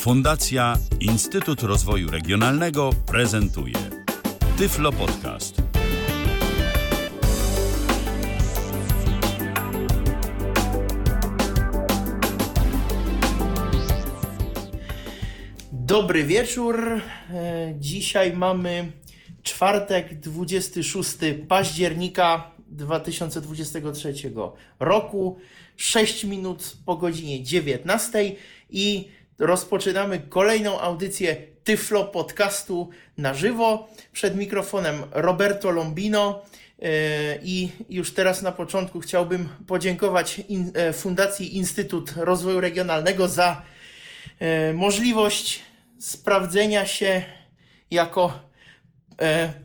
Fundacja Instytut Rozwoju Regionalnego prezentuje Tyflo Podcast. Dobry wieczór. E, Dzisiaj mamy czwartek, 26 października 2023 roku, 6 minut po godzinie 19 i rozpoczynamy kolejną audycję Tyflo Podcastu na żywo. Przed mikrofonem Roberto Lombino. E, I już teraz na początku chciałbym podziękować e, Fundacji Instytut Rozwoju Regionalnego za e, możliwość sprawdzenia się jako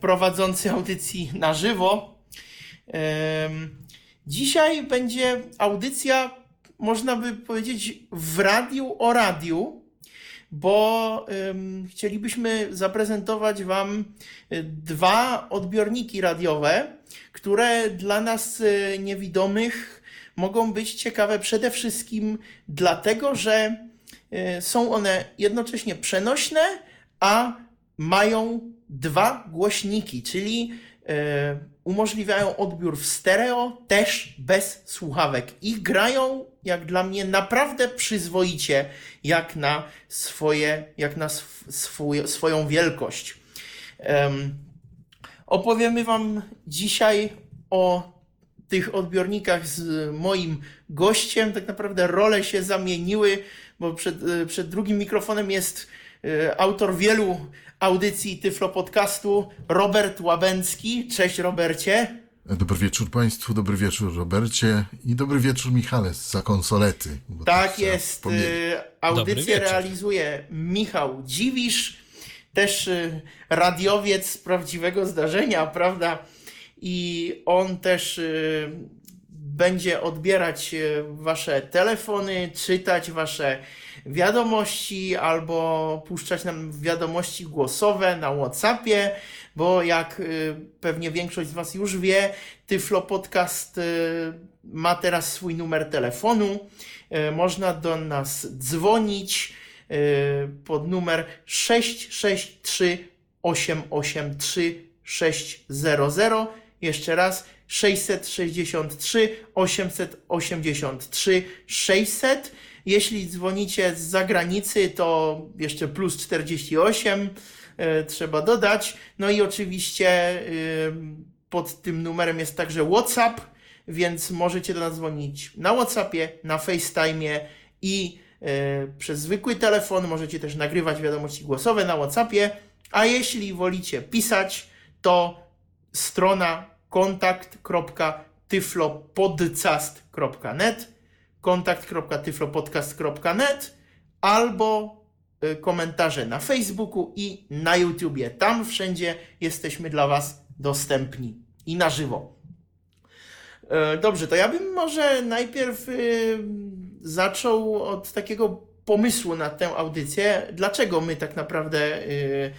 prowadzący audycji na żywo. Dzisiaj będzie audycja, można by powiedzieć, w radiu o radiu, bo chcielibyśmy zaprezentować Wam e, dwa odbiorniki radiowe, które dla nas e, niewidomych mogą być ciekawe przede wszystkim dlatego, że e, są one jednocześnie przenośne, a mają dwa głośniki, czyli umożliwiają odbiór w stereo, też bez słuchawek. I grają, jak dla mnie, naprawdę przyzwoicie, jak na swoje, jak na sw- swój, swoją wielkość. Em, opowiemy Wam dzisiaj o tych odbiornikach z moim gościem. Tak naprawdę role się zamieniły, bo przed, przed drugim mikrofonem jest e, autor wielu audycji Tyflo Podcastu, Robert Łabęcki. Cześć Robercie. Dobry wieczór Państwu, dobry wieczór Robercie i dobry wieczór Michale za konsolety. Tak jest. Dobry Audycję realizuje Michał Dziwisz, też e, radiowiec z prawdziwego zdarzenia, prawda? I on też e, będzie odbierać wasze telefony, czytać wasze wiadomości albo puszczać nam wiadomości głosowe na WhatsAppie, bo jak y, pewnie większość z Was już wie, Tyflo Podcast y, ma teraz swój numer telefonu. Y, Można do nas dzwonić pod numer 663 883 600. Jeszcze raz 663 883 600. Jeśli dzwonicie z zagranicy, to jeszcze plus 48 e, trzeba dodać. No i oczywiście e, pod tym numerem jest także WhatsApp, więc możecie do nas dzwonić na WhatsAppie, na FaceTime'ie i e, przez zwykły telefon. Możecie też nagrywać wiadomości głosowe na WhatsAppie. A jeśli wolicie pisać, to strona kontakt.tyflopodcast.net kontakt.tyflopodcast.net albo y, komentarze na Facebooku i na YouTubie. Tam wszędzie jesteśmy dla Was dostępni i na żywo. E, Dobrze, to ja bym może najpierw y, zaczął od takiego pomysłu na tę audycję. Dlaczego my tak naprawdę y,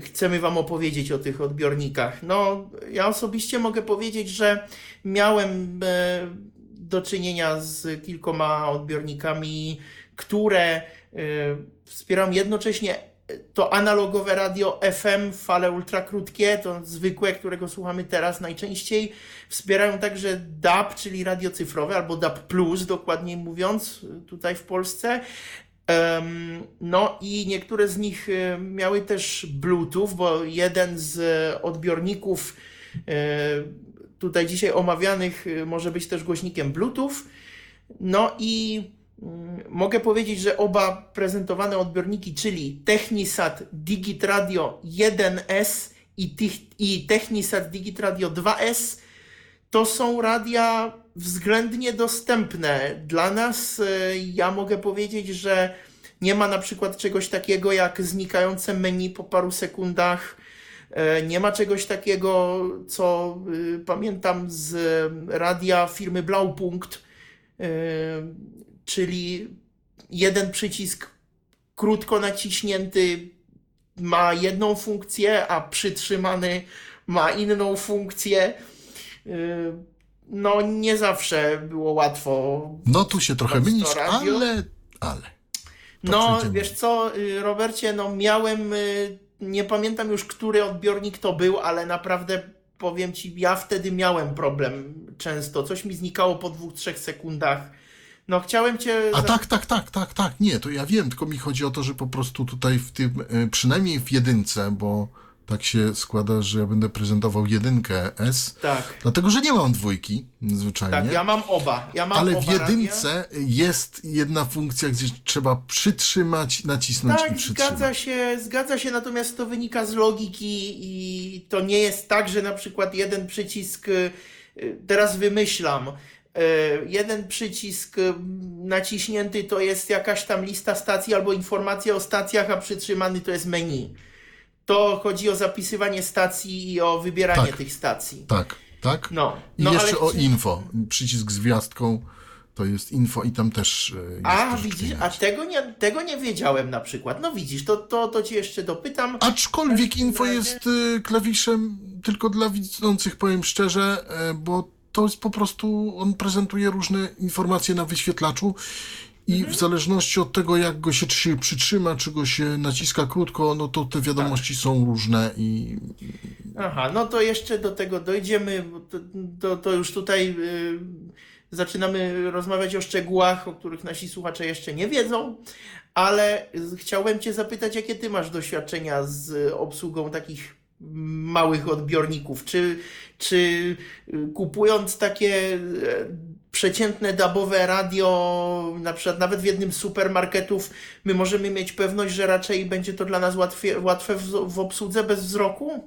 chcemy Wam opowiedzieć o tych odbiornikach? No, ja osobiście mogę powiedzieć, że miałem e, do czynienia z kilkoma odbiornikami, które y, wspierają jednocześnie to analogowe radio FM, fale ultrakrótkie, to zwykłe, którego słuchamy teraz najczęściej. Wspierają także DAB, czyli radio cyfrowe, albo DAB+, dokładniej mówiąc, tutaj w Polsce. No i niektóre z nich e, miały też Bluetooth, bo jeden z odbiorników e, tutaj dzisiaj omawianych e, może być też głośnikiem Bluetooth. No i mm, mogę powiedzieć, że oba prezentowane odbiorniki, czyli Technisat Digitradio 1S i, Technisat Digitradio 2S, to są radia względnie dostępne dla nas. e, Ja mogę powiedzieć, że nie ma na przykład czegoś takiego jak znikające menu po paru sekundach. E, Nie ma czegoś takiego, co y, pamiętam z radia firmy Blaupunkt, e, czyli jeden przycisk krótko naciśnięty ma jedną funkcję, a przytrzymany ma inną funkcję. Yy, No, nie zawsze było łatwo. No tu się trochę mylisz, ale, ale. No, wiesz co, y, Robercie, no miałem, y, nie pamiętam już, który odbiornik to był, ale naprawdę powiem ci, ja wtedy miałem problem często. Coś mi znikało po dwóch, trzech sekundach. No, chciałem cię. A tak, tak, tak, tak, tak, nie, to ja wiem, tylko mi chodzi o to, że po prostu tutaj w tym, e, przynajmniej w jedynce, bo tak się składa, że ja będę prezentował jedynkę S, Tak, dlatego, że nie mam dwójki, zwyczajnie. tak, ja mam oba. Ja mam Ale oba w jedynce jest jedna funkcja, gdzie trzeba przytrzymać, nacisnąć i Tak, przytrzymać. zgadza się, zgadza się, natomiast to wynika z logiki i to nie jest tak, że na przykład jeden przycisk, y, teraz wymyślam, y, jeden przycisk naciśnięty to jest jakaś tam lista stacji albo informacja o stacjach, a przytrzymany to jest menu. To chodzi o zapisywanie stacji i o wybieranie Tak. tych stacji. Tak, tak. No, I no jeszcze ale o info. Przycisk z gwiazdką to jest info i tam też e, jest A widzisz, a tego nie, tego nie wiedziałem na przykład. No widzisz, to, to, to cię jeszcze dopytam. Aczkolwiek info jest y, klawiszem tylko dla widzących, powiem szczerze, e, bo to jest po prostu, on prezentuje różne informacje na wyświetlaczu i Mhm. w zależności od tego, jak go się, czy się przytrzyma, czy go się naciska krótko, no to te wiadomości Tak. są różne i Aha, no to jeszcze do tego dojdziemy, to, to, to już tutaj y, zaczynamy rozmawiać o szczegółach, o których nasi słuchacze jeszcze nie wiedzą, ale chciałem Cię zapytać, jakie Ty masz doświadczenia z obsługą takich małych odbiorników? Czy, czy y, kupując takie przeciętne dabowe radio, na przykład nawet w jednym z supermarketów, my możemy mieć pewność, że raczej będzie to dla nas łatwie, łatwe w, w obsłudze bez wzroku?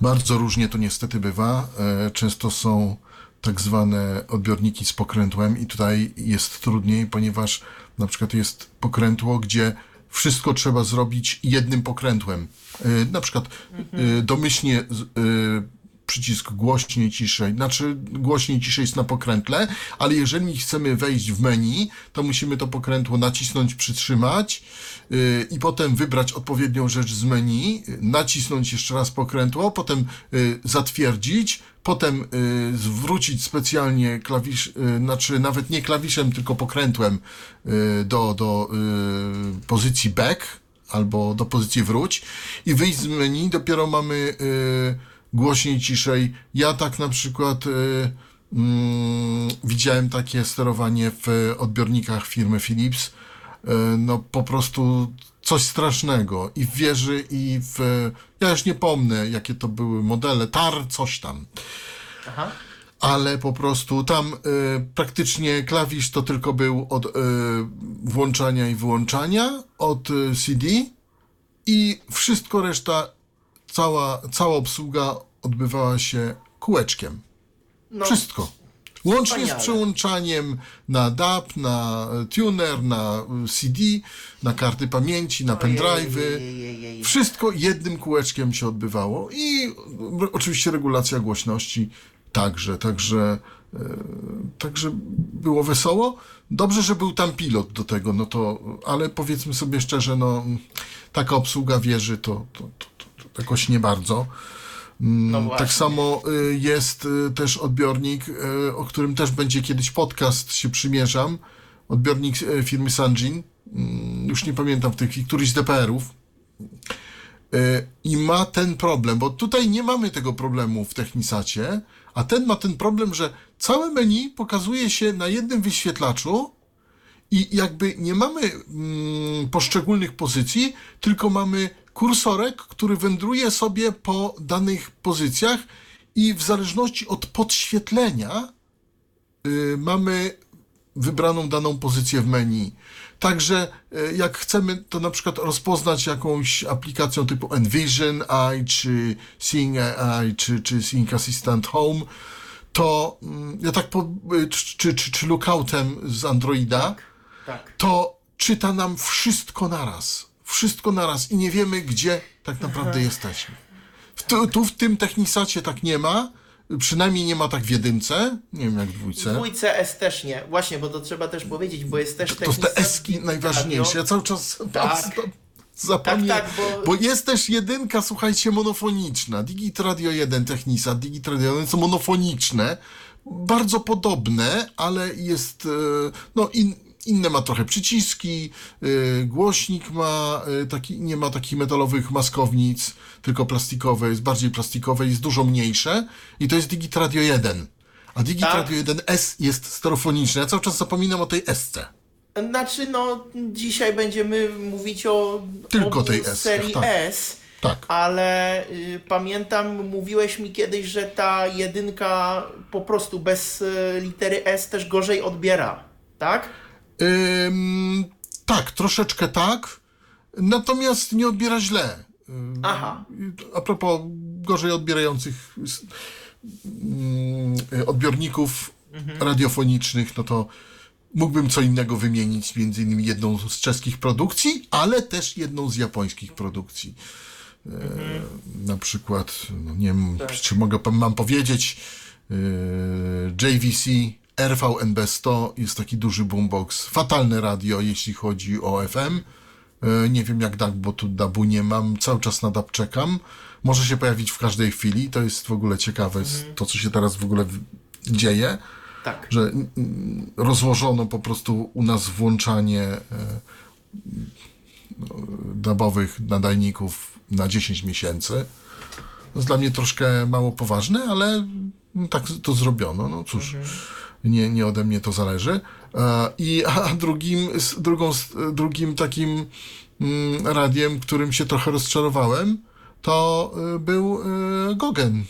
Bardzo różnie to niestety bywa. E, Często są tak zwane odbiorniki z pokrętłem i tutaj jest trudniej, ponieważ na przykład jest pokrętło, gdzie wszystko trzeba zrobić jednym pokrętłem. E, Na przykład e, domyślnie przycisk głośniej, ciszej, znaczy głośniej, ciszej jest na pokrętle, ale jeżeli chcemy wejść w menu, to musimy to pokrętło nacisnąć, przytrzymać yy, i potem wybrać odpowiednią rzecz z menu, nacisnąć jeszcze raz pokrętło, potem yy, zatwierdzić, potem yy, zwrócić specjalnie klawisz, yy, znaczy nawet nie klawiszem, tylko pokrętłem yy, do, do pozycji back albo do pozycji wróć i wyjść z menu, dopiero mamy głośniej, ciszej. Ja tak na przykład y, mm, widziałem takie sterowanie w odbiornikach firmy Philips. Y, no po prostu coś strasznego. I w wieży, i w... Ja już nie pomnę, jakie to były modele. TAR, coś tam. Aha. Ale po prostu tam y, praktycznie klawisz to tylko był od y, włączania i wyłączania, od y, CD i wszystko reszta, cała, cała obsługa odbywała się kółeczkiem. No, Wszystko. Łącznie wspaniale. z przełączaniem na DAP, na tuner, na CD, na karty pamięci, na pendrive'y. Wszystko jednym kółeczkiem się odbywało i oczywiście regulacja głośności także, także, e, także było wesoło. Dobrze, że był tam pilot do tego, no to, ale powiedzmy sobie szczerze, no taka obsługa wieży to, to, to jakoś nie bardzo. No Tak samo y, jest y, też odbiornik, y, o którym też będzie kiedyś podcast, się przymierzam. Odbiornik firmy Sanjin. Mm, Już nie pamiętam w tej chwili, któryś z DPR-ów. I ma ten problem, bo tutaj nie mamy tego problemu w Technisacie, a ten ma ten problem, że całe menu pokazuje się na jednym wyświetlaczu i jakby nie mamy mm, poszczególnych pozycji, tylko mamy kursorek, który wędruje sobie po danych pozycjach i w zależności od podświetlenia y, mamy wybraną daną pozycję w menu. Także y, jak chcemy to na przykład rozpoznać jakąś aplikacją typu Envision AI, czy Seeing AI, czy, czy Seeing Assistant Home, to mm, ja tak po, y, czy, czy, czy, Lookoutem z Androida, Tak. to czyta nam wszystko naraz. Wszystko naraz i nie wiemy, gdzie tak naprawdę jesteśmy. W, tu, tu w tym Technisacie tak nie ma. Przynajmniej nie ma tak w jedynce. Nie wiem jak w W dwójce. dwójce S też nie. Właśnie, bo to trzeba też powiedzieć, bo jest też To jest te eski najważniejsze. Ja cały czas Tak. Tak, tak, bo- bo... jest też jedynka, słuchajcie, monofoniczna. Digit Radio 1 Technisa, Digit Radio 1 są monofoniczne. Bardzo podobne, ale jest, e, no in, inne ma trochę przyciski, y, głośnik ma y, taki, nie ma takich metalowych maskownic, tylko plastikowe, jest bardziej plastikowe, jest dużo mniejsze i to jest Digitradio 1. A Digitradio 1S jest stereofoniczne. Ja cały czas zapominam o tej SC. Znaczy, no, dzisiaj będziemy mówić o Tylko obu tej S, serii tak. S, Tak. ale y, pamiętam, mówiłeś mi kiedyś, że ta jedynka po prostu bez y, litery S też gorzej odbiera, tak? Ym, tak, troszeczkę tak, natomiast nie odbiera źle. Ym, Aha. A propos gorzej odbierających odbiorników radiofonicznych, no to mógłbym co innego wymienić, między innymi jedną z czeskich produkcji, ale też jedną z japońskich produkcji. E, Na przykład, no nie wiem, czy mogę, mam powiedzieć, e, JVC RVNB 100 jest taki duży boombox, fatalne radio, jeśli chodzi o FM. E, Nie wiem jak DAB, bo tu DABu nie mam, cały czas na DAB czekam. Może się pojawić w każdej chwili, to jest w ogóle ciekawe, z- to co się teraz w ogóle dzieje Tak. że rozłożono po prostu u nas włączanie e, no, dabowych nadajników na 10 miesięcy. To jest dla mnie troszkę mało poważne, ale mm, tak to zrobiono. No cóż, nie, nie ode mnie to zależy. E, I a drugim, drugą, drugim takim mm, radiem, którym się trochę rozczarowałem, to y, był y, Gogen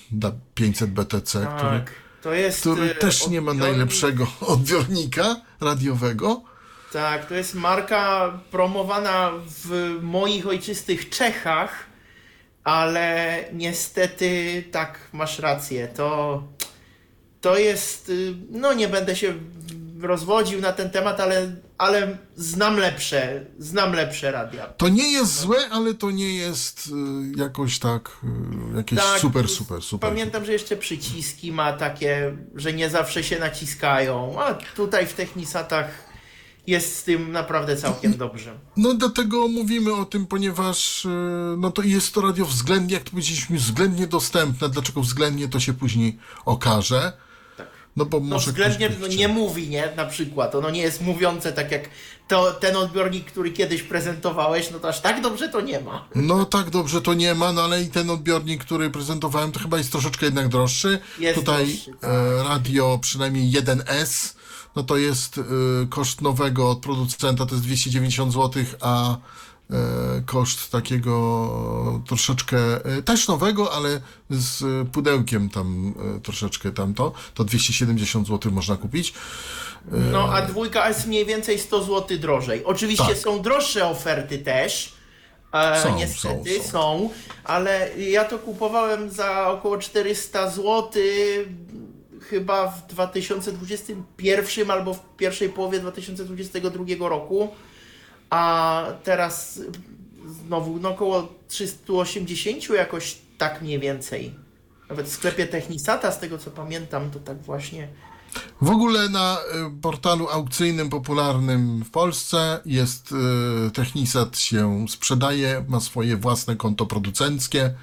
500 BTC, który Tak. To jest. który też nie ma najlepszego odbiornika radiowego. Tak, to jest marka promowana w moich ojczystych Czechach, ale niestety tak, masz rację. To, to jest. y, No, nie będę się rozwodził na ten temat, ale, ale znam lepsze, znam lepsze radia. To nie jest złe, ale to nie jest y, jakoś tak, y, jakieś Tak, super, super, super. Pamiętam, że jeszcze przyciski ma takie, że nie zawsze się naciskają, a tutaj w Technisatach jest z tym naprawdę całkiem dobrze. No dlatego mówimy o tym, ponieważ no to jest to radio względnie, jak to powiedzieliśmy, względnie dostępne. Dlaczego względnie, to się później okaże. No bo No może względnie ktoś nie mówi, nie? Na przykład. Ono nie jest mówiące tak jak to, ten odbiornik, który kiedyś prezentowałeś, no to aż tak dobrze to nie ma. No tak dobrze to nie ma, no ale i ten odbiornik, który prezentowałem, to chyba jest troszeczkę jednak droższy. Jest Tutaj droższy, tak. e, radio przynajmniej 1S, no to jest e, koszt nowego od producenta to jest 290 zł, a koszt takiego troszeczkę e, też nowego, ale z pudełkiem tam e, troszeczkę tamto, to 270 zł można kupić. No a dwójka jest mniej więcej 100 zł drożej. Oczywiście Tak. są droższe oferty też. E, Są, niestety są, są, są. ale ja to kupowałem za około 400 zł chyba w 2021 albo w pierwszej połowie 2022 roku. A teraz znowu no około 380 jakoś tak mniej więcej. Nawet w sklepie Technisata, z tego co pamiętam, to tak właśnie. W ogóle na y, portalu aukcyjnym popularnym w Polsce jest y, Technisat się sprzedaje, ma swoje własne konto producenckie.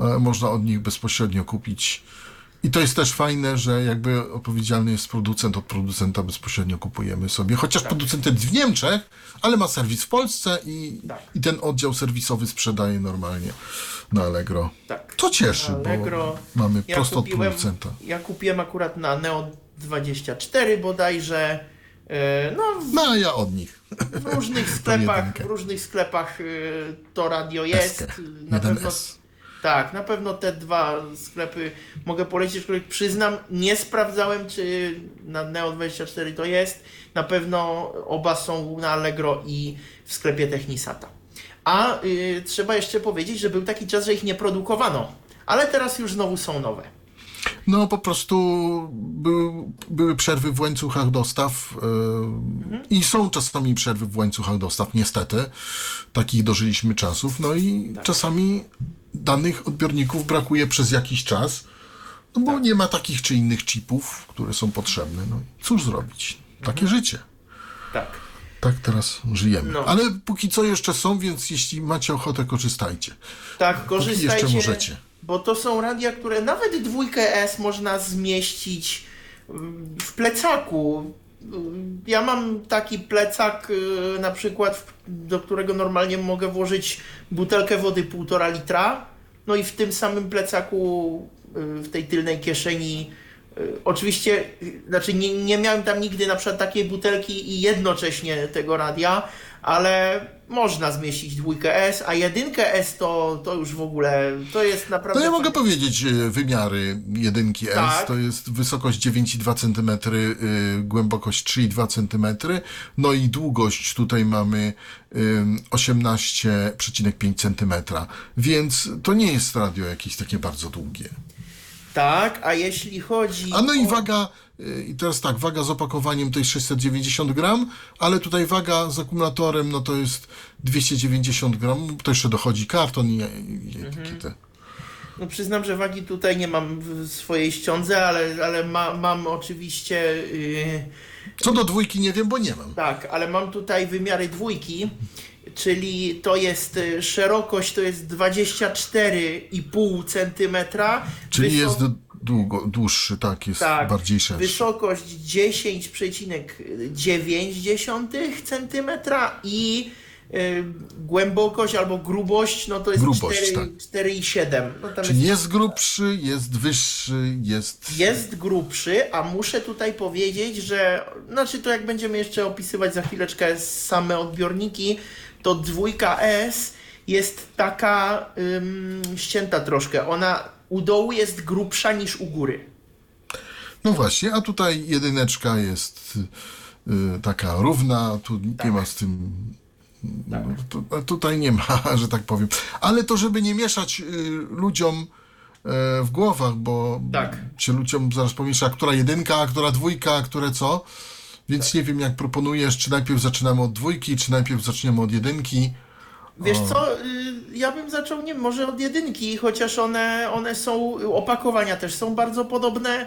E, Można od nich bezpośrednio kupić. I to jest też fajne, że jakby odpowiedzialny jest producent, od producenta bezpośrednio kupujemy sobie. Chociaż producent jest w Niemczech, ale ma serwis w Polsce i, Tak. i ten oddział serwisowy sprzedaje normalnie na Allegro. Tak. To cieszy, Allegro. bo mamy Ja prosto od kupiłem, producenta. ja kupiłem akurat na Neo24 bodajże. e, No, w No ja od nich. w różnych sklepach, w różnych sklepach e, to radio jest. Na pewno, S. tak, na pewno te dwa sklepy mogę polecić, których przyznam, nie sprawdzałem, czy na Neo24 to jest. Na pewno oba są na Allegro i w sklepie Technisata. A y, trzeba jeszcze powiedzieć, że był taki czas, że ich nie produkowano. Ale teraz już znowu są nowe. No po prostu były, były przerwy w łańcuchach dostaw yy, i są czasami przerwy w łańcuchach dostaw, niestety. Takich dożyliśmy czasów. No i czasami danych odbiorników brakuje przez jakiś czas, no bo nie ma takich czy innych chipów, które są potrzebne. No i cóż zrobić? Takie życie. Tak. Tak teraz żyjemy. No. Ale póki co jeszcze są, więc jeśli macie ochotę, korzystajcie. Tak, korzystajcie. jeszcze możecie. Bo to są radia, które nawet dwójkę S można zmieścić mm, w plecaku. ja mam taki plecak y, na przykład, do którego normalnie mogę włożyć butelkę wody 1,5 litra. No i w tym samym plecaku, y, w tej tylnej kieszeni, oczywiście, y, znaczy nie, nie miałem tam nigdy na przykład takiej butelki i jednocześnie tego radia, ale można zmieścić dwójkę S, a jedynkę S to, to już w ogóle, to jest naprawdę... To ja mogę powiedzieć e, wymiary jedynki S. Tak. To jest wysokość 9,2 cm, y, głębokość 3,2 cm, no i długość tutaj mamy y, 18,5 cm. Więc to nie jest radio jakieś takie bardzo długie. Tak, a jeśli chodzi A no i o... waga, y, i teraz tak, waga z opakowaniem to jest 690 gram, ale tutaj waga z akumulatorem no to jest 290 gram, to jeszcze dochodzi karton i, i etykietę. No przyznam, że wagi tutaj nie mam w swojej ściądze, ale, ale ma, mam oczywiście. Yy, Co do dwójki nie wiem, bo nie mam. tak, ale mam tutaj wymiary dwójki, czyli to jest y, szerokość to jest 24,5 cm. Czyli jest długo, dłuższy, tak, jest tak, bardziej szerszy. Wysokość 10,9 cm i y, głębokość albo grubość, no to jest Grubość, 4, tak. 4,7. No Czyli jest grubszy, jest wyższy, jest... jest grubszy, a muszę tutaj powiedzieć, że znaczy to jak będziemy jeszcze opisywać za chwileczkę same odbiorniki, to dwójka S jest taka ym, ścięta troszkę. Ona u dołu jest grubsza niż u góry. No właśnie, a tutaj jedyneczka jest y, taka równa, tu nie ma z tym... No, tu, a tutaj nie ma, że tak powiem. Ale to, żeby nie mieszać y, ludziom e, w głowach, bo Tak. się ludziom zaraz pomiesza, która jedynka, a która dwójka, a które co. Więc nie wiem, jak proponujesz, czy najpierw zaczynamy od dwójki, czy najpierw zaczniemy od jedynki. Wiesz co, y, ja bym zaczął, nie może od jedynki, chociaż one, one są, opakowania też są bardzo podobne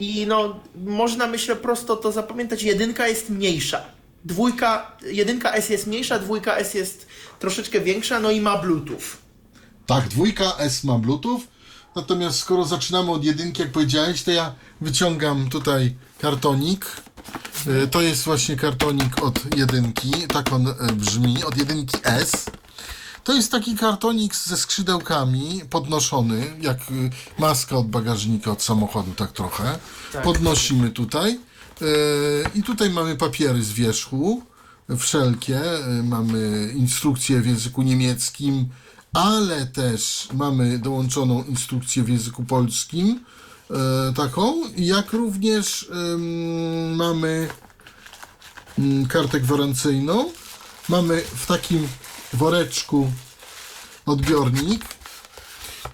i no, można myślę prosto to zapamiętać, jedynka jest mniejsza. Dwójka, jedynka S jest mniejsza, dwójka S jest troszeczkę większa, no i ma Bluetooth. Tak, dwójka S ma Bluetooth. Natomiast skoro zaczynamy od jedynki, jak powiedziałeś, to ja wyciągam tutaj kartonik. Y, To jest właśnie kartonik od jedynki. Tak on y, brzmi, od jedynki S. To jest taki kartonik ze skrzydełkami, podnoszony, jak y, maska od bagażnika od samochodu, tak trochę. Tak. Podnosimy tutaj. Y, I tutaj mamy papiery z wierzchu, wszelkie. Mamy instrukcję w języku niemieckim, ale też mamy dołączoną instrukcję w języku polskim, e, taką, jak również mamy mm, kartę gwarancyjną. Mamy w takim woreczku odbiornik,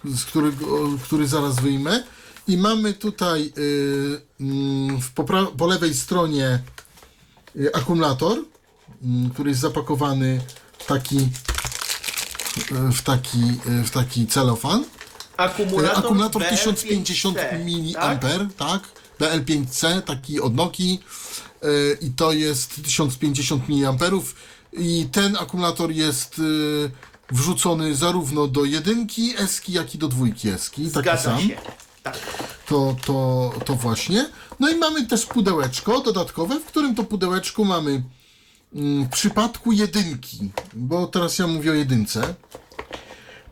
z którego, który zaraz wyjmę. I mamy tutaj y, mm, w popra- po lewej stronie y, akumulator, mm, który jest zapakowany taki, w taki, y, w taki celofan. Akumulator, Akumulator BL5C, 1050 mAh, tak? tak? BL5C, taki od Nokii y, i to jest 1050 mAh i ten akumulator jest y, wrzucony zarówno do jedynki eski, jak i do dwójki eski, taki Zgadza sam. się. Tak. To, to, to właśnie. No i mamy też pudełeczko dodatkowe, w którym to pudełeczku mamy mm, w przypadku jedynki, bo teraz ja mówię o jedynce.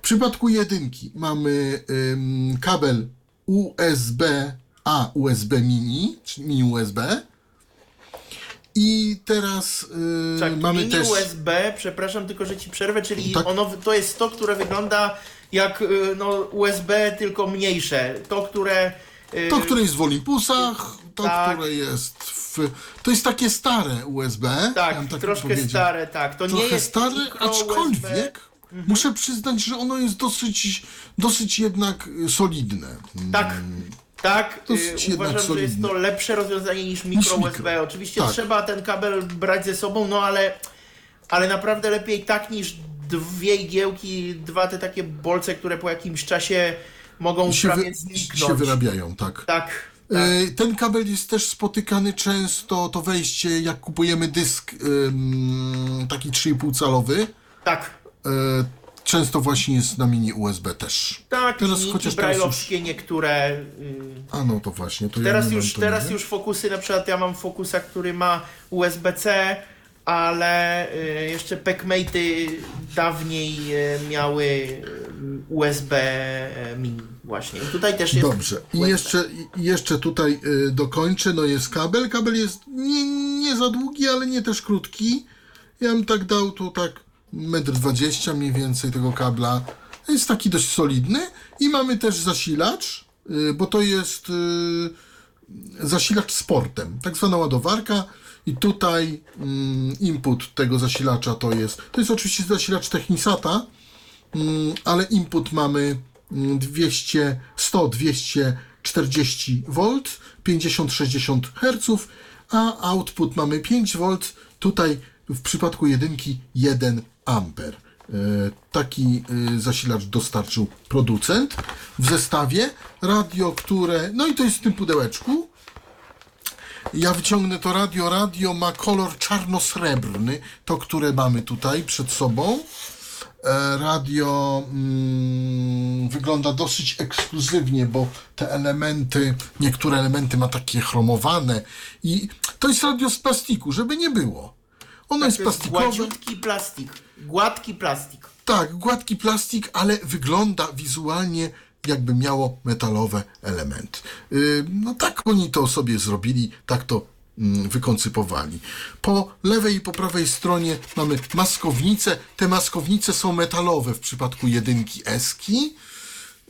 W przypadku jedynki mamy ym, kabel USB A, USB mini, czy mini USB. I teraz yy, Tak, mamy mini też. USB, przepraszam tylko, że ci przerwę, czyli Tak. ono, to jest to, które wygląda jak y, no, USB, tylko mniejsze. To, które... y, To, które jest w Olympusach, to, Tak. które jest w. To jest takie stare USB. Tak, tak troszkę stare, tak. To nie trochę jest stare, aczkolwiek USB. Muszę przyznać, że ono jest dosyć, dosyć jednak y, solidne. Tak, tak. Dosyć y, jednak uważam, że jest solidne. to lepsze rozwiązanie niż mikro mikro. USB. Oczywiście Tak. trzeba ten kabel brać ze sobą, no ale, ale naprawdę lepiej tak niż dwie igiełki, dwa te takie bolce, które po jakimś czasie mogą Się, prawie zniknąć. się wyrabiają, tak. Tak. E, Ten kabel jest też spotykany często, to wejście, jak kupujemy dysk taki 3,5 calowy, Tak. E, często właśnie jest na mini USB też. Tak, Teraz linijki chociaż już- brajlowskie niektóre. y, A no to właśnie, to ja Teraz nie już, to teraz nie. już fokusy, na przykład ja mam fokusa, który ma USB-C, ale y, jeszcze Packmate'y dawniej y, miały y, USB mini właśnie. I tutaj też jest Dobrze. I USB. jeszcze, i jeszcze tutaj dokończę. No jest kabel. Kabel jest nie, nie za długi, ale nie też krótki. Ja bym tak dał tu tak 1,20 m mniej więcej tego kabla. Jest taki dość solidny. I mamy też zasilacz, y, bo to jest y, zasilacz sportem. Tak zwana ładowarka. I tutaj mm, input tego zasilacza to jest. To jest oczywiście zasilacz Technisata, Mm, ale input mamy mm, 200, 100, 240 V, 50-60 Hz, a output mamy 5 V, tutaj w przypadku jedynki 1 A. Taki y, zasilacz dostarczył producent w zestawie. Radio, które. No i to jest w tym pudełeczku. Ja wyciągnę to radio. Radio ma kolor czarno-srebrny, to które mamy tutaj przed sobą. E, Radio mm, wygląda dosyć ekskluzywnie, bo te elementy, niektóre elementy ma takie chromowane i to jest radio z plastiku, żeby nie było. Ono jest To jest plastikowe. gładziutki plastik. Gładki plastik. Tak, gładki plastik, ale wygląda wizualnie jakby miało metalowe elementy. Yy, no tak oni to sobie zrobili, tak to mm, wykoncypowali. Po lewej i po prawej stronie mamy maskownice. Te maskownice są metalowe w przypadku jedynki Eski.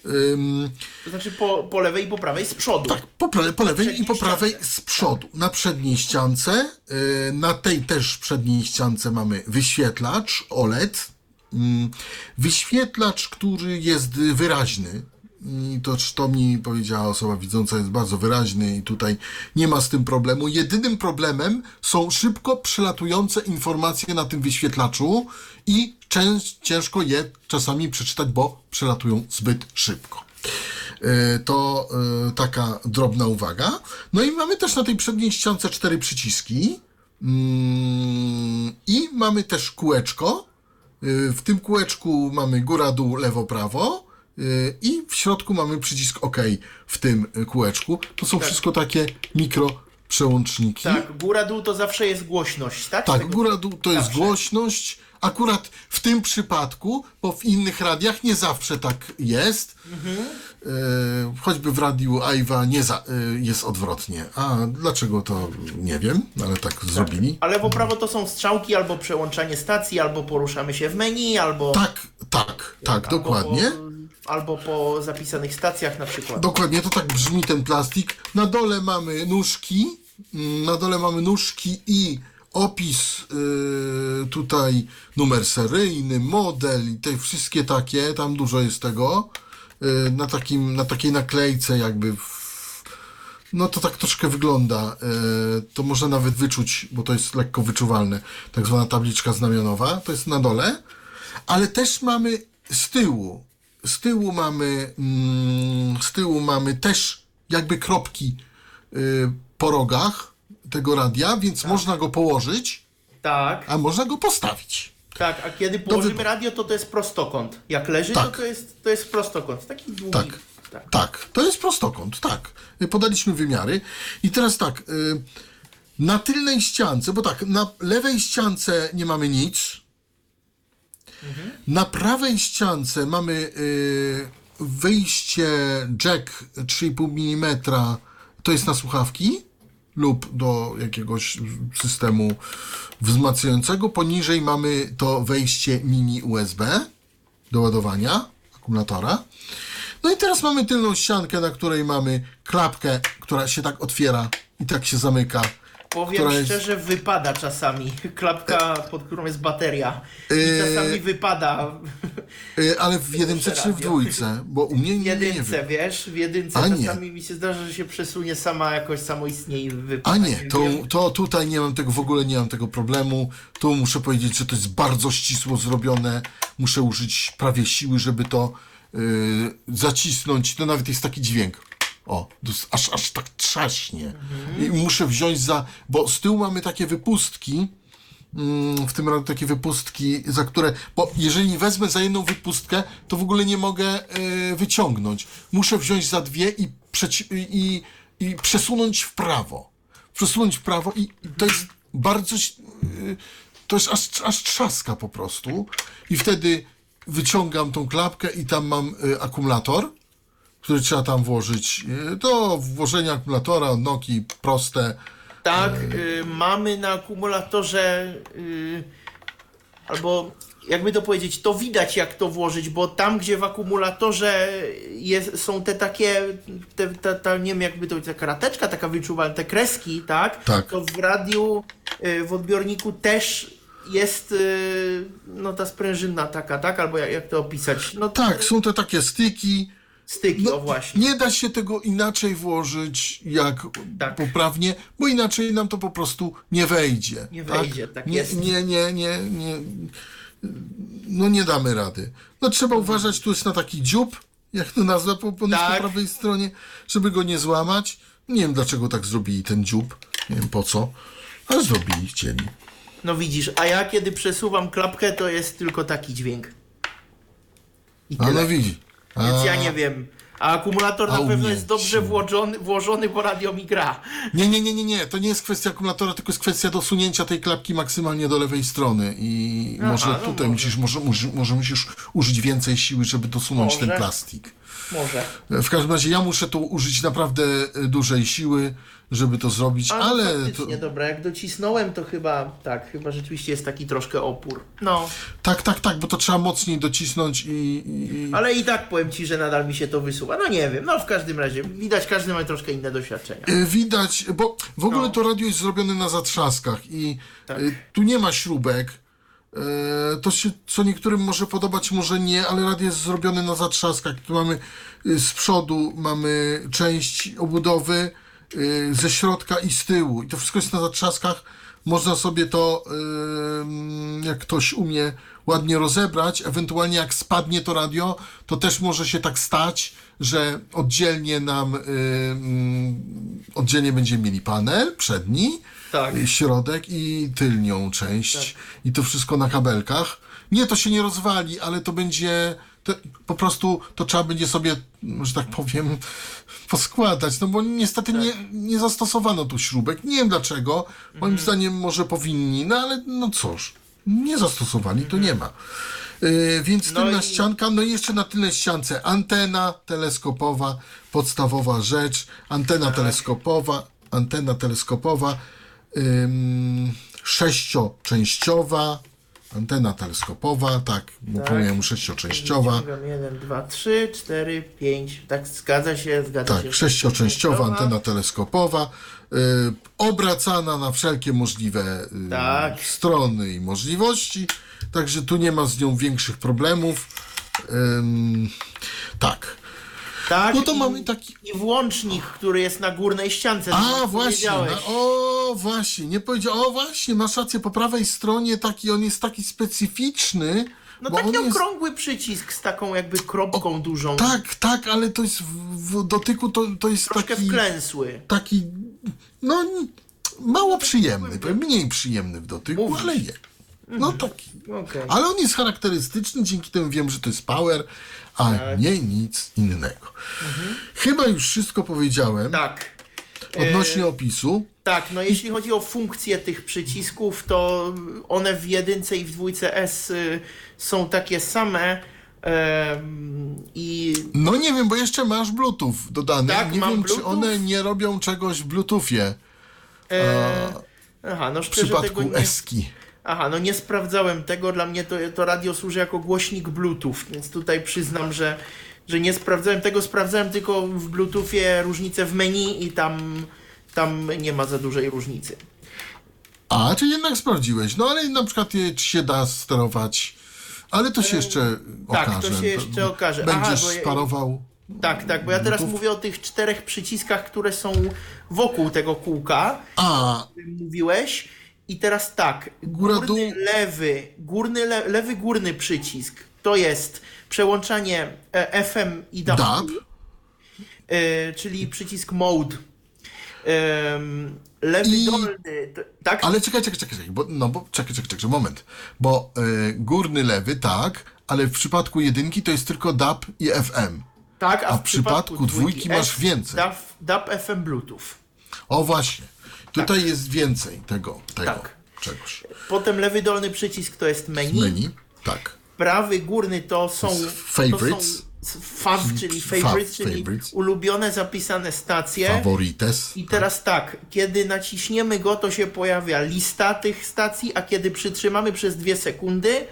Ym, To znaczy po, po lewej i po prawej z przodu. tak, po, po lewej i po prawej ściance. z przodu. Na przedniej ściance, yy, na tej też przedniej ściance mamy wyświetlacz OLED. Mm, Wyświetlacz, który jest wyraźny. I to, to mi powiedziała osoba widząca, jest bardzo wyraźny i tutaj nie ma z tym problemu. Jedynym problemem są szybko przelatujące informacje na tym wyświetlaczu i częs- ciężko je czasami przeczytać, bo przelatują zbyt szybko. E, To e, taka drobna uwaga. No i mamy też na tej przedniej ściance cztery przyciski. Mm, I mamy też kółeczko. E, W tym kółeczku mamy góra, dół, lewo, prawo. E, I w środku mamy przycisk OK w tym e, kółeczku. To są wszystko takie mikro przełączniki. Tak, góra dół to zawsze jest głośność, tak? Tak, Tego- góra dół to jest Zawsze. głośność. Akurat w tym przypadku, bo w innych radiach nie zawsze tak jest. Mhm. E, choćby w radiu Aiwa nie za, e, jest odwrotnie. A dlaczego to nie wiem, ale tak zrobili. A lewo prawo to są strzałki albo przełączanie stacji, albo poruszamy się w menu, albo. Tak, tak, tak, albo dokładnie. Po, albo po zapisanych stacjach na przykład. Dokładnie, to tak brzmi ten plastik. Na dole mamy nóżki, mm, na dole mamy nóżki i opis y, tutaj numer seryjny, model i te wszystkie takie, tam dużo jest tego. Y, na, takim, na takiej naklejce jakby w, no to tak troszkę wygląda. Y, to można nawet wyczuć, bo to jest lekko wyczuwalne. Tak zwana tabliczka znamionowa, to jest na dole. Ale też mamy z tyłu, z tyłu mamy, mm, z tyłu mamy też jakby kropki y, po rogach tego radia, więc można go położyć, Tak, a można go postawić. tak. A kiedy położymy wyboru. radio, to to jest prostokąt. Jak leży, Tak. to to jest, to jest prostokąt. Taki długi. Tak. tak. Tak, to jest prostokąt, tak. Podaliśmy wymiary. I teraz tak, y, na tylnej ściance, bo tak, na lewej ściance nie mamy nic. Na prawej ściance mamy y, wyjście jack 3,5 mm, to jest na słuchawki lub do jakiegoś systemu wzmacniającego. Poniżej mamy to wejście mini USB do ładowania akumulatora. No i teraz mamy tylną ściankę, na której mamy klapkę, która się tak otwiera i tak się zamyka. Powiem która jest- szczerze, wypada czasami. Klapka, pod którą jest bateria. I Yy, czasami wypada Y, Ale w jedynce czy w radio. dwójce? Bo u mnie w nie, nie, jedynce, wiem. wiesz? W jedynce A nie. czasami mi się zdarza, że się przesunie sama jakoś samoistnie i wypada. A nie, to, wiem. to tutaj nie mam tego, w ogóle nie mam tego problemu. Tu muszę powiedzieć, że to jest bardzo ścisło zrobione. Muszę użyć prawie siły, żeby to y, zacisnąć. To nawet jest taki dźwięk. O, aż, aż tak trzaśnie. I muszę wziąć za, bo z tyłu mamy takie wypustki, mm, w tym roku takie wypustki, za które, bo jeżeli wezmę za jedną wypustkę, to w ogóle nie mogę e, wyciągnąć. Muszę wziąć za dwie i, i, i przesunąć w prawo. Przesunąć w prawo i, i to jest bardzo, y, to jest aż, aż trzaska po prostu. I wtedy wyciągam tą klapkę i tam mam y, akumulator, który trzeba tam włożyć. Y, Do włożenia akumulatora od Nokii proste. Tak, y, mamy na akumulatorze y, albo jakby to powiedzieć, to widać jak to włożyć, bo tam gdzie w akumulatorze jest, są te takie, te, ta, ta, nie wiem jakby to taka rateczka taka wyczuwalna, te kreski, tak? Tak. To w radiu, y, w odbiorniku też jest no ta sprężynna taka, tak? Albo jak, jak to opisać? No Tak, są te takie styki. Styki, No, o właśnie. nie da się tego inaczej włożyć jak Tak. poprawnie, bo inaczej nam to po prostu nie wejdzie. Nie wejdzie, tak nie, jest. Nie, nie, nie, nie. No nie damy rady. No trzeba uważać, tu jest na taki dziób, jak to nazwa po, po, Tak. po prawej stronie, żeby go nie złamać. Nie wiem dlaczego tak zrobili ten dziób. Nie wiem po co, ale zrobili, chcieli. No widzisz, a ja kiedy przesuwam klapkę, to jest tylko taki dźwięk. I A tyle. no widzi. Więc ja nie wiem. A akumulator A na pewno jest dobrze włożony, włożony, bo radio mi gra. Nie, nie, nie, nie, nie. To nie jest kwestia akumulatora, tylko jest kwestia dosunięcia tej klapki maksymalnie do lewej strony. I Aha, może no tutaj może. musisz, może, może, może musisz użyć więcej siły, żeby dosunąć Może. ten plastik. Może. W każdym razie ja muszę tu użyć naprawdę e, dużej siły, żeby to zrobić, A, no ale to, dobra, jak docisnąłem, to chyba, tak, chyba rzeczywiście jest taki troszkę opór. No, tak, tak, tak, bo to trzeba mocniej docisnąć i, i ale i tak powiem Ci, że nadal mi się to wysuwa. No nie wiem, no w każdym razie, widać, każdy ma troszkę inne doświadczenia. e, widać, bo w ogóle No. to radio jest zrobione na zatrzaskach i Tak. e, tu nie ma śrubek. E, To się co niektórym może podobać, może nie, ale radio jest zrobione na zatrzaskach. Tu mamy y, z przodu mamy część obudowy, y, ze środka i z tyłu. I to wszystko jest na zatrzaskach. Można sobie to, jak ktoś umie, ładnie rozebrać. Ewentualnie jak spadnie to radio, to też może się tak stać, że oddzielnie nam, ym, oddzielnie będziemy mieli panel przedni, Tak. y, środek i tylnią część. I to wszystko na kabelkach. Nie, to się nie rozwali, ale to będzie. To, po prostu to trzeba będzie sobie, że tak powiem, poskładać. No bo niestety nie, nie zastosowano tu śrubek. Nie wiem dlaczego. Moim zdaniem może powinni, no ale no cóż, nie zastosowali, to nie ma. Yy, więc No tylna i- ścianka, no i jeszcze na tylnej ściance antena teleskopowa, podstawowa rzecz, antena teleskopowa, antena teleskopowa, ym, sześcioczęściowa, antena teleskopowa, tak, bo Tak. powiem sześcioczęściowa, Wyciągam jeden, dwa, trzy, cztery, pięć. Tak, zgadza się, zgadza się. tak, sześcioczęściowa antena teleskopowa, y, obracana na wszelkie możliwe y, Tak. strony i możliwości, także tu nie ma z nią większych problemów. Ym, tak. Tak, No to i, mamy taki i włącznik, który jest na górnej ściance. A, właśnie, o, właśnie, nie powiedział, o, właśnie, masz rację, po prawej stronie taki, on jest taki specyficzny, No taki jest, okrągły przycisk z taką jakby kropką dużą. tak, tak, ale to jest w, dotyku, to, to jest Troszkę taki, wklęsły. taki, no, mało przyjemny, mniej przyjemny w dotyku, Mówisz. ale je. No taki. Okej. Ale on jest charakterystyczny, dzięki temu wiem, że to jest power, a Tak. nie nic innego. Chyba już wszystko powiedziałem Tak. odnośnie opisu. Tak, no jeśli chodzi o funkcję tych przycisków, to one w jedynce i w dwójce S y, są takie same. I No nie wiem, bo jeszcze masz Bluetooth dodany. Tak, nie mam wiem, czy Bluetooth. one nie robią czegoś w Bluetoothie e, aha, no w przypadku nie. Eski. Aha, no nie sprawdzałem tego. Dla mnie to, to radio służy jako głośnik Bluetooth, więc tutaj przyznam, że, że nie sprawdzałem tego. Sprawdzałem tylko w Bluetoothie różnicę w menu i tam, tam nie ma za dużej różnicy. A, czy jednak sprawdziłeś. No ale na przykład je, czy się da sterować. Ale to się jeszcze tak, okaże. to się jeszcze okaże. Aha, Będziesz bo ja- sparował. Tak, tak, bo ja teraz Bluetooth? mówię o tych czterech przyciskach, które są wokół tego kółka, A, o którym mówiłeś. I teraz tak, górny, dół. lewy, górny, le, lewy górny przycisk to jest przełączanie e, FM i DAB, DAB. e, czyli przycisk mode. Lewy I- dolny, tak? Ale czekaj, czekaj, czekaj, czekaj, bo, no bo czekaj, czekaj, czekaj, moment. Bo e, górny lewy, tak, ale w przypadku jedynki to jest tylko DAB i FM. tak, a w przypadku dwójki masz więcej. DAB, DAB FM Bluetooth. O właśnie, tutaj jest więcej tego, tego Tak. czegoś. Potem lewy dolny przycisk to jest menu. Menu, tak. Prawy górny to są, favorites. To są fav, czyli Fav, favorites, czyli favorites. ulubione zapisane stacje. Favorites. I teraz tak, kiedy naciśniemy go, to się pojawia lista tych stacji, a kiedy przytrzymamy przez dwie sekundy,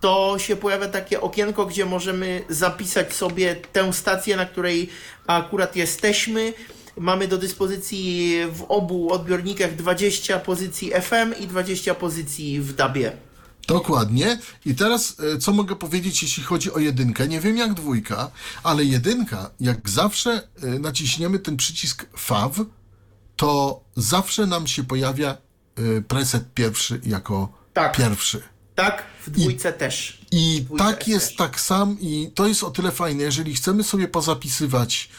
to się pojawia takie okienko, gdzie możemy zapisać sobie tę stację, na której akurat jesteśmy. Mamy do dyspozycji w obu odbiornikach 20 pozycji FM i 20 pozycji w DABie. Dokładnie. I teraz, e, co mogę powiedzieć, jeśli chodzi o jedynkę? Nie wiem jak dwójka, ale jedynka, jak zawsze e, naciśniemy ten przycisk FAW, to zawsze nam się pojawia e, preset pierwszy jako Tak. pierwszy. Tak, w dwójce też. I Dwójka tak jest też. tak sam i to jest o tyle fajne, jeżeli chcemy sobie pozapisywać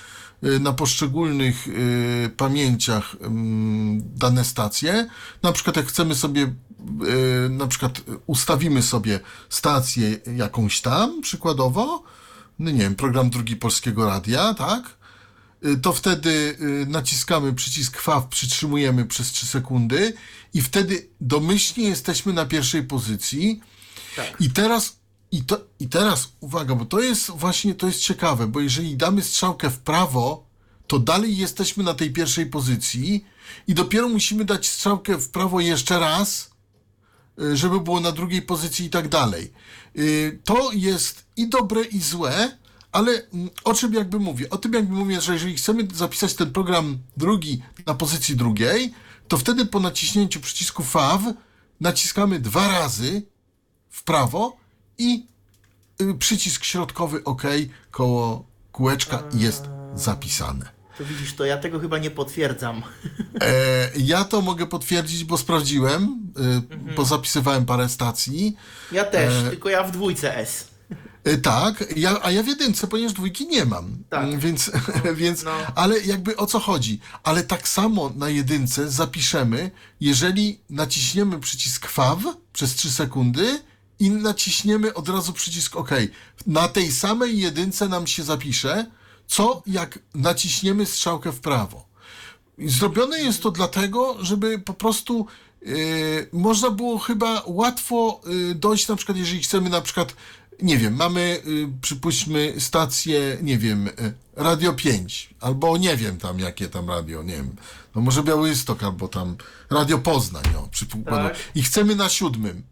y, na poszczególnych y, pamięciach ym, dane stacje, na przykład jak chcemy sobie y, na przykład ustawimy sobie stację jakąś tam, przykładowo, no nie wiem, program drugi Polskiego Radia, tak? Y, to wtedy y, naciskamy przycisk FAW, przytrzymujemy przez 3 sekundy i wtedy domyślnie jesteśmy na pierwszej pozycji. Tak. I teraz, i, to, I teraz, uwaga, bo to jest właśnie, to jest ciekawe, bo jeżeli damy strzałkę w prawo, to dalej jesteśmy na tej pierwszej pozycji i dopiero musimy dać strzałkę w prawo jeszcze raz, y, żeby było na drugiej pozycji i tak dalej. Y, To jest i dobre, i złe, ale mm, o czym jakby mówię? O tym jakby mówię, że jeżeli chcemy zapisać ten program drugi na pozycji drugiej, to wtedy po naciśnięciu przycisku FAW naciskamy dwa razy w prawo i y, przycisk środkowy OK koło kółeczka jest zapisane. To widzisz, to ja tego chyba nie potwierdzam. E, ja to mogę potwierdzić, bo sprawdziłem, y, bo zapisywałem parę stacji. Ja też, E, tylko ja w dwójce S. Y, Tak, ja, a ja w jedynce, ponieważ dwójki nie mam. Tak. Mm, Więc, więc no. ale jakby o co chodzi? Ale tak samo na jedynce zapiszemy, jeżeli naciśniemy przycisk FAW przez 3 sekundy i naciśniemy od razu przycisk OK. Na tej samej jedynce nam się zapisze, co jak naciśniemy strzałkę w prawo. Zrobione jest to dlatego, żeby po prostu yy, można było chyba łatwo yy, dojść, na przykład jeżeli chcemy na przykład, nie wiem, mamy yy, przypuśćmy stację, nie wiem, yy, Radio 5, albo nie wiem tam jakie tam radio, nie wiem, no może Białystok, albo tam Radio Poznań, o, przykładowo. Tak. I chcemy na siódmym,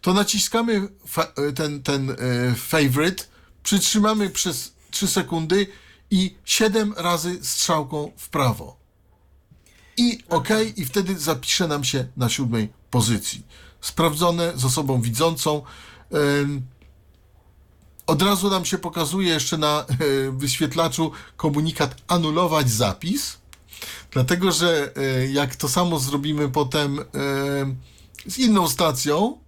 to naciskamy fa- ten, ten y, favorite, przytrzymamy przez 3 sekundy i 7 razy strzałką w prawo. I OK, i wtedy zapisze nam się na siódmej pozycji. Sprawdzone z osobą widzącą. Od razu nam się pokazuje jeszcze na e, wyświetlaczu komunikat anulować zapis, dlatego że e, jak to samo zrobimy potem e, z inną stacją,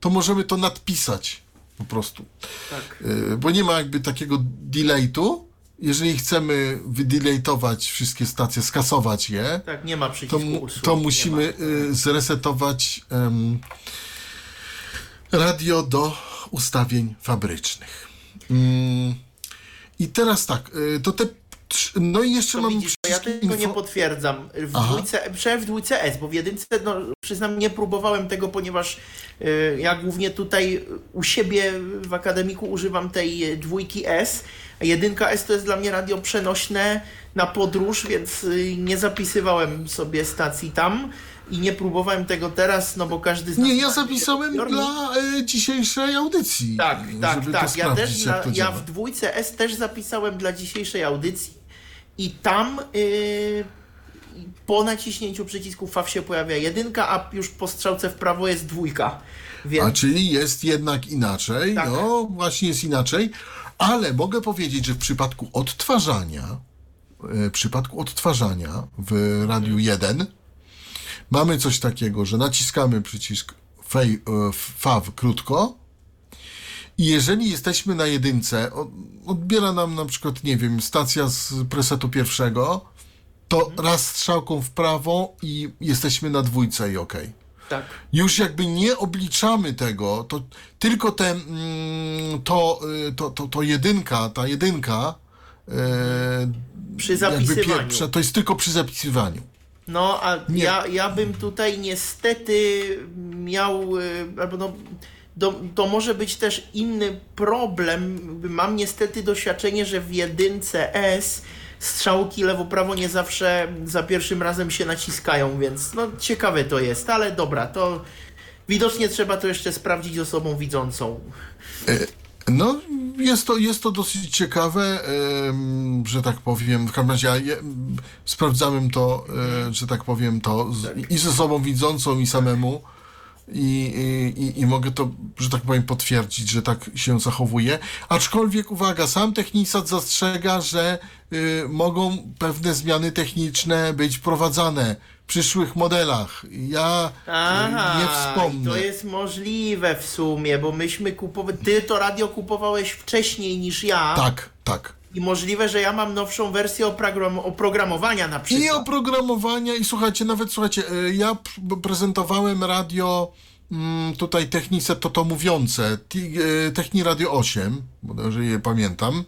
to możemy to nadpisać po prostu. Tak. Bo nie ma jakby takiego delaytu. Jeżeli chcemy wydeletować wszystkie stacje, skasować je, Tak, nie ma to, mu, to nie musimy y, zresetować radio do ustawień fabrycznych. Mm, I teraz tak, y, to te. No i jeszcze To mam. widzisz, ja tego nie info- potwierdzam. W Aha. dwójce, przynajmniej w dwójce S, bo w jedynce, no przyznam, nie próbowałem tego, ponieważ y, ja głównie tutaj u siebie w akademiku używam tej dwójki S, jedynka S to jest dla mnie radio przenośne na podróż, więc y, nie zapisywałem sobie stacji tam i nie próbowałem tego teraz, no bo każdy z nas Nie, ja zapisałem dla y, dzisiejszej audycji. Tak, tak, tak. Ja też na, ja w dwójce S też zapisałem dla dzisiejszej audycji i tam yy, po naciśnięciu przycisku FAW się pojawia jedynka, a już po strzałce w prawo jest dwójka. Więc A czyli jest jednak inaczej, Tak. no właśnie jest inaczej, ale mogę powiedzieć, że w przypadku odtwarzania, e, w przypadku odtwarzania w Radiu 1 mamy coś takiego, że naciskamy przycisk e, FAW krótko i jeżeli jesteśmy na jedynce, odbiera nam na przykład, nie wiem, stacja z presetu pierwszego to raz strzałką w prawo i jesteśmy na dwójce i okej. Tak. Już jakby nie obliczamy tego, to tylko te, mm, to, y, to, to, to jedynka, ta jedynka, e, Przy zapisywaniu. to jest tylko przy zapisywaniu. No, a Nie. ja, ja bym tutaj niestety miał, y, albo no, do, to może być też inny problem. Mam niestety doświadczenie, że w jedynce S strzałki lewo-prawo nie zawsze za pierwszym razem się naciskają, więc no ciekawe to jest, ale dobra, to widocznie trzeba to jeszcze sprawdzić z osobą widzącą. No, jest to, jest to dosyć ciekawe, że tak powiem. W każdym razie ja sprawdzałem to, e, że tak powiem, to z, i ze sobą widzącą, i samemu. I, i, i- mogę to, że tak powiem, potwierdzić, że tak się zachowuje. Aczkolwiek, uwaga, sam technisat zastrzega, że y, mogą pewne zmiany techniczne być wprowadzane w przyszłych modelach. Ja y, Aha, nie wspomnę. to jest możliwe w sumie, bo myśmy kupowali, ty to radio kupowałeś wcześniej niż ja. Tak, tak. I możliwe, że ja mam nowszą wersję oprogram oprogramowania na przykład. I oprogramowania, i słuchajcie, nawet słuchajcie, y, ja prezentowałem radio mm, tutaj Technice to to mówiące, y, Techni Radio 8, bo że je pamiętam.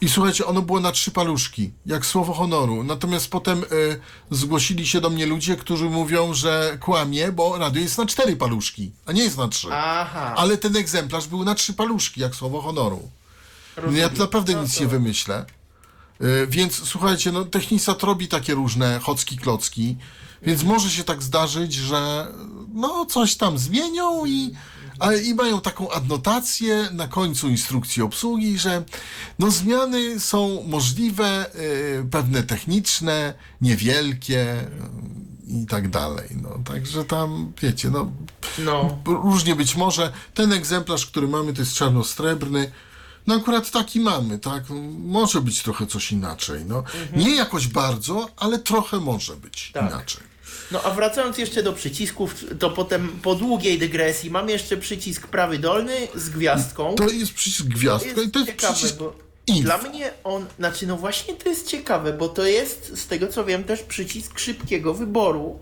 I słuchajcie, ono było na trzy paluszki, jak słowo honoru. Natomiast potem y, zgłosili się do mnie ludzie, którzy mówią, że kłamie, bo radio jest na cztery paluszki, a nie jest na trzy. Aha. Ale ten egzemplarz był na trzy paluszki, jak słowo honoru. No ja tu naprawdę No nic to- nie wymyślę. Y, Więc słuchajcie, no Technisat robi takie różne chocki klocki, więc może się tak zdarzyć, że no coś tam zmienią i, a, i mają taką adnotację na końcu instrukcji obsługi, że no zmiany są możliwe, y, pewne techniczne, niewielkie y, i tak dalej. No, także tam, wiecie, no No. różnie być może. Ten egzemplarz, który mamy, to jest czarno-srebrny. No akurat taki mamy, tak? Może być trochę coś inaczej. No. Nie jakoś bardzo, ale trochę może być Tak. inaczej. no a wracając jeszcze do przycisków, to potem po długiej dygresji mam jeszcze przycisk prawy dolny z gwiazdką. To jest przycisk gwiazdka i to jest ciekawe, przycisk dla mnie on, znaczy no właśnie to jest ciekawe, bo to jest z tego co wiem też przycisk szybkiego wyboru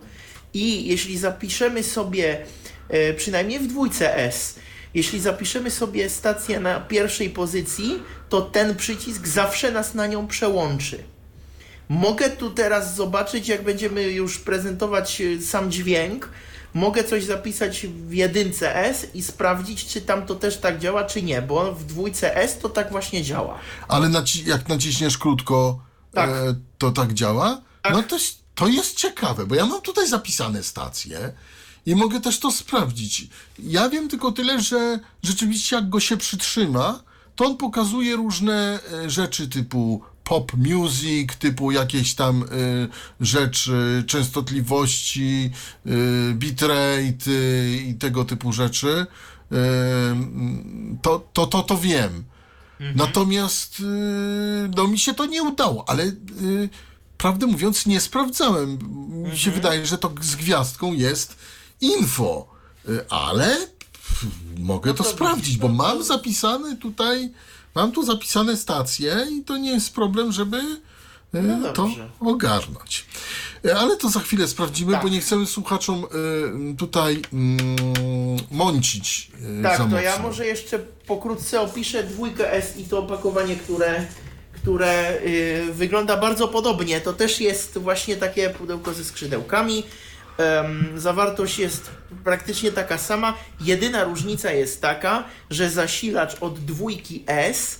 i jeśli zapiszemy sobie e, przynajmniej w dwójce S, jeśli zapiszemy sobie stację na pierwszej pozycji, to ten przycisk zawsze nas na nią przełączy. Mogę tu teraz zobaczyć, jak będziemy już prezentować e, sam dźwięk. Mogę coś zapisać w jedynce S i sprawdzić, czy tam to też tak działa, czy nie, bo w dwójce S to tak właśnie działa. Ale naci- jak naciśniesz krótko, Tak. e, to tak działa? Tak. No to, to jest ciekawe, bo ja mam tutaj zapisane stacje i mogę też to sprawdzić. Ja wiem tylko tyle, że rzeczywiście jak go się przytrzyma, to on pokazuje różne e, rzeczy typu pop music, typu jakieś tam e, rzeczy, częstotliwości, e, bitrate e, i tego typu rzeczy. Mm, to, to, to, to wiem. Natomiast y, no, mi się to nie udało, ale y, prawdę mówiąc nie sprawdzałem. Mi się wydaje, że to z gwiazdką jest info, y, ale mogę to, to sprawdzić, bo no mam zapisane tutaj, mam tu zapisane stacje i to nie jest problem, żeby y, No to ogarnąć. Y, Ale to za chwilę sprawdzimy, Tak. bo nie chcemy słuchaczom tutaj mm, mącić Tak, to mocno. ja może jeszcze pokrótce opiszę dwójkę S i to opakowanie, które, które wygląda bardzo podobnie. To też jest właśnie takie pudełko ze skrzydełkami. Zawartość jest praktycznie taka sama. Jedyna różnica jest taka, że zasilacz od dwójki S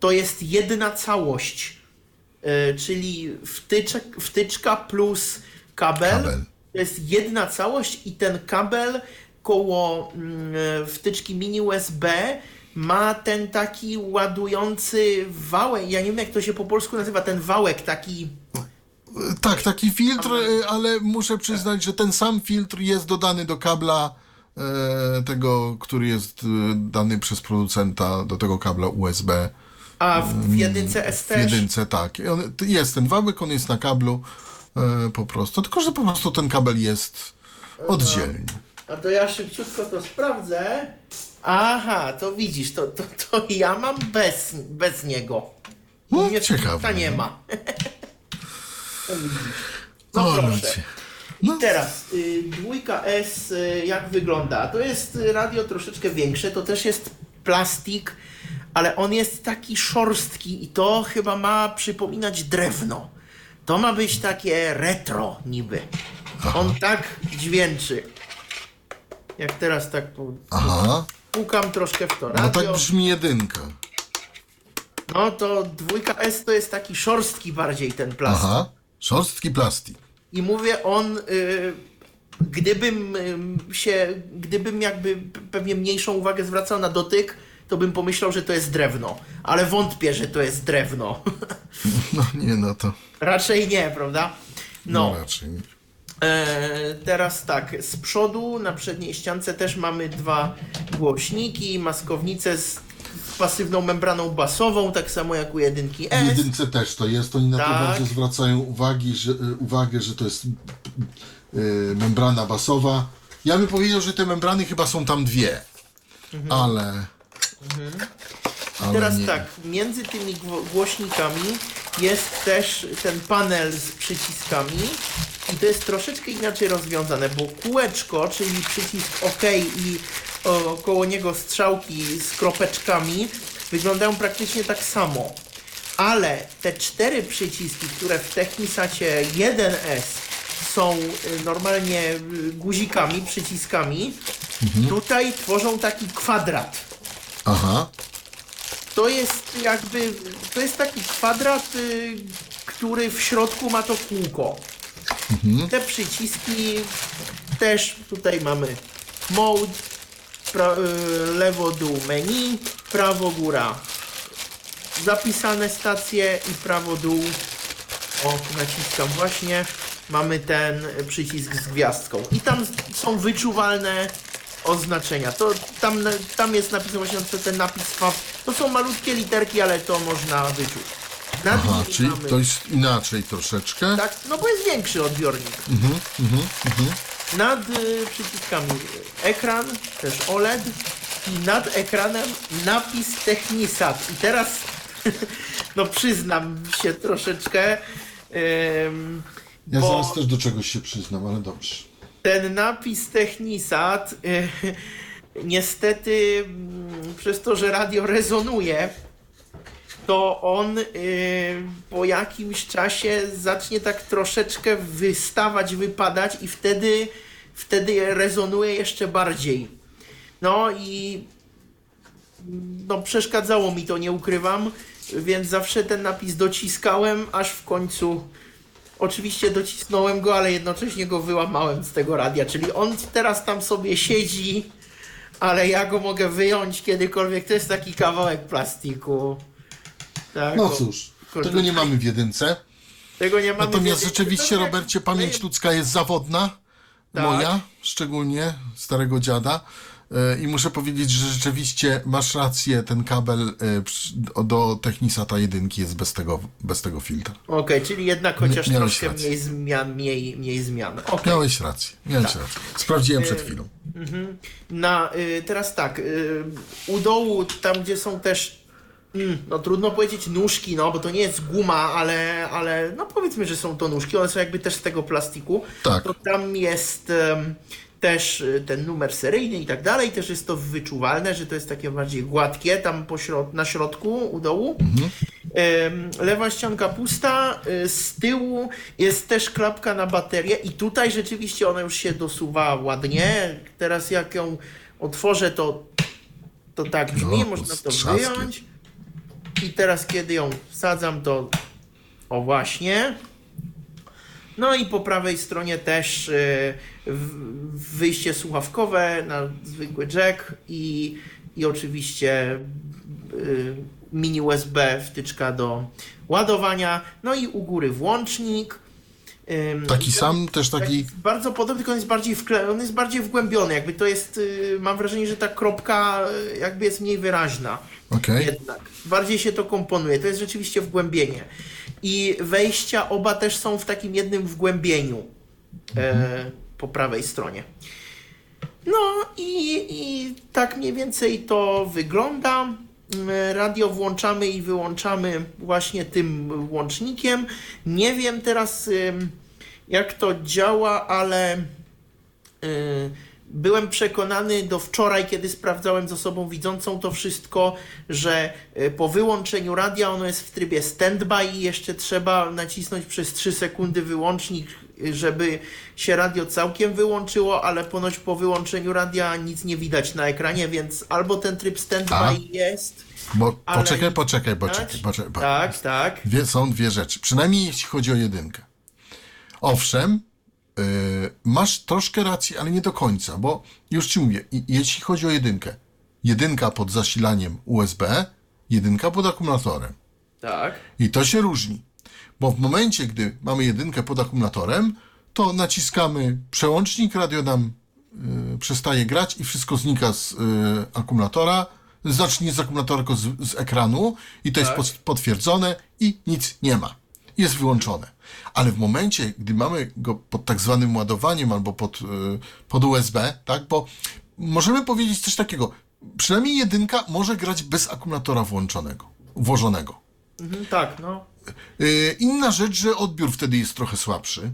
to jest jedna całość. Y, czyli wtyczek, wtyczka plus kabel. Kabel. To jest jedna całość i ten kabel koło mm, wtyczki mini USB ma ten taki ładujący wałek. Ja nie wiem jak to się po polsku nazywa, ten wałek taki. Tak, taki filtr, ale muszę przyznać, że ten sam filtr jest dodany do kabla e, tego, który jest y, dany przez producenta do tego kabla USB. A w, w jedynce S W też. jedynce, tak. I On, jest ten wałek, on jest na kablu e, po prostu. Tylko, że po prostu ten kabel jest oddzielnie. A to ja szybciutko to sprawdzę. Aha, to widzisz, to, to, to ja mam bez, bez niego. No, ciekawe. filtra nie ma. No proszę. racja. I teraz y, dwójka S y, jak wygląda? To jest radio troszeczkę większe, to też jest plastik, ale on jest taki szorstki i to chyba ma przypominać drewno. To ma być takie retro niby. On tak dźwięczy. Jak teraz tak pu- Aha, pukam troszkę w to no radio. tak brzmi jedynka. No to dwójka S to jest taki szorstki bardziej ten plastik. Aha, szorstki plastik. I mówię, on, y, gdybym y, się, gdybym jakby pewnie mniejszą uwagę zwracał na dotyk, to bym pomyślał, że to jest drewno. Ale wątpię, że to jest drewno. No nie, no to Raczej nie, prawda? no, No, raczej nie. e, teraz tak, z przodu na przedniej ściance też mamy dwa głośniki, maskownicę z, z pasywną membraną basową, tak samo jak u jedynki W S. jedynce też to jest, oni na to Tak. bardzo zwracają uwagi, że, y, uwagę, że to jest y, membrana basowa. Ja bym powiedział, że te membrany chyba są tam dwie, ale... ale Mhm. Teraz nie. tak, między tymi gło- głośnikami jest też ten panel z przyciskami i to jest troszeczkę inaczej rozwiązane, bo kółeczko, czyli przycisk OK i o, koło niego strzałki z kropeczkami wyglądają praktycznie tak samo. Ale te cztery przyciski, które w Technisacie 1S są y, normalnie y, guzikami, przyciskami, tutaj tworzą taki kwadrat. Aha, to jest jakby, to jest taki kwadrat, y, który w środku ma to kółko. Te przyciski też tutaj mamy mode, pra, y, lewo dół menu, prawo góra. Zapisane stacje i prawo dół. O naciskam właśnie. Mamy ten przycisk z gwiazdką. I tam są wyczuwalne oznaczenia. To tam, tam jest napisane właśnie na ten napis FAW. To są malutkie literki, ale to można wyczuć. Nad aha, czyli mamy, to jest inaczej troszeczkę. tak, no bo jest większy odbiornik. Nad y, przyciskami ekran, też OLED i nad ekranem napis Technisat. I teraz, no przyznam się troszeczkę, ym, Ja bo zaraz też do czegoś się przyznam, ale dobrze. Ten napis Technisat y, niestety mm, przez to, że radio rezonuje, to on y, po jakimś czasie zacznie tak troszeczkę wystawać, wypadać i wtedy, wtedy rezonuje jeszcze bardziej. No i no przeszkadzało mi to, nie ukrywam, więc zawsze ten napis dociskałem, aż w końcu oczywiście docisnąłem go, ale jednocześnie go wyłamałem z tego radia, czyli on teraz tam sobie siedzi, ale ja go mogę wyjąć kiedykolwiek, to jest taki kawałek plastiku. Tak, No cóż, kurde, tego nie mamy w jedynce. Tego nie mamy. Natomiast wiedzieć. rzeczywiście, No, Robercie, pamięć ludzka jest zawodna. Tak. Moja, szczególnie starego dziada. E, I muszę powiedzieć, że rzeczywiście masz rację, ten kabel e, do Technisata jedynki jest bez tego, bez tego filtra. Okej, czyli jednak chociaż miałeś troszkę mniej zmian, mniej, mniej zmian. Okej. Miałeś rację, miałeś Tak. rację. Sprawdziłem przed chwilą. Na, y, teraz tak, y, u dołu, tam gdzie są też, mm, no trudno powiedzieć nóżki, no bo to nie jest guma, ale, ale no powiedzmy, że są to nóżki, one są jakby też z tego plastiku. Tak. To tam jest też y, ten numer seryjny i tak dalej, też jest to wyczuwalne, że to jest takie bardziej gładkie tam po środ- na środku, u dołu. Em, Lewa ścianka pusta, y, z tyłu jest też klapka na baterię i tutaj rzeczywiście ona już się dosuwa ładnie. Teraz jak ją otworzę, to, to tak brzmi, No, można to wyjąć. I teraz kiedy ją wsadzam, to o właśnie. No i po prawej stronie też y, wyjście słuchawkowe na zwykły jack i, i oczywiście y, mini USB wtyczka do ładowania. No i u góry włącznik. Taki sam, też taki... tak, bardzo podobny, tylko on jest bardziej wkle... on jest bardziej wgłębiony. Jakby to jest, y, mam wrażenie, że ta kropka jakby jest mniej wyraźna. Okej. Jednak. Bardziej się to komponuje. To jest rzeczywiście wgłębienie. I wejścia oba też są w takim jednym wgłębieniu e, po prawej stronie. No i, i tak mniej więcej to wygląda. mm, radio włączamy i wyłączamy właśnie tym łącznikiem. Nie wiem teraz jak to działa, ale y, byłem przekonany do wczoraj, kiedy sprawdzałem z osobą widzącą to wszystko, że y, po wyłączeniu radia ono jest w trybie standby i jeszcze trzeba nacisnąć przez 3 sekundy wyłącznik, y, żeby się radio całkiem wyłączyło, ale ponoć po wyłączeniu radia nic nie widać na ekranie, więc albo ten tryb standby A. jest. Bo Ale poczekaj, poczekaj, poczekaj, poczekaj. po- Tak, tak. Dwie, są dwie rzeczy. Przynajmniej jeśli chodzi o jedynkę. Owszem, masz troszkę racji, ale nie do końca, bo już ci mówię, jeśli chodzi o jedynkę, jedynka pod zasilaniem USB, jedynka pod akumulatorem. Tak. I to się różni, bo w momencie, gdy mamy jedynkę pod akumulatorem, to naciskamy przełącznik, radio nam y, przestaje grać i wszystko znika z y, akumulatora, znaczy nie z akumulatora, tylko z, z ekranu i to jest Tak. pot, potwierdzone i nic nie ma. Jest wyłączone. Ale w momencie, gdy mamy go pod tak zwanym ładowaniem albo pod, y, pod USB, tak, bo możemy powiedzieć coś takiego, przynajmniej jedynka może grać bez akumulatora włączonego, włożonego. Mhm, tak, no. Yy, Inna rzecz, że odbiór wtedy jest trochę słabszy,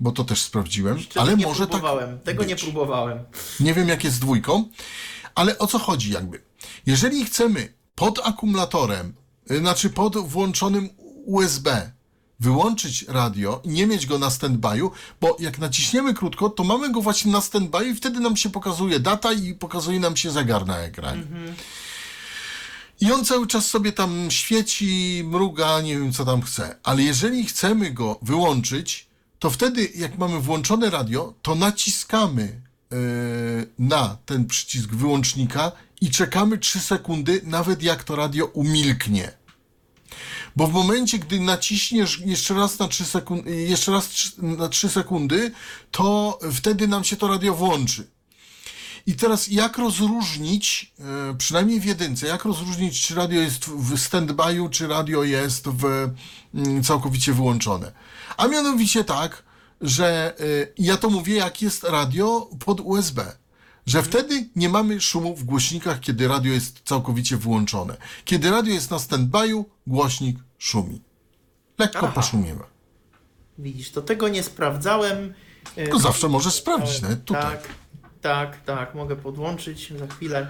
bo to też sprawdziłem, Tego ale nie może tak próbowałem. Tego nie być. próbowałem. Nie wiem, jak jest z dwójką, ale o co chodzi jakby? Jeżeli chcemy pod akumulatorem, yy, znaczy pod włączonym USB wyłączyć radio i nie mieć go na standby'u, bo jak naciśniemy krótko, to mamy go właśnie na standby'u i wtedy nam się pokazuje data i pokazuje nam się zegar na ekranie. I on cały czas sobie tam świeci, mruga, nie wiem co tam chce. Ale jeżeli chcemy go wyłączyć, to wtedy jak mamy włączone radio, to naciskamy yy, na ten przycisk wyłącznika i czekamy 3 sekundy, nawet jak to radio umilknie. Bo w momencie, gdy naciśniesz jeszcze raz na 3 sekundy, jeszcze raz na 3 sekundy, to wtedy nam się to radio włączy. I teraz jak rozróżnić, e, przynajmniej w jedynce, jak rozróżnić, czy radio jest w stand-by'u, czy radio jest w, mm, całkowicie wyłączone? A mianowicie tak, że e, ja to mówię, jak jest radio pod USB. Że wtedy nie mamy szumu w głośnikach, kiedy radio jest całkowicie wyłączone. Kiedy radio jest na stand-by'u, głośnik szumi. Lekko Aha. poszumiewa. Widzisz, to tego nie sprawdzałem. E, To zawsze możesz sprawdzić, nawet tutaj. Tak, tak, tak, mogę podłączyć za chwilę.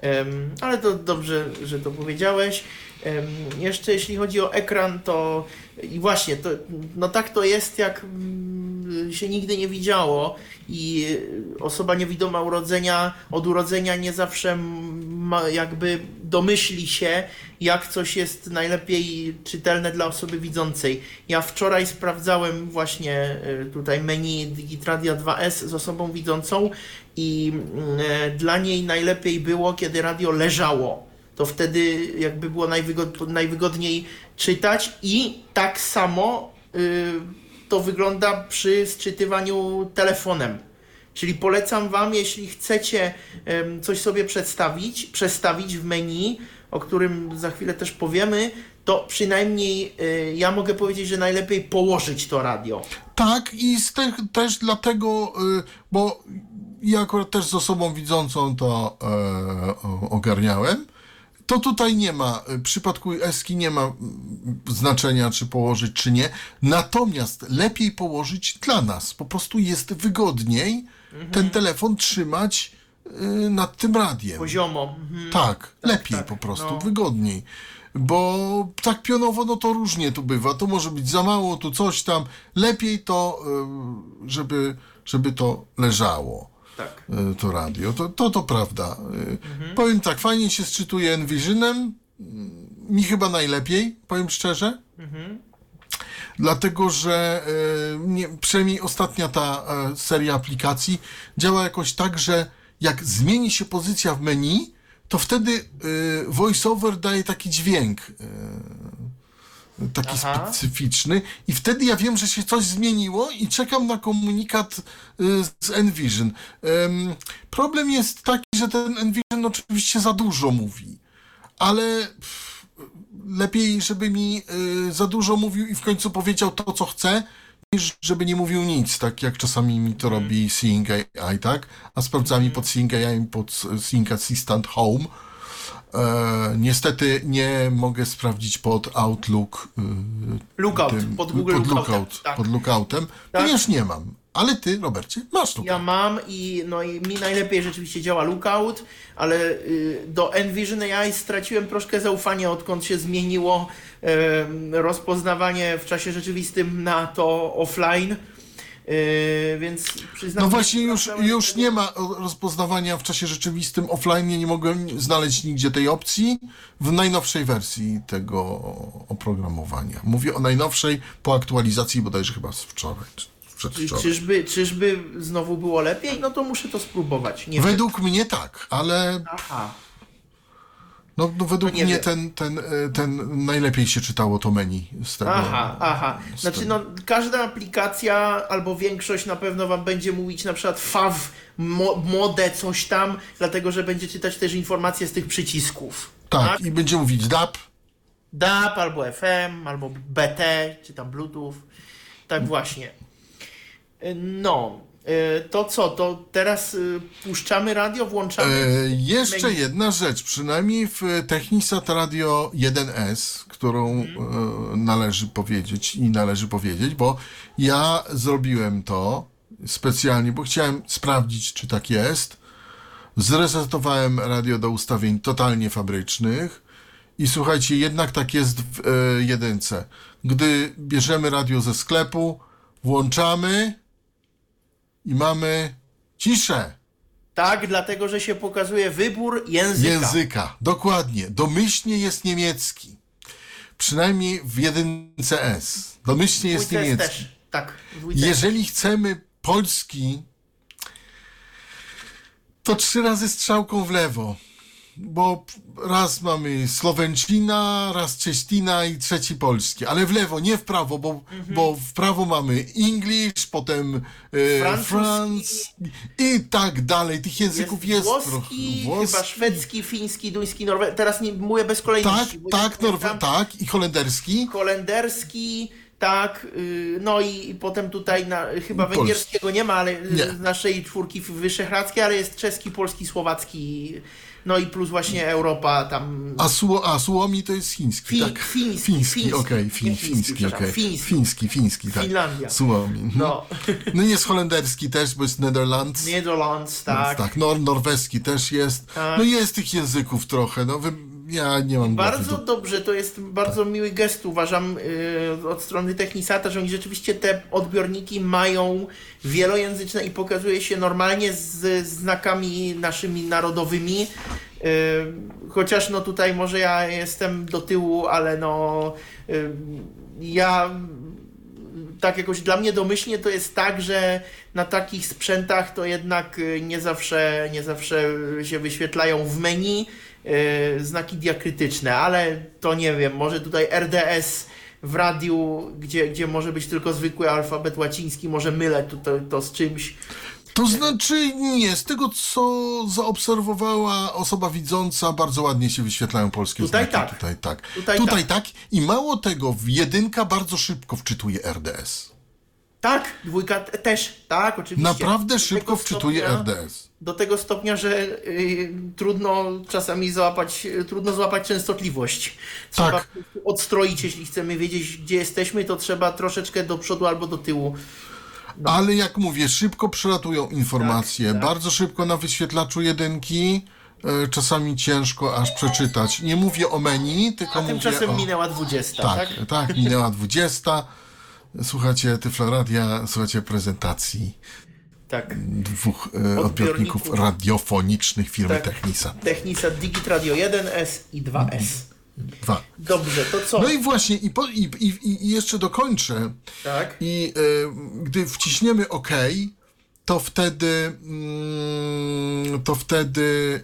Em, ale to dobrze, że to powiedziałeś. Em, jeszcze jeśli chodzi o ekran, to i właśnie, to, no tak to jest, jak mm, się nigdy nie widziało i osoba niewidoma urodzenia, od urodzenia nie zawsze ma, jakby domyśli się, jak coś jest najlepiej czytelne dla osoby widzącej. Ja wczoraj sprawdzałem właśnie y, tutaj menu Digitradia 2S z osobą widzącą i mm, dla niej najlepiej było, kiedy radio leżało. To wtedy jakby było najwygod najwygodniej czytać i tak samo y, to wygląda przy sczytywaniu telefonem. Czyli polecam Wam, jeśli chcecie em, coś sobie przedstawić, przestawić w menu, o którym za chwilę też powiemy, to przynajmniej y, ja mogę powiedzieć, że najlepiej położyć to radio. Tak, i z też dlatego, y, bo ja akurat też z osobą widzącą to o- ogarniałem, to tutaj nie ma, w przypadku eski nie ma mm, znaczenia, czy położyć, czy nie. Natomiast lepiej położyć dla nas. Po prostu jest wygodniej ten telefon trzymać y, nad tym radiem. Poziomo. Mhm. Tak, lepiej tak, po prostu, no. wygodniej. Bo tak pionowo, no to różnie tu bywa. To może być za mało, tu coś tam. Lepiej to, y, żeby, żeby to leżało, Tak. y, to radio. To, to, to prawda. Y, Powiem tak, fajnie się sczytuje Envisionem. Mm, Mi chyba najlepiej, powiem szczerze. Dlatego, że e, nie, przynajmniej ostatnia ta e, seria aplikacji działa jakoś tak, że jak zmieni się pozycja w menu, to wtedy e, voiceover daje taki dźwięk. Taki Aha. specyficzny i wtedy ja wiem, że się coś zmieniło i czekam na komunikat y, z Envision. Em, problem jest taki, że ten Envision oczywiście za dużo mówi, ale pff, lepiej, żeby mi y, za dużo mówił i w końcu powiedział to, co chce, niż żeby nie mówił nic, tak jak czasami mi to robi Seeing AI, tak? A sprawdzami pod Seeing AI, pod Seeing Assistant Home, E, niestety nie mogę sprawdzić pod Outlook. y, Lookout, tym- pod Google pod Lookoutem, lookout, tak. pod lookoutem, ponieważ nie mam. Ale ty, Robercie, masz lookout. Ja mam i, no, i mi najlepiej rzeczywiście działa Lookout, ale y, do Envision AI straciłem troszkę zaufanie, odkąd się zmieniło em, rozpoznawanie w czasie rzeczywistym na to offline. Y, więc przyznam No właśnie, już, już nie ma rozpoznawania w czasie rzeczywistym offline. Nie mogłem znaleźć nigdzie tej opcji w najnowszej wersji tego oprogramowania. Mówię o najnowszej po aktualizacji bodajże chyba z wczoraj, przedwczoraj. czyżby, czyżby znowu było lepiej? No to muszę to spróbować. Nie wiem. Według mnie tak, ale Aha. No, no według nie mnie wiem. ten, ten, e, ten najlepiej się czytało to menu z tego. Aha, aha. Znaczy, no, każda aplikacja albo większość na pewno Wam będzie mówić na przykład fav, mo, mode, coś tam, dlatego że będzie czytać też informacje z tych przycisków. Tak, i będzie mówić DAP. DAP albo FM, albo BT, czy tam Bluetooth. Tak właśnie. Y, No, to co? To teraz y, puszczamy radio, włączamy. E, jeszcze jedna rzecz, przynajmniej w Technisat Radio 1S, którą e, należy powiedzieć i należy powiedzieć, bo ja zrobiłem to specjalnie, bo chciałem sprawdzić, czy tak jest. Zresetowałem radio do ustawień totalnie fabrycznych i słuchajcie, jednak tak jest w e, jedynce. Gdy bierzemy radio ze sklepu, włączamy i mamy ciszę. Tak, dlatego że się pokazuje wybór języka. Języka, dokładnie. Domyślnie jest niemiecki. Przynajmniej w jedynce S. Domyślnie jest niemiecki. też. Tak, Jeżeli chcemy polski, to trzy razy strzałką w lewo. Bo raz mamy Słowencina, raz Cześtina i trzeci polski. Ale w lewo, nie w prawo, bo, bo w prawo mamy English, potem e. France i tak dalej. Tych języków jest, włoski, trochę. chyba szwedzki, fiński, duński, norweski. Teraz nie mówię bez Tak, kolejności. tak, nie norwe- tak, i holenderski. Holenderski, tak, y, no i, i potem tutaj na, chyba Polski. węgierskiego nie ma, ale Nie. z naszej czwórki wyszehradzkiej, ale jest czeski, polski, słowacki, no i plus właśnie Europa tam. A, suo, a Suomi to jest chiński, Fi- tak? fiński, Fiński, fiński, okej, fiński, fiński, przepraszam, okej. fiński. Fiński, fiński, tak. Finlandia. Suomi. mhm. No, No jest holenderski też, bo jest Netherlands. Netherlands, Tak, tak. tak. Nor norweski też jest. Tak. No jest tych języków trochę, no wy, ja nie mam Bardzo do- dobrze, to jest bardzo miły gest, uważam, yy, od strony Technisata, że oni rzeczywiście te odbiorniki mają wielojęzyczne i pokazuje się normalnie z znakami naszymi narodowymi. Yy, chociaż no tutaj może ja jestem do tyłu, ale no yy, ja tak jakoś dla mnie domyślnie to jest tak, że na takich sprzętach to jednak y, nie zawsze, nie zawsze się wyświetlają w menu y, znaki diakrytyczne, ale to nie wiem, może tutaj RDS w radiu, gdzie, gdzie może być tylko zwykły alfabet łaciński, może mylę to, to, to z czymś. To znaczy nie, z tego co zaobserwowała osoba widząca, bardzo ładnie się wyświetlają polskie Tutaj znaki. tak. Tutaj tak. Tutaj Tutaj tak. I mało tego, jedynka bardzo szybko wczytuje RDS. Tak, dwójka też, tak, oczywiście. Naprawdę szybko wczytuje stopnia- RDS. Do tego stopnia, że y, trudno czasami złapać, y, trudno złapać częstotliwość. Trzeba Tak. odstroić, jeśli chcemy wiedzieć, gdzie jesteśmy, to trzeba troszeczkę do przodu albo do tyłu. Ale jak mówię, szybko przelatują informacje, Tak, tak. bardzo szybko na wyświetlaczu jedynki, e, czasami ciężko aż przeczytać. Nie mówię o menu, tylko A mówię tymczasem o... minęła 20, tak? Tak, tak, minęła 20. Słuchajcie Tyfloradia, słuchajcie prezentacji Tak. dwóch e, odbiorników radiofonicznych firmy Tak. Technisa. Technisa Digit Radio 1S i 2S. Dwa. Dobrze, to co? No i właśnie, i, po, i, i, i jeszcze dokończę. Tak. I e, gdy wciśniemy OK, to wtedy mm, to wtedy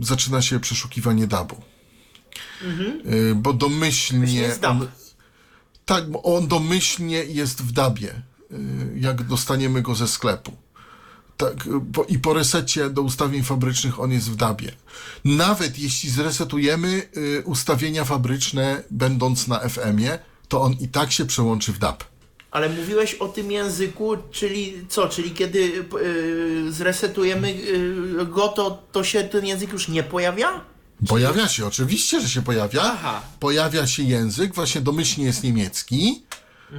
e, zaczyna się przeszukiwanie DAB-u. E, bo domyślnie Myślę, on, tak, bo on domyślnie jest w DABie, e, jak dostaniemy go ze sklepu. Tak, po, I po resecie do ustawień fabrycznych on jest w DABie. Nawet jeśli zresetujemy y, ustawienia fabryczne, będąc na FM-ie, to on i tak się przełączy w DAB. Ale mówiłeś o tym języku, czyli co? Czyli kiedy y, zresetujemy y, go, to, to się ten język już nie pojawia? Pojawia się, oczywiście, że się pojawia. Aha. Pojawia się język, właśnie domyślnie jest niemiecki. E,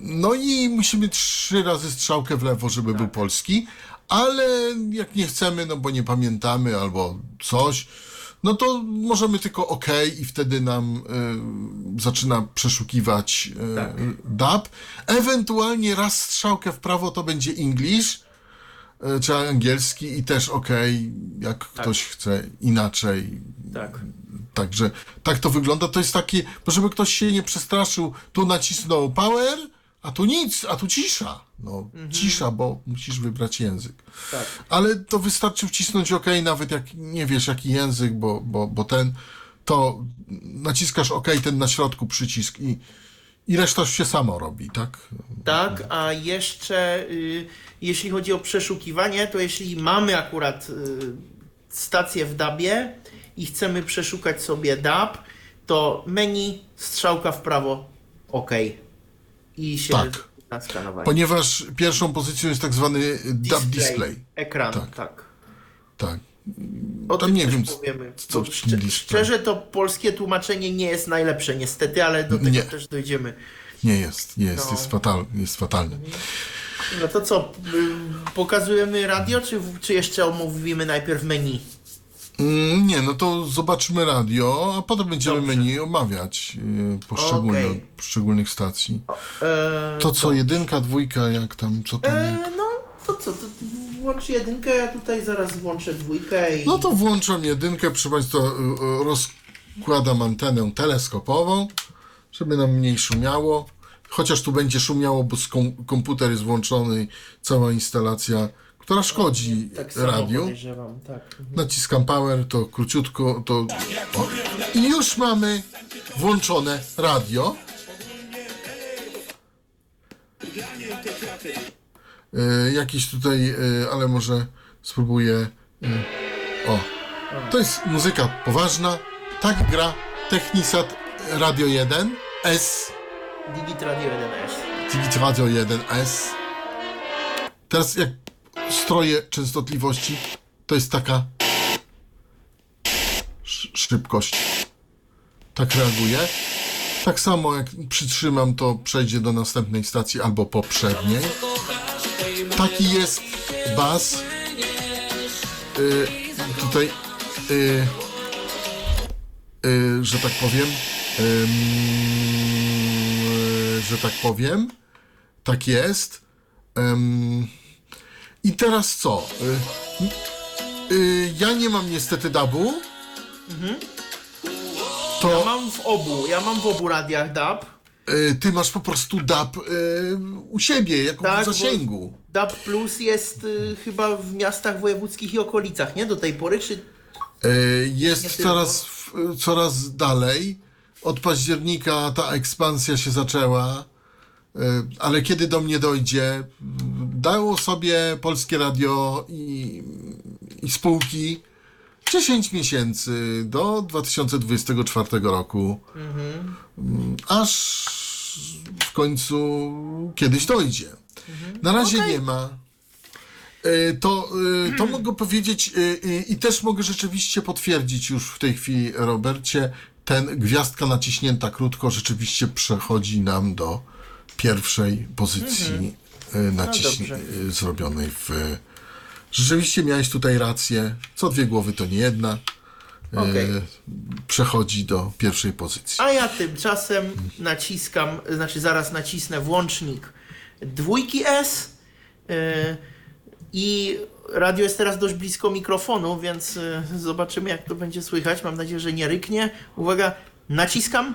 no i musimy trzy razy strzałkę w lewo, żeby był polski, ale jak nie chcemy, no bo nie pamiętamy albo coś, no to możemy tylko OK i wtedy nam e, zaczyna przeszukiwać e, Tak. DAB. Ewentualnie raz strzałkę w prawo to będzie English, czy angielski i też OK, jak ktoś chce inaczej, Tak. Także tak to wygląda. To jest takie, żeby ktoś się nie przestraszył, tu nacisnął power, a tu nic, a tu cisza. No, cisza, bo musisz wybrać język. Tak. Ale to wystarczy wcisnąć OK, nawet jak nie wiesz jaki język, bo, bo, bo ten, to naciskasz OK, ten na środku przycisk i, i reszta się samo robi, tak? Tak, a jeszcze y, jeśli chodzi o przeszukiwanie, to jeśli mamy akurat y, stację w DABie i chcemy przeszukać sobie DAB, to menu, strzałka w prawo, OK. I się Tak. na skanowanie. Ponieważ pierwszą pozycją jest tak zwany DAB display. Ekran, Tak. tak. Tak. O tym nie wiem, powiemy. co szczerze, szczerze to polskie tłumaczenie nie jest najlepsze niestety, ale do tego Nie. też dojdziemy. Nie jest, jest, No. jest, fatal, jest fatalny. No to co, y, pokazujemy radio, czy, czy jeszcze omówimy najpierw menu? Mm, Nie, no to zobaczymy radio, a potem będziemy Dobrze. menu omawiać yy, poszczególne, poszczególnych stacji. E, To co, jedynka, dwójka, jak tam, co tam? E, jak? no, to co, to włącz jedynkę, ja tutaj zaraz włączę dwójkę i... No to włączam jedynkę, proszę Państwa, yy, rozkładam antenę teleskopową, żeby nam mniej szumiało. Chociaż tu będzie szumiało, bo komputer jest włączony i cała instalacja, która szkodzi tak radiu. tak. Naciskam power, to króciutko, to... O. I już mamy włączone radio. E, jakiś tutaj, e, ale może spróbuję... E, o, to jest muzyka poważna. Tak gra Technisat Radio 1 S, Digit Radio 1S. Digit Radio 1S. Teraz jak stroje częstotliwości, to jest taka sz- szybkość. Tak reaguje. Tak samo jak przytrzymam, to przejdzie do następnej stacji albo poprzedniej. Taki jest bas. Y, tutaj, y, y, że tak powiem, ym, że tak powiem, tak jest. Ym, I teraz co? Y, y, ja nie mam niestety dabu. To Ja mam w obu, ja mam w obu radiach DAB. Y, ty masz po prostu dab y, u siebie, jako Tak, zasięgu. DAB Plus jest y, chyba w miastach wojewódzkich i okolicach, nie? Do tej pory, czy... Jest coraz, w- coraz dalej. Od października ta ekspansja się zaczęła. Ale kiedy do mnie dojdzie, dało sobie polskie radio i, i spółki 10 miesięcy do 2024 roku, Mm, aż w końcu kiedyś dojdzie. Na razie nie ma. Y, To, y, to mogę powiedzieć y, y, i też mogę rzeczywiście potwierdzić już w tej chwili, Robercie, ten gwiazdka naciśnięta krótko rzeczywiście przechodzi nam do pierwszej pozycji naciś- dobrze. y, zrobionej w... Rzeczywiście miałeś tutaj rację, co dwie głowy to nie jedna. Y, Okej. Przechodzi do pierwszej pozycji. A ja tymczasem naciskam, znaczy zaraz nacisnę włącznik dwójki S y, i radio jest teraz dość blisko mikrofonu, więc y, zobaczymy jak to będzie słychać. Mam nadzieję, że nie ryknie. Uwaga, naciskam.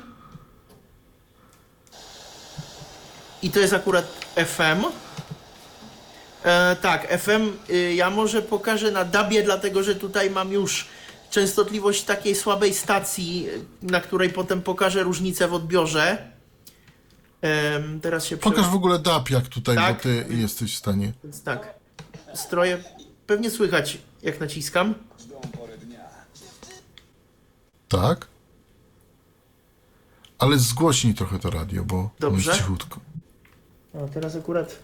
I to jest akurat FM. E, tak, FM y, ja może pokażę na DABie, dlatego że tutaj mam już częstotliwość takiej słabej stacji, y, na której potem pokażę różnicę w odbiorze. Em, teraz się Pokaż w ogóle DAP, jak tutaj, Tak. bo ty jesteś w stanie. Więc tak, stroje. Pewnie słychać, jak naciskam. Tak? Ale zgłośnij trochę to radio, bo Dobrze. jest cichutko. O, teraz akurat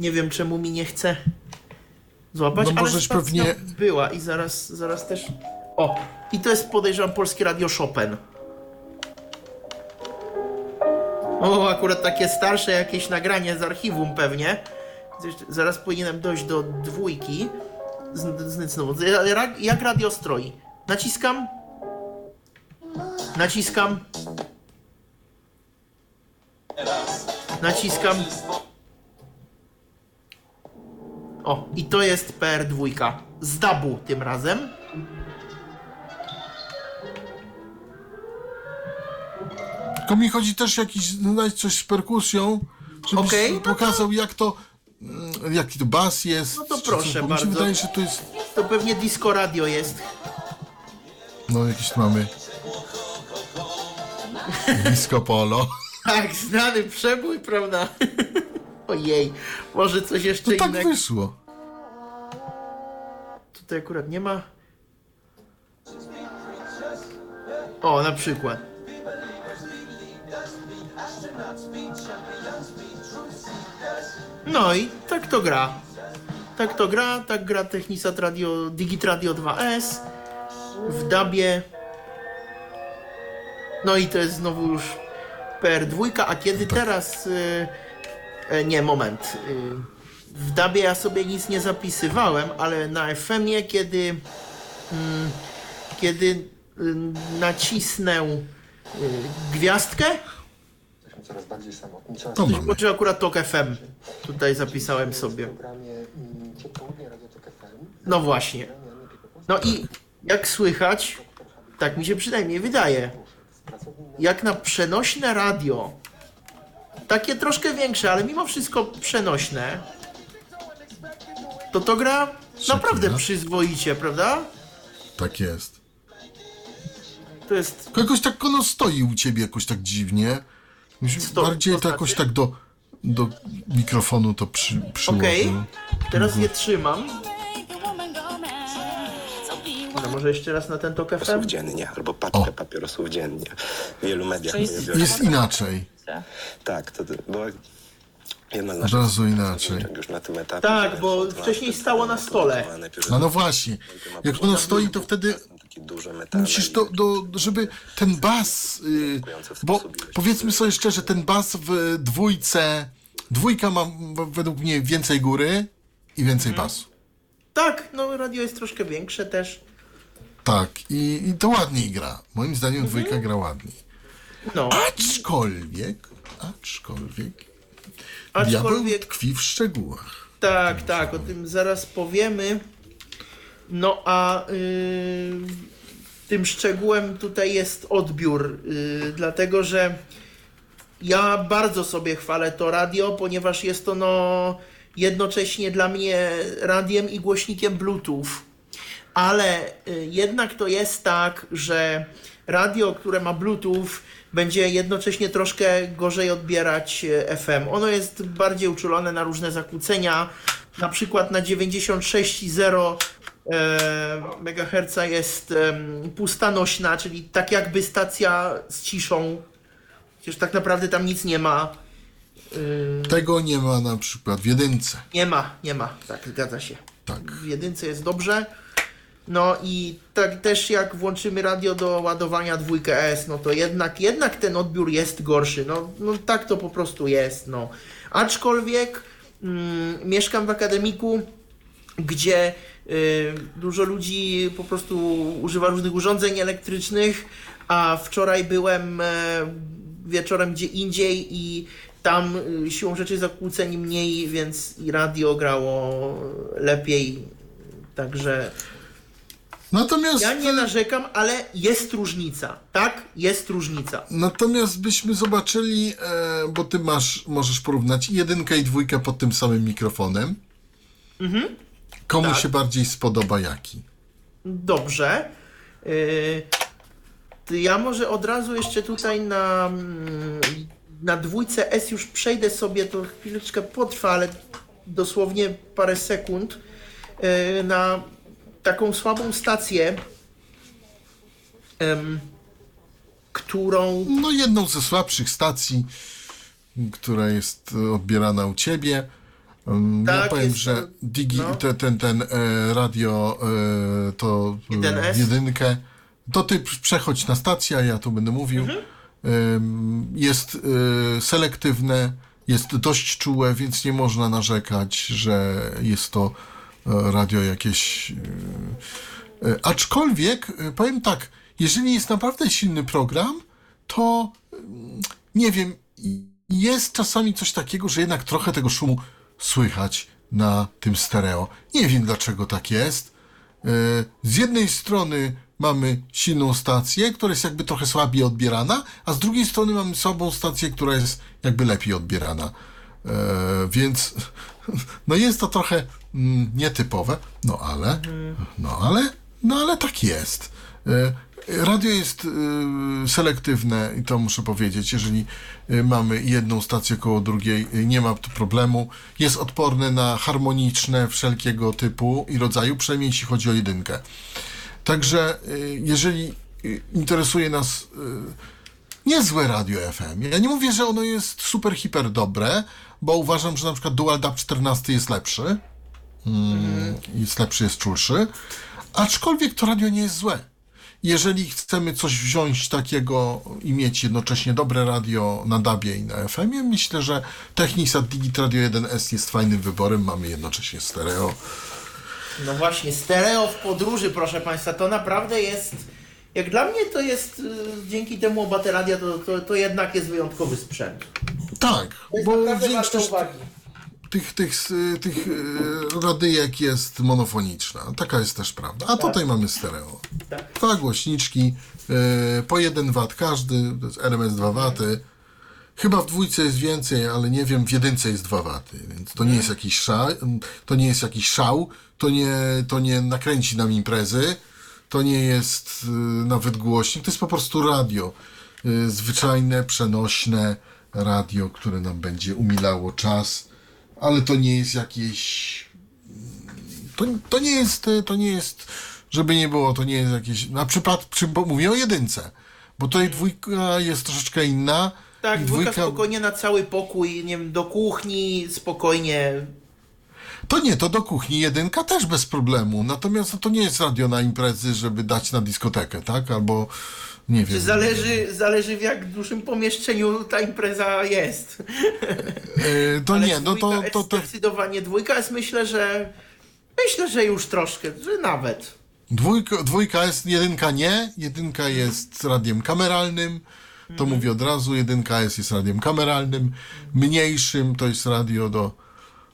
nie wiem, czemu mi nie chce złapać, No ale możeś stacja pewnie- była i zaraz, zaraz też O, i to jest podejrzewam polskie radio Chopin. O, akurat takie starsze jakieś nagranie z archiwum pewnie. Zaraz powinienem dojść do dwójki. Znowu. Jak radio stroi? Naciskam. Naciskam. Naciskam. O, i to jest PR2. Z dabu tym razem. Tylko mi chodzi też jakiś, no dać coś z perkusją, żebyś Okej, no to- pokazał jak to, mm, jaki to bas jest. No to czy proszę bo Mi bardzo. się wydaje, że to jest, To pewnie disco radio jest. no jakieś mamy disco polo. Tak, znany przebój, prawda? Ojej, może coś jeszcze No tak innego. wyszło. Tutaj akurat nie ma. O, na przykład. No i tak to gra. Tak to gra, tak gra Technisat Radio, Digit Radio 2S w dabie. No i to jest znowu już PR2, a kiedy teraz... Y, e, nie, moment. Y, w dabie ja sobie nic nie zapisywałem, ale na FM-ie, kiedy, mm, kiedy y, nacisnę y, gwiazdkę, Jesteśmy coraz bardziej samotni. To mamy. akurat TOK FM tutaj zapisałem sobie. programie mm, Co południe Radio Tok FM. No właśnie. No i jak słychać, tak mi się przynajmniej wydaje, jak na przenośne radio, takie troszkę większe, ale mimo wszystko przenośne, to to gra naprawdę Shakira. przyzwoicie, prawda? Tak jest. To jest Tylko jakoś tak ono stoi u ciebie jakoś tak dziwnie. Sto- Bardziej to to jakoś tak do, do mikrofonu to przy, przyłożył. Okej, teraz je trzymam. No może jeszcze raz na ten tok FM? dziennie albo paczkę O. papierosów dziennie. W wielu mediach się- Jest inaczej. Tak, to było jedna z Od naszych razu inaczej. już na tym etapie. Tak, że bo są dwa wcześniej stało na stole. No no właśnie. Jak ono stoi, to wtedy takie duże metale musisz do, do, żeby ten bas, y, bo powiedzmy sobie szczerze, ten bas w dwójce, dwójka ma w- według mnie więcej góry i więcej basu. Tak, no radio jest troszkę większe też. Tak, i, i to ładniej gra. Moim zdaniem dwójka gra ładniej. No, Aczkolwiek, aczkolwiek, diabeł aczkolwiek tkwi w szczegółach. tak, tak, o tym zaraz powiemy. No a y, tym szczegółem tutaj jest odbiór, y, dlatego że ja bardzo sobie chwalę to radio, ponieważ jest ono jednocześnie dla mnie radiem i głośnikiem Bluetooth. Ale y, jednak to jest tak, że radio, które ma Bluetooth, będzie jednocześnie troszkę gorzej odbierać e, FM. Ono jest bardziej uczulone na różne zakłócenia. Na przykład na 96,0 e, MHz jest pusta nośna, czyli tak jakby stacja z ciszą. Przecież tak naprawdę tam nic nie ma. Tego nie ma na przykład w jedynce. Nie ma, nie ma. Tak, zgadza się. Tak. W jedynce jest dobrze. No i tak też jak włączymy radio do ładowania dwójkę S, no to jednak, jednak ten odbiór jest gorszy. No, no tak to po prostu jest. No. Aczkolwiek mm, mieszkam w akademiku, gdzie y, dużo ludzi po prostu używa różnych urządzeń elektrycznych, a wczoraj byłem e, wieczorem gdzie indziej i tam y, siłą rzeczy zakłóceń mniej, więc i radio grało lepiej. Także Natomiast, ja nie narzekam, ale jest różnica. Tak? Jest różnica. natomiast byśmy zobaczyli, e, bo ty masz, możesz porównać jedynkę i dwójkę pod tym samym mikrofonem. Komu Tak. się bardziej spodoba jaki? Dobrze. Yy, to ja może od razu jeszcze tutaj na, mm, na dwójce S już przejdę sobie, to chwileczkę potrwa, ale dosłownie parę sekund, yy, na taką słabą stację, em, którą No jedną ze słabszych stacji, która jest odbierana u ciebie. Ja Tak, powiem, jest że digi, no. te, ten, ten e, radio e, to e, 1S? jedynkę, to ty przechodź na stację, a ja tu będę mówił. Mhm. Em, jest e, selektywne, jest dość czułe, więc nie można narzekać, że jest to radio jakieś... E, e, aczkolwiek, e, powiem tak, jeżeli jest naprawdę silny program, to mm, nie wiem, jest czasami coś takiego, że jednak trochę tego szumu słychać na tym stereo. Nie wiem dlaczego tak jest. E, Z jednej strony mamy silną stację, która jest jakby trochę słabiej odbierana, a z drugiej strony mamy słabą stację, która jest jakby lepiej odbierana. E, więc no jest to trochę nietypowe, no ale, no ale, no ale tak jest. E, Radio jest e, selektywne i to muszę powiedzieć. Jeżeli e, mamy jedną stację koło drugiej, nie ma tu problemu. Jest odporne na harmoniczne wszelkiego typu i rodzaju, przynajmniej jeśli chodzi o jedynkę. Także jeżeli interesuje nas niezłe radio FM. Ja nie mówię, że ono jest super, hiper dobre, bo uważam, że na przykład Dual DAB 14 jest lepszy. Mm, Jest lepszy, jest czulszy. Aczkolwiek to radio nie jest złe. Jeżeli chcemy coś wziąć takiego i mieć jednocześnie dobre radio na DABie i na FM-ie, myślę, że Technisat Digit Radio 1S jest fajnym wyborem. Mamy jednocześnie stereo. No właśnie, stereo w podróży, proszę Państwa, to naprawdę jest. Jak dla mnie to jest, y, dzięki temu obateradia, to, to, to jednak jest wyjątkowy sprzęt. Tak, bo większość. Tych, tych, tych e, radyjek jest monofoniczna. Taka jest też prawda. A tutaj mamy stereo. Tak. Dwa głośniczki, e, po 1 W każdy, to jest RMS 2 W. Chyba w dwójce jest więcej, ale nie wiem, w jedynce jest 2 W, więc to nie jest jakiś szał, to nie jest jakiś szał, to nie, to nie nakręci nam imprezy, to nie jest e, nawet głośnik, to jest po prostu radio. Zwyczajne, przenośne radio, które nam będzie umilało czas, ale to nie jest jakieś to, to nie jest, to nie jest, żeby nie było, to nie jest jakieś, na przykład, przy, mówię o jedynce, bo tutaj dwójka jest troszeczkę inna. Tak, dwójka spokojnie na cały pokój, nie wiem, do kuchni, spokojnie. To nie, to do kuchni jedynka też bez problemu, natomiast no, to nie jest radio na imprezy, żeby dać na dyskotekę, tak, albo nie wiem. Zależy, zależy w jak dużym pomieszczeniu ta impreza jest. E, to Ale nie, no to, to, to Zdecydowanie dwójka jest, myślę, że myślę, że już troszkę, że nawet. dwójka, dwójka jest, jedynka nie, jedynka jest radiem kameralnym, to mówię od razu, jedynka jest, jest radiem kameralnym, mniejszym to jest radio do,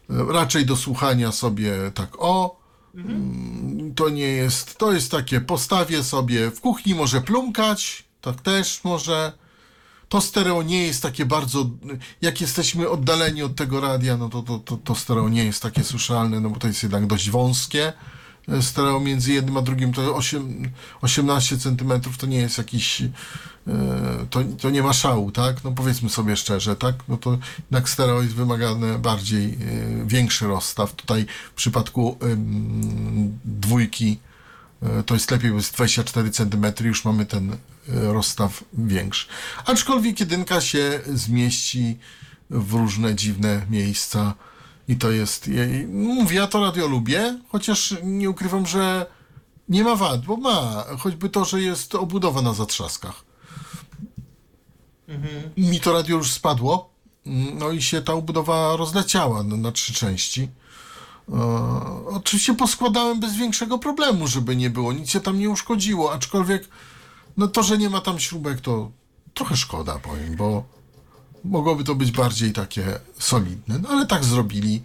raczej do słuchania sobie tak o, Mm, to nie jest, to jest takie, postawię sobie, w kuchni może plumkać, tak też może, to stereo nie jest takie bardzo, jak jesteśmy oddaleni od tego radia, no to, to, to, to stereo nie jest takie słyszalne, no bo to jest jednak dość wąskie. E, Stereo między jednym a drugim to 8, 18 cm to nie jest jakiś, e, to, to nie ma szału, tak? No powiedzmy sobie szczerze, tak? No to jednak stereo jest wymagane bardziej, e, większy rozstaw. Tutaj w przypadku dwójki to jest lepiej, bo jest 24 cm, już mamy ten rozstaw większy. Aczkolwiek jedynka się zmieści w różne dziwne miejsca i to jest, jej- mówię, ja to radio lubię, chociaż nie ukrywam, że nie ma wad, bo ma, choćby to, że jest obudowa na zatrzaskach. Mi to radio już spadło, no i się ta obudowa rozleciała na, na trzy części. E, oczywiście poskładałem bez większego problemu, żeby nie było, nic się tam nie uszkodziło, aczkolwiek no to, że nie ma tam śrubek, to trochę szkoda, powiem, bo mogłoby to być bardziej takie solidne, no ale tak zrobili.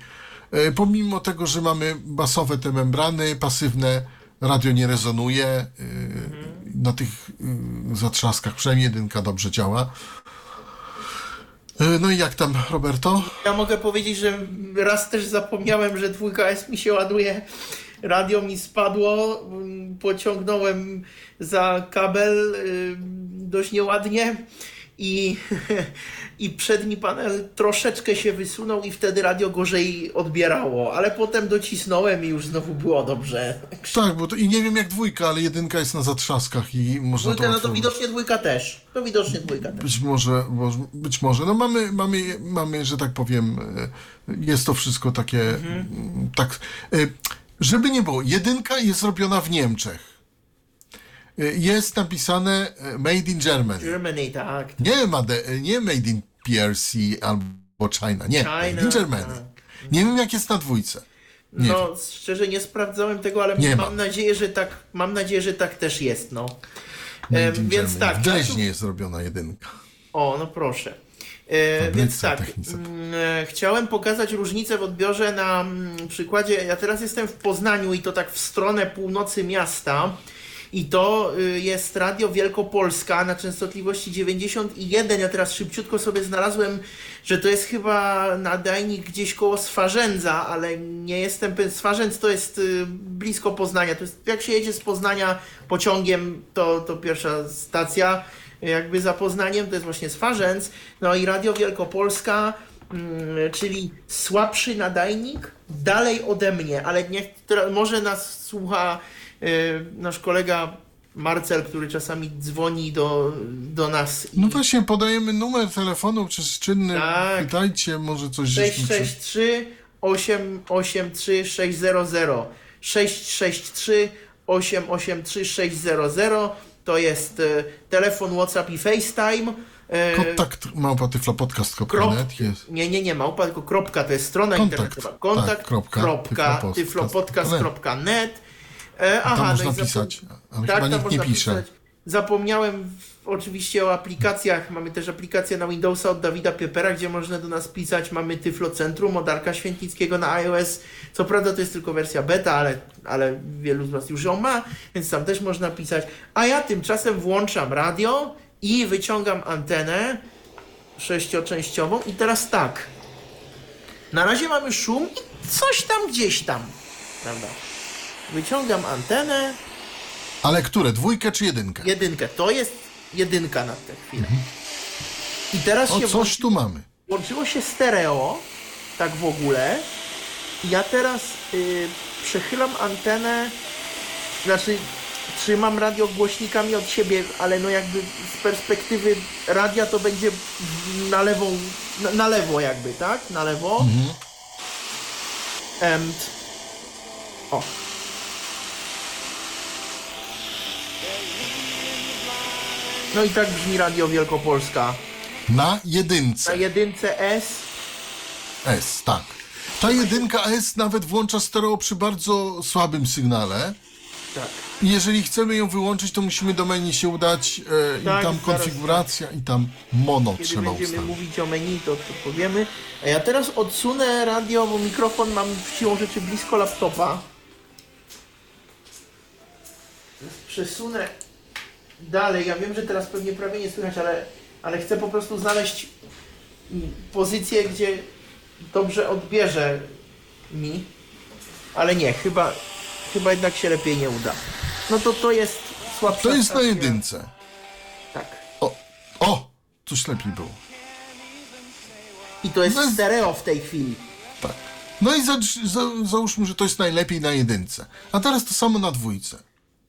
E, pomimo tego, że mamy basowe te membrany, pasywne, radio nie rezonuje, e, na tych e, zatrzaskach przynajmniej jedynka dobrze działa. No i jak tam, Roberto? Ja mogę powiedzieć, że raz też zapomniałem, że dwójka S mi się ładuje. Radio mi spadło, pociągnąłem za kabel y, dość nieładnie i, i przedni panel troszeczkę się wysunął i wtedy radio gorzej odbierało, ale potem docisnąłem i już znowu było dobrze. Tak, bo to, i nie wiem jak dwójka, ale jedynka jest na zatrzaskach i można Dwójka, no łatwo- to widocznie dwójka też. To widocznie dwójka też. Być może, być może. No mamy, mamy, mamy, że tak powiem, e, jest to wszystko takie, Mhm. mm, tak, e, żeby nie było, jedynka jest robiona w Niemczech. E, Jest napisane e, Made in Germany. Germany, tak. Nie, made, nie Made in PRC albo China, nie, Made in China, Germany. tak. Nie wiem jak jest na dwójce. Nie No, szczerze nie sprawdzałem tego, ale Nie mam ma. nadzieję, że tak, mam nadzieję, że tak też jest, no. In więc Germany. tak, W Dreźnie jest robiona jedynka. O, no proszę. E, więc tak, mm, e, chciałem pokazać różnicę w odbiorze na mm, przykładzie. Ja teraz jestem w Poznaniu i to tak w stronę północy miasta. I to y, jest Radio Wielkopolska na częstotliwości 91. Ja teraz szybciutko sobie znalazłem, że to jest chyba nadajnik gdzieś koło Swarzędza, ale nie jestem pewien. Swarzędz to jest y, blisko Poznania. To jest, jak się jedzie z Poznania pociągiem, to, to pierwsza stacja jakby za Poznaniem, to jest właśnie Swarzędz. No i Radio Wielkopolska, mm, czyli słabszy nadajnik, dalej ode mnie, ale niech, może nas słucha nasz kolega Marcel, który czasami dzwoni do, do nas. i- No właśnie, podajemy numer telefonu przez czynny. Tak. Pytajcie, może coś żeśmy przy- 663 883 600 663 883 600 to jest e, telefon WhatsApp i FaceTime. E, Kontakt małpa krop, tyflopodcast.net jest. nie, nie, nie, małpa, tylko kropka, to jest strona Kontakt, internetowa. Kontakt, tak, kropka, kropka, tyflopodcast.net. E, aha, Tam no można pisać, ale tak, chyba nikt nie pisze. pisać. Zapomniałem w, oczywiście o aplikacjach. Mamy też aplikację na Windowsa od Dawida Piepera, gdzie można do nas pisać. Mamy Tyflo Centrum od Darka Świętnickiego na iOS. Co prawda to jest tylko wersja beta, ale, ale wielu z Was już ją ma, więc tam też można pisać. A ja tymczasem włączam radio i wyciągam antenę sześcioczęściową. I teraz tak. Na razie mamy szum i coś tam gdzieś tam. Prawda? Wyciągam antenę. Ale które? Dwójkę czy jedynkę? Jedynkę. To jest jedynka na tę chwilę. I teraz O, się coś tu mamy. włączyło się stereo, tak w ogóle. Ja teraz y, przechylam antenę, znaczy trzymam radio głośnikami od siebie, ale no jakby z perspektywy radia to będzie na lewą, na, na lewo jakby, tak? Na lewo. And... O. No i tak brzmi Radio Wielkopolska. Na Na jedynce. jedynce S S, tak. Ta jedynka S nawet włącza stereo przy bardzo słabym sygnale. Tak. I jeżeli chcemy ją wyłączyć, to musimy do menu się udać e, Tak, i tam konfiguracja i tam mono Kiedy trzeba będziemy ustawić. mówić o menu, to, to powiemy. A ja teraz odsunę radio, bo mikrofon mam siłą rzeczy blisko laptopa. Przesunę dalej. Ja wiem, że teraz pewnie prawie nie słychać, ale, ale chcę po prostu znaleźć pozycję, gdzie dobrze odbierze mi. Ale nie, chyba, chyba jednak się lepiej nie uda. No to to jest słabsza To jest na stacja. jedynce. Tak. O, o, coś lepiej było. I to jest No jest- stereo w tej chwili. Tak. No i za, za, załóżmy, że to jest najlepiej na jedynce. A teraz to samo na dwójce.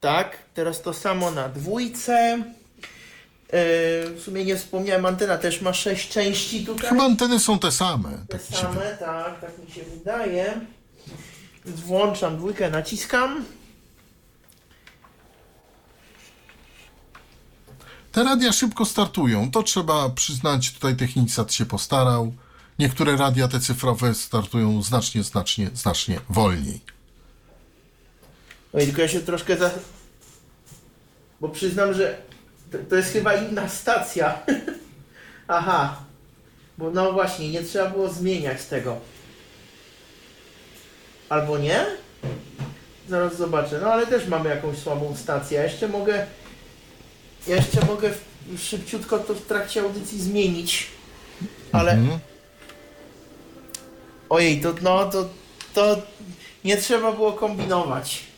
Tak, teraz to samo na dwójce. Yy, w sumie nie wspomniałem, antena też ma sześć części tutaj. Chyba anteny są te same. Te Tak same, tak, tak mi się wydaje. Więc włączam dwójkę, naciskam. Te radia szybko startują. To trzeba przyznać, tutaj Technicsat się postarał. Niektóre radia te cyfrowe startują znacznie, znacznie, znacznie wolniej. No i tylko ja się troszkę za... Bo przyznam, że to, to jest chyba inna stacja. Aha. Bo no właśnie, nie trzeba było zmieniać tego. Albo nie? Zaraz zobaczę. No ale też mamy jakąś słabą stację. Ja jeszcze mogę... Ja jeszcze mogę szybciutko to w trakcie audycji zmienić. Ale... Mhm. Ojej, to no, to, to nie trzeba było kombinować.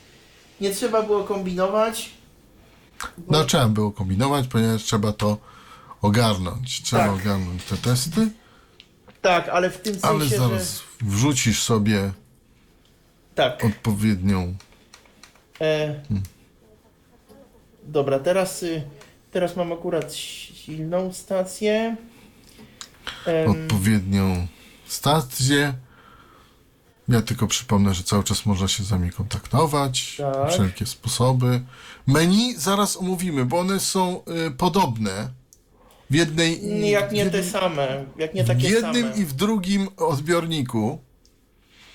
Nie trzeba było kombinować. No trzeba było kombinować, ponieważ trzeba to ogarnąć. Trzeba Tak. ogarnąć te testy, Tak, ale w tym ale sensie, zaraz że... wrzucisz sobie Tak. odpowiednią. E, dobra, teraz, y, teraz mam akurat silną stację. Odpowiednią stację. Ja tylko przypomnę, że cały czas można się z nami kontaktować, Tak. wszelkie sposoby. Menu zaraz omówimy, bo one są y, podobne w jednej jak nie w te same, jak nie w takie jednym same. i w drugim odbiorniku.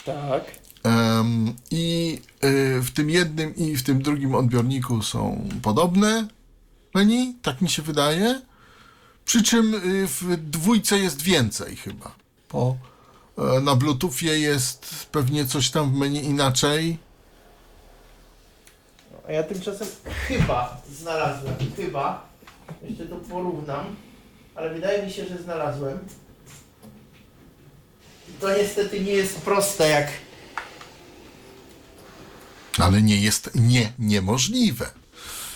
Tak. Em, I y, w tym jednym i w tym drugim odbiorniku są podobne menu, tak mi się wydaje. Przy czym y, w dwójce jest więcej chyba. E, na Bluetoothie jest pewnie coś tam w menu inaczej. A ja tymczasem chyba znalazłem, chyba, jeszcze to porównam, ale wydaje mi się, że znalazłem. To niestety nie jest proste jak... Ale nie jest nie niemożliwe.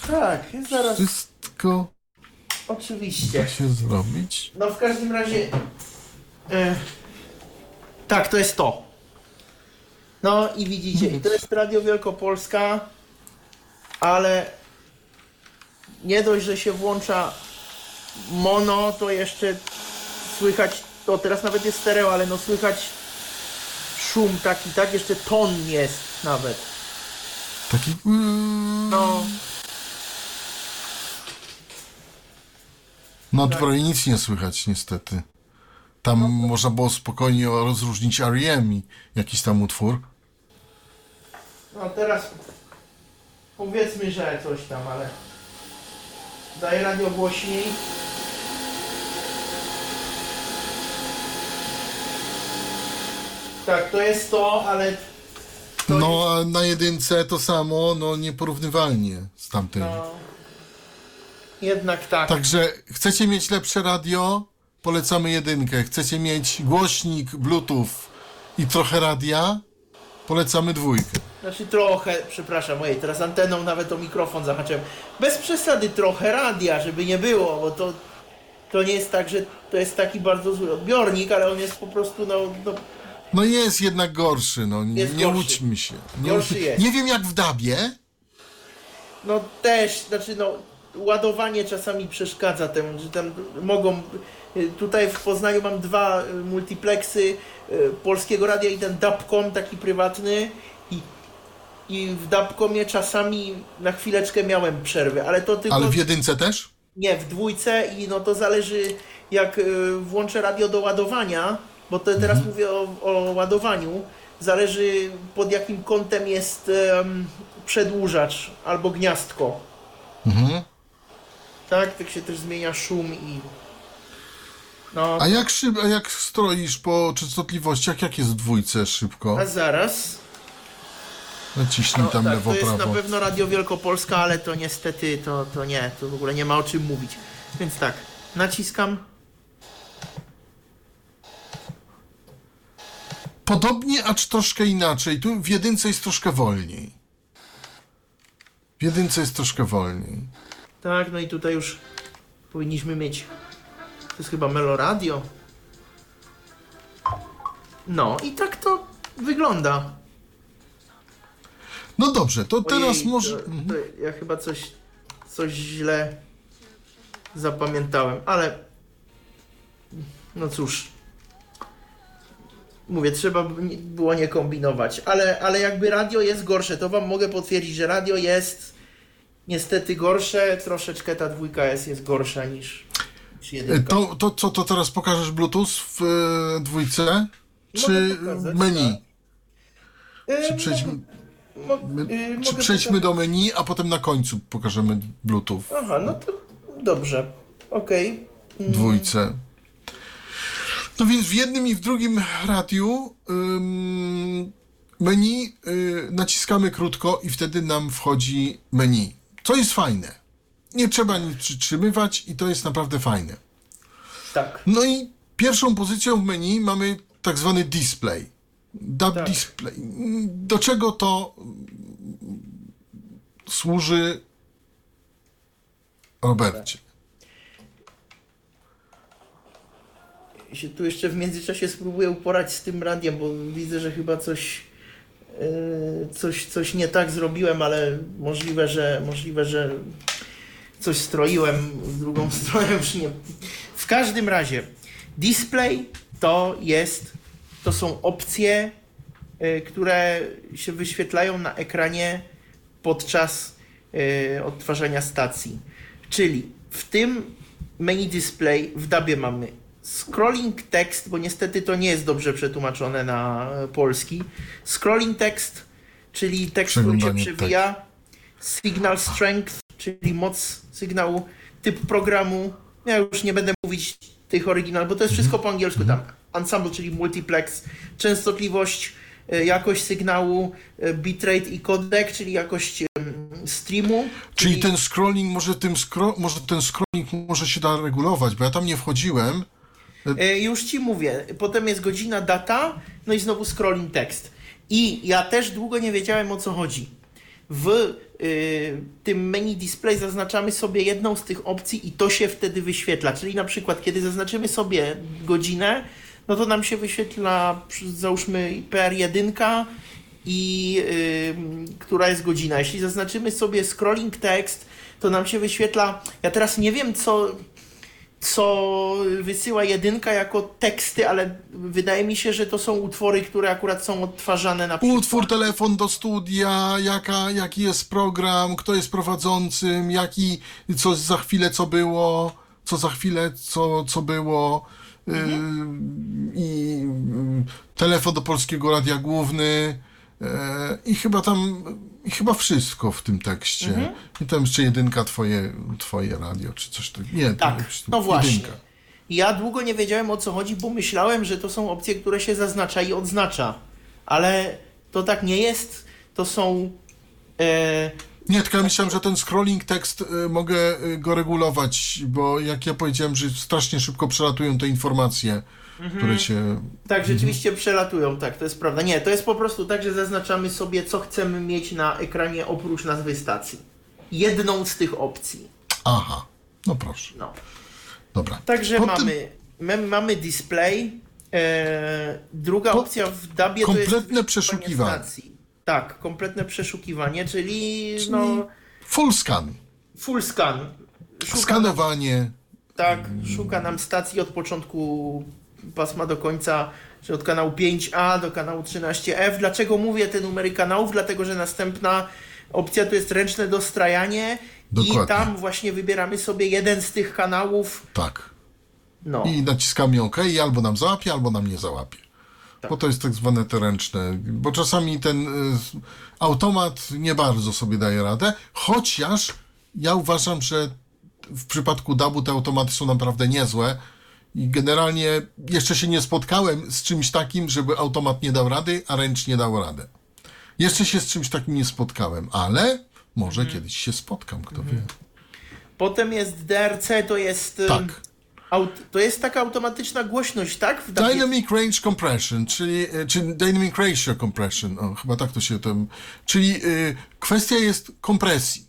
Tak, zaraz, Wszystko oczywiście. da się zrobić. No w każdym razie. E, tak, to jest to. No i widzicie, i to jest Radio Wielkopolska, ale nie dość, że się włącza mono, to jeszcze słychać, to teraz nawet jest stereo, ale no słychać szum taki, tak? Jeszcze ton jest nawet. Taki. No, No Tak. prawie nic nie słychać niestety. Tam można było spokojnie rozróżnić R.E.M. i jakiś tam utwór. no teraz powiedzmy, że coś tam, ale daję radio głośniej. Tak, to jest to, ale to No a na jedynce to samo, no nieporównywalnie z tamtym. no, jednak tak. Także chcecie mieć lepsze radio? Polecamy jedynkę. Chcecie mieć głośnik, bluetooth i trochę radia? Polecamy dwójkę. Znaczy trochę, przepraszam, ojej, teraz anteną nawet o mikrofon zahaczyłem. Bez przesady trochę radia, żeby nie było, bo to, to nie jest tak, że to jest taki bardzo zły odbiornik, ale on jest po prostu, no, no No jest jednak gorszy, no nie, Jest gorszy. łudźmy się. Nie, Gorszy jest. nie wiem jak w Dabie. No też, znaczy no ładowanie czasami przeszkadza temu, że tam mogą. Y, Tutaj w Poznaniu mam dwa y, multiplexy y, polskiego radia i ten Dapcom taki prywatny i, i w Dapcomie czasami na chwileczkę miałem przerwy, ale to tylko Ale w jedynce też? nie w dwójce i no to zależy jak włączę radio do ładowania, bo to teraz Mhm. mówię o, o ładowaniu, zależy pod jakim kątem jest em, przedłużacz albo gniazdko. Mhm. Tak, tak się też zmienia szum i. No, A jak, szyb, a jak stroisz po częstotliwościach, jak jest w dwójce szybko? a zaraz. Naciśnij No, tam tak, lewo, to jest prawo. na pewno Radio Wielkopolska, ale to niestety to, to nie, to w ogóle nie ma o czym mówić. Więc tak, naciskam. Podobnie, acz troszkę inaczej. Tu w jedynce jest troszkę wolniej. W jedynce jest troszkę wolniej. Tak, no i tutaj już powinniśmy mieć. To jest chyba Meloradio. No i tak to wygląda. No dobrze, to teraz Ojej, może... To, to ja chyba coś, coś źle zapamiętałem, ale no cóż. Mówię, trzeba by nie- było nie kombinować, ale, ale jakby radio jest gorsze, to wam mogę potwierdzić, że radio jest niestety gorsze, troszeczkę ta dwójka jest gorsza niż, E, jedynka. To, to co, to teraz pokażesz Bluetooth w e, dwójce? Czy pokazać, menu? E, Czy przejdźmy, mo- mo- y, czy przejdźmy pokazać- do menu, a potem na końcu pokażemy Bluetooth Aha, no to dobrze, okej. w dwójce. No więc w jednym i w drugim radiu ym, menu y, naciskamy krótko i wtedy nam wchodzi menu. Co jest fajne. Nie trzeba nic przytrzymywać i to jest naprawdę fajne. Tak. No i pierwszą pozycją w menu mamy tak zwany display. Dub Tak. display. Do czego to służy Robercie? się tu jeszcze w międzyczasie spróbuję uporać z tym radiem, bo widzę, że chyba coś, yy, coś, coś nie tak zrobiłem, ale możliwe, że możliwe, że coś stroiłem w drugą stronę, już nie. W każdym razie, display to jest, to są opcje, y, które się wyświetlają na ekranie podczas y, odtwarzania stacji. Czyli w tym menu display w DABie mamy scrolling text, bo niestety to nie jest dobrze przetłumaczone na e, polski. Scrolling text, czyli tekst, który się przewija. Signal strength, czyli moc sygnału. Typ programu. Ja już nie będę mówić tych oryginal, bo to jest wszystko po angielsku tam. Ensemble, czyli multiplex. Częstotliwość, e, jakość sygnału, e, bitrate i codec, czyli jakość streamu. Czyli ten scrolling, może, tym scro- może ten scrolling może się da regulować, bo ja tam nie wchodziłem. E, Już ci mówię. Potem jest godzina, data, no i znowu scrolling tekst. I ja też długo nie wiedziałem o co chodzi. W y, tym menu display zaznaczamy sobie jedną z tych opcji i to się wtedy wyświetla. Czyli na przykład, kiedy zaznaczymy sobie godzinę, no to nam się wyświetla, załóżmy PR1 i y, która jest godzina. Jeśli zaznaczymy sobie scrolling text, to nam się wyświetla. Ja teraz nie wiem, co co wysyła jedynka jako teksty, ale wydaje mi się, że to są utwory, które akurat są odtwarzane na przykład. Utwór, telefon do studia, jaka, jaki jest program, kto jest prowadzącym, jaki, co za chwilę co było, co za chwilę co, co było. Yy, I yy, telefon do Polskiego Radia Główny. yy, I chyba tam, chyba wszystko w tym tekście. I tam jeszcze jedynka twoje, twoje radio, czy coś takiego. Nie, Tak, no właśnie. Jedynka. Ja długo nie wiedziałem o co chodzi, bo myślałem, że to są opcje, które się zaznacza i odznacza. Ale to tak nie jest. To są. E, Nie, tylko ja myślałem, że ten scrolling tekst y, mogę y, go regulować, bo jak ja powiedziałem, że strasznie szybko przelatują te informacje, które się... tak, rzeczywiście przelatują, tak, to jest prawda. Nie, to jest po prostu tak, że zaznaczamy sobie, co chcemy mieć na ekranie oprócz nazwy stacji. Jedną z tych opcji. Aha, no proszę, No. dobra. Także Potem mamy, my, mamy display. E, druga Po- opcja w DABie to jest kompletne przeszukiwanie. stacji. Tak, kompletne przeszukiwanie, czyli no, Full scan, full scan. Szuka, skanowanie, tak, szuka nam stacji od początku pasma do końca, czy od kanału 5A do kanału 13F. Dlaczego mówię te numery kanałów? Dlatego, że następna opcja to jest ręczne dostrajanie Dokładnie. i tam właśnie wybieramy sobie jeden z tych kanałów. tak. No. I naciskamy OK i albo nam załapie, albo nam nie załapie. Bo to jest tak zwane te ręczne, bo czasami ten y, automat nie bardzo sobie daje radę, chociaż ja uważam, że w przypadku DAB-u te automaty są naprawdę niezłe i generalnie jeszcze się nie spotkałem z czymś takim, żeby automat nie dał rady, a ręcznie dał radę. Jeszcze się z czymś takim nie spotkałem, ale może Mhm. kiedyś się spotkam, kto wie. Potem jest DRC, to jest. Tak. Aut, to jest taka automatyczna głośność, tak? W? Dynamic Range Compression, czyli, e, czy Dynamic Ratio Compression, o, chyba tak to się tam, czyli y, kwestia jest kompresji,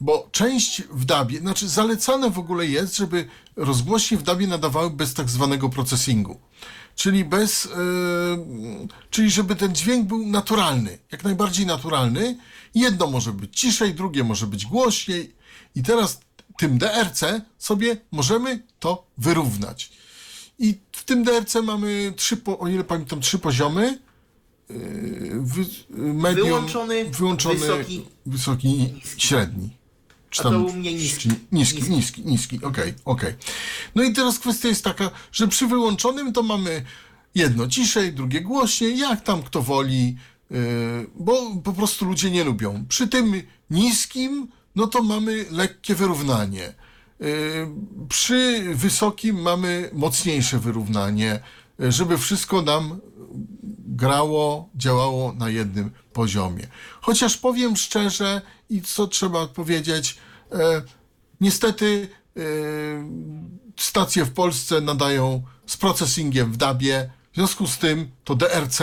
bo część w DABie, znaczy zalecane w ogóle jest, żeby rozgłośnie w DABie nadawały bez tak zwanego processingu, czyli bez, y, czyli żeby ten dźwięk był naturalny, jak najbardziej naturalny, jedno może być ciszej, drugie może być głośniej i teraz tym DRC sobie możemy to wyrównać. I w tym DRC mamy trzy, o ile pamiętam, trzy poziomy. Yy, Wy, medium, Wyłączony, wyłączony, wysoki, wysoki i średni. Czy A to u mnie niski. czy- Niski, niski, niski, okej, okej. No i teraz kwestia jest taka, że przy wyłączonym to mamy jedno ciszej, drugie głośniej, jak tam kto woli, yy, bo po prostu ludzie nie lubią. Przy tym niskim, no to mamy lekkie wyrównanie. Yy, Przy wysokim mamy mocniejsze wyrównanie, żeby wszystko nam grało, działało na jednym poziomie. Chociaż powiem szczerze i co trzeba powiedzieć, niestety e, stacje w Polsce nadają z processingiem w DABie, w związku z tym to DRC,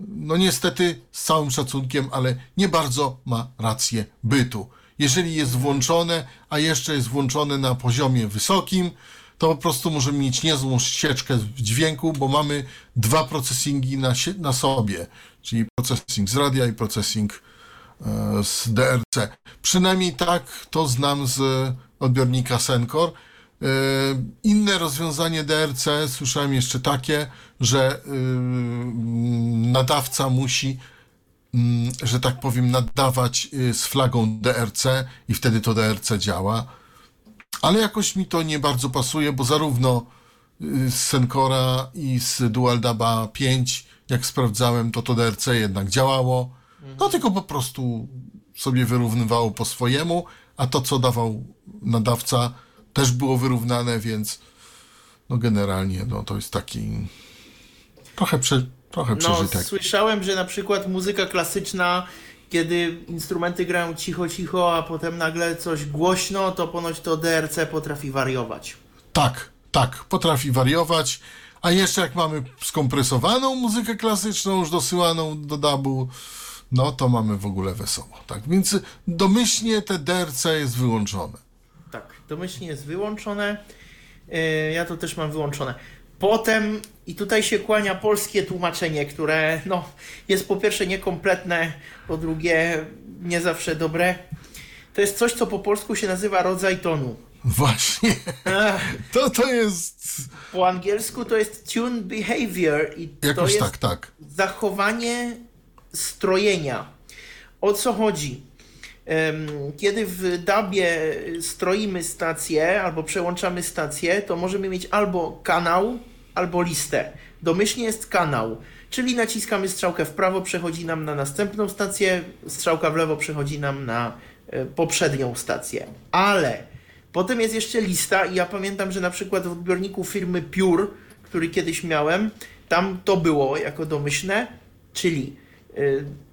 no niestety z całym szacunkiem, ale nie bardzo ma rację bytu. Jeżeli jest włączone, a jeszcze jest włączone na poziomie wysokim, to po prostu możemy mieć niezłą ścieżkę w dźwięku, bo mamy dwa processingi na, na sobie, czyli processing z radia i processing e, z DRC. Przynajmniej tak to znam z odbiornika Sencor. E, Inne rozwiązanie DRC słyszałem jeszcze takie, że y, nadawca musi mm, że tak powiem, nadawać z flagą DRC i wtedy to DRC działa. Ale jakoś mi to nie bardzo pasuje, bo zarówno y, z Sencora i z Dual Daba 5, jak sprawdzałem, to to DRC jednak działało. No tylko po prostu sobie wyrównywało po swojemu, a to, co dawał nadawca, też było wyrównane, więc no generalnie no, to jest taki trochę, prze, trochę No, przeżytek. słyszałem, że na przykład muzyka klasyczna, kiedy instrumenty grają cicho, cicho, a potem nagle coś głośno, to ponoć to DRC potrafi wariować. Tak, tak, potrafi wariować. A jeszcze jak mamy skompresowaną muzykę klasyczną, już dosyłaną do dubu, no to mamy w ogóle wesoło. Tak, więc domyślnie te DRC jest wyłączone. Tak, domyślnie jest wyłączone. Yy, Ja to też mam wyłączone. Potem, i tutaj się kłania polskie tłumaczenie, które no, jest po pierwsze niekompletne, po drugie nie zawsze dobre. To jest coś, co po polsku się nazywa rodzaj tonu. Właśnie, to to jest po angielsku to jest tune behavior i to jakoś jest tak, tak. zachowanie strojenia. O co chodzi? Kiedy w dubie stroimy stację albo przełączamy stację, to możemy mieć albo kanał, albo listę. Domyślnie jest kanał, czyli naciskamy strzałkę w prawo, przechodzi nam na następną stację, strzałka w lewo przechodzi nam na e, poprzednią stację. Ale potem jest jeszcze lista i ja pamiętam, że na przykład w odbiorniku firmy Pure, który kiedyś miałem, tam to było jako domyślne, czyli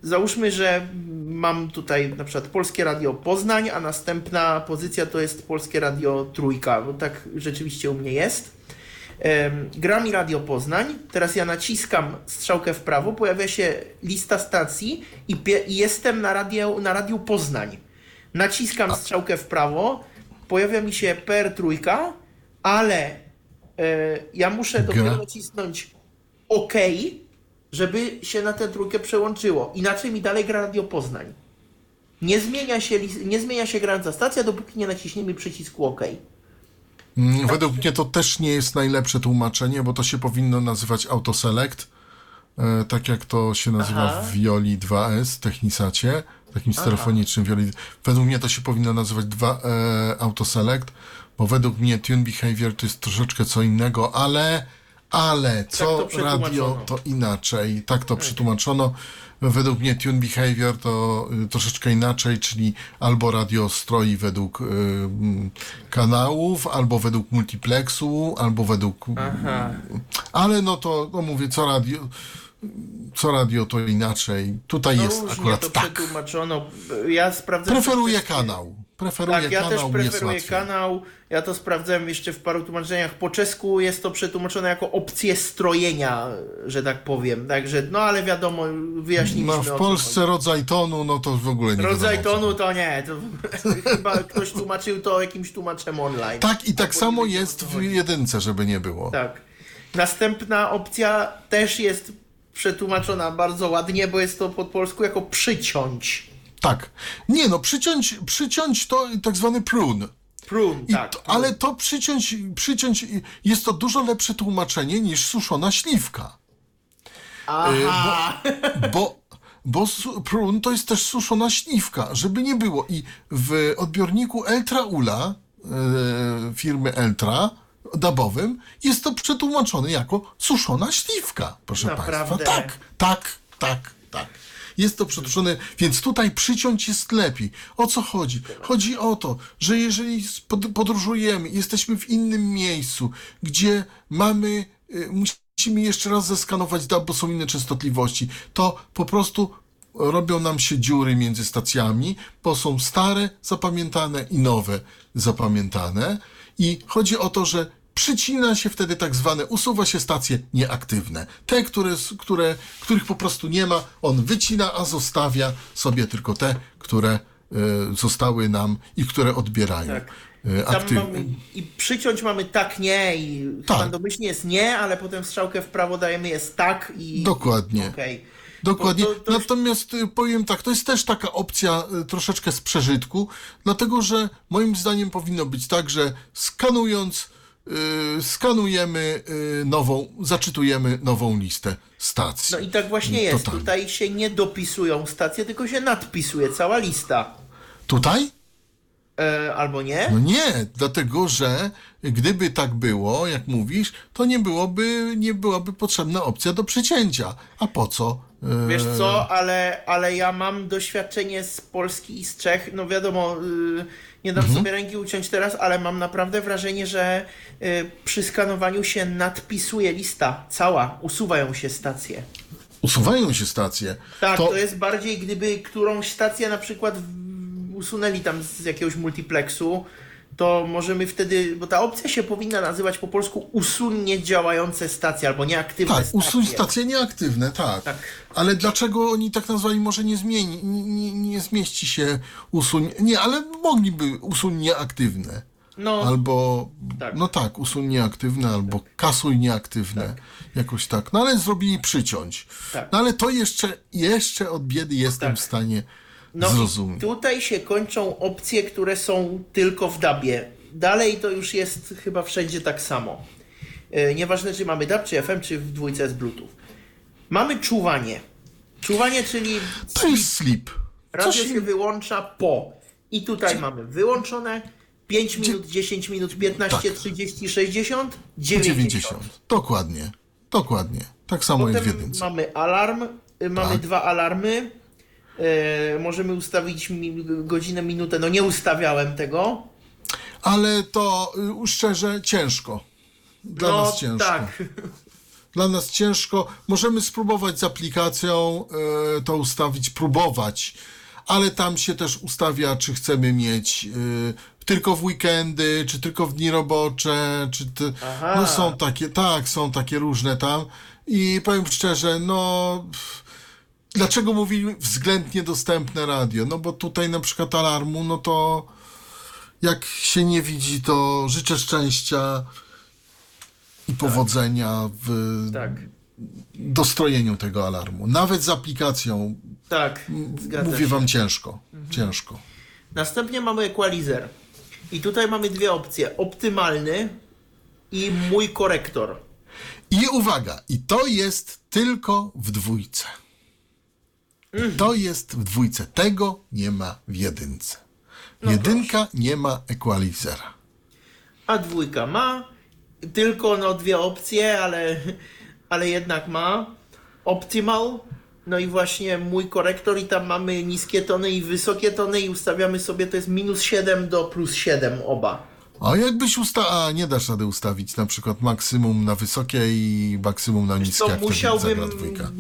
załóżmy, że mam tutaj na przykład Polskie Radio Poznań, a następna pozycja to jest Polskie Radio Trójka, bo tak rzeczywiście u mnie jest. Em, Gra mi Radio Poznań, teraz ja naciskam strzałkę w prawo, pojawia się lista stacji i, i jestem na, radio, na Radiu Poznań. Naciskam strzałkę w prawo, pojawia mi się PR trójka, ale e, ja muszę dopiero nacisnąć OK, żeby się na tę trójkę przełączyło. Inaczej mi dalej gra Radio Poznań. Nie zmienia się, nie zmienia się grająca stacja, dopóki nie naciśniemy przycisku OK. Mm, Według mnie to też nie jest najlepsze tłumaczenie, bo to się powinno nazywać autoselect, e, tak jak to się nazywa Aha. w Violi 2S, Technisacie, takim stereofonicznym Violi. Według mnie to się powinno nazywać dwa, e, autoselect, bo według mnie tune behavior to jest troszeczkę co innego, ale ale co Tak to przetłumaczono. radio to inaczej, tak to przetłumaczono. Według mnie tune behavior to y, troszeczkę inaczej, czyli albo radio stroi według y, kanałów, albo według multiplexu, albo według. Aha. Ale no to no mówię, co radio, co radio to inaczej. Tutaj No jest różnie akurat to tak. przetłumaczono. Ja sprawdzę. Preferuję wszystkie- kanał. Preferuję Tak, ja kanał, też preferuję kanał. Ja to sprawdzałem jeszcze w paru tłumaczeniach. Po czesku jest to przetłumaczone jako opcję strojenia, że tak powiem. Także, no ale wiadomo, wyjaśniliśmy. No w Polsce rodzaj tonu, no to w ogóle nie Rodzaj wiadomo, tonu to nie. To chyba ktoś tłumaczył to jakimś tłumaczem online. Tak i tak samo jest w jedynce, żeby nie było. Tak. Następna opcja też jest przetłumaczona bardzo ładnie, bo jest to po polsku jako przyciąć. Tak. Nie no, przyciąć, przyciąć to tak zwany prune. I tak. to, ale to przyciąć, przyciąć jest to dużo lepsze tłumaczenie niż suszona śliwka. Aha. Bo, bo su- prun to jest też suszona śliwka, żeby nie było. I w odbiorniku Eltraula e, firmy Eltra dabowym jest to przetłumaczone jako suszona śliwka, proszę Naprawdę? Państwa. Tak, tak, tak, tak. Jest to przetłumaczone, więc tutaj przyciąć jest lepiej. O co chodzi? Chodzi o to, że jeżeli pod- podróżujemy, jesteśmy w innym miejscu, gdzie mamy, y, musimy jeszcze raz zeskanować DAB, bo są inne częstotliwości, to po prostu robią nam się dziury między stacjami, bo są stare, zapamiętane i nowe, zapamiętane. I chodzi o to, że przycina się wtedy tak zwane, usuwa się stacje nieaktywne. Te, które, które, których po prostu nie ma, on wycina, a zostawia sobie tylko te, które e, zostały nam i które odbierają. Tak. e, aktyw... mamy, I przyciąć mamy tak, nie, i Tak. chyba domyślnie jest nie, ale potem strzałkę w prawo dajemy jest tak i... Dokładnie. Okej. Dokładnie. To- to- Natomiast y, powiem tak, to jest też taka opcja y, troszeczkę z przeżytku, dlatego że moim zdaniem powinno być tak, że skanując, y, skanujemy y, nową, zaczytujemy nową listę stacji. No i tak właśnie jest. Totalnie. Tutaj się nie dopisują stacje, tylko się nadpisuje cała lista. Tutaj? E, albo nie? No nie, dlatego że gdyby tak było, jak mówisz, to nie byłoby, nie byłaby potrzebna opcja do przecięcia. A po co? Wiesz co, ale, ale ja mam doświadczenie z Polski i z Czech. No wiadomo, y, nie dam sobie ręki uciąć teraz, ale mam naprawdę wrażenie, że y, przy skanowaniu się nadpisuje lista cała, usuwają się stacje. Usuwają się stacje. Tak, to, jest bardziej, gdyby którąś stację na przykład usunęli tam z jakiegoś multiplexu, to możemy wtedy, bo ta opcja się powinna nazywać po polsku usuń niedziałające stacje albo nieaktywne Tak, stacje. usuń stacje nieaktywne, tak. Tak. Ale dlaczego oni tak nazwali? Może nie zmieni, nie, nie, zmieści się usuń. Nie, ale mogliby usuń nieaktywne. No, Albo, Tak. no tak, usuń nieaktywne, albo kasuj nieaktywne. Jakoś tak. No ale zrobili przyciąć. Tak. No ale to jeszcze, jeszcze od biedy jestem Tak. w stanie no i zrozumieć. tutaj się kończą opcje, które są tylko w DABie. Dalej to już jest chyba wszędzie tak samo. E, Nieważne, czy mamy DAB, czy FM, czy w dwójce z Bluetooth. Mamy czuwanie. Czuwanie, czyli To jest slip. Radio Coś, się wyłącza po. I tutaj mamy wyłączone 5 minut, 10 minut, 15, Tak. 30, 60, 90. 90. Dokładnie. Dokładnie. Tak samo jest w Potem jedynce. mamy alarm, y, mamy Tak. dwa alarmy. E, możemy ustawić godzinę, minutę. No nie ustawiałem tego. Ale to y, szczerze ciężko. Dla no nas ciężko. tak. Dla nas ciężko. Możemy spróbować z aplikacją e, to ustawić, próbować, ale tam się też ustawia, czy chcemy mieć e, tylko w weekendy, czy tylko w dni robocze, czy ty, no są takie, tak, są takie różne tam i powiem szczerze, no pff, dlaczego mówili względnie dostępne radio? No bo tutaj na przykład alarmu, no to jak się nie widzi, to życzę szczęścia i powodzenia w Tak. dostrojeniu tego alarmu. Nawet z aplikacją, Tak. Mówię się. wam ciężko, ciężko. Następnie mamy equalizer. I tutaj mamy dwie opcje. Optymalny i mój korektor. I uwaga, i to jest tylko w dwójce. To jest w dwójce. Tego nie ma w jedynce. Jedynka nie ma equalizera. A dwójka ma tylko no dwie opcje, ale, ale jednak ma. Optimal, no i właśnie mój korektor i tam mamy niskie tony i wysokie tony i ustawiamy sobie, to jest minus 7 do plus 7 oba. A jakbyś usta... A, nie dasz rady ustawić na przykład maksimum na wysokie i maksimum na niskie, jak musiałbym,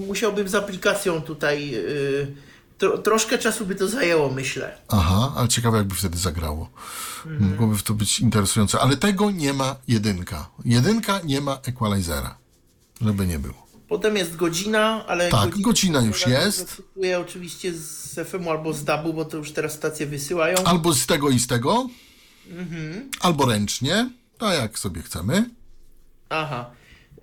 musiałbym z aplikacją tutaj, yy, tro, troszkę czasu by to zajęło, myślę. Aha, ale ciekawe jakby wtedy zagrało. Mhm. Mogłoby to być interesujące. Ale tego nie ma jedynka. Jedynka nie ma equalizera. Żeby nie było. Potem jest godzina, ale Tak, godzina już która jest. zacytuję oczywiście z FM-u albo z DAB-u, bo to już teraz stacje wysyłają. Albo z tego i z tego, Mhm. albo ręcznie, tak jak sobie chcemy. Aha.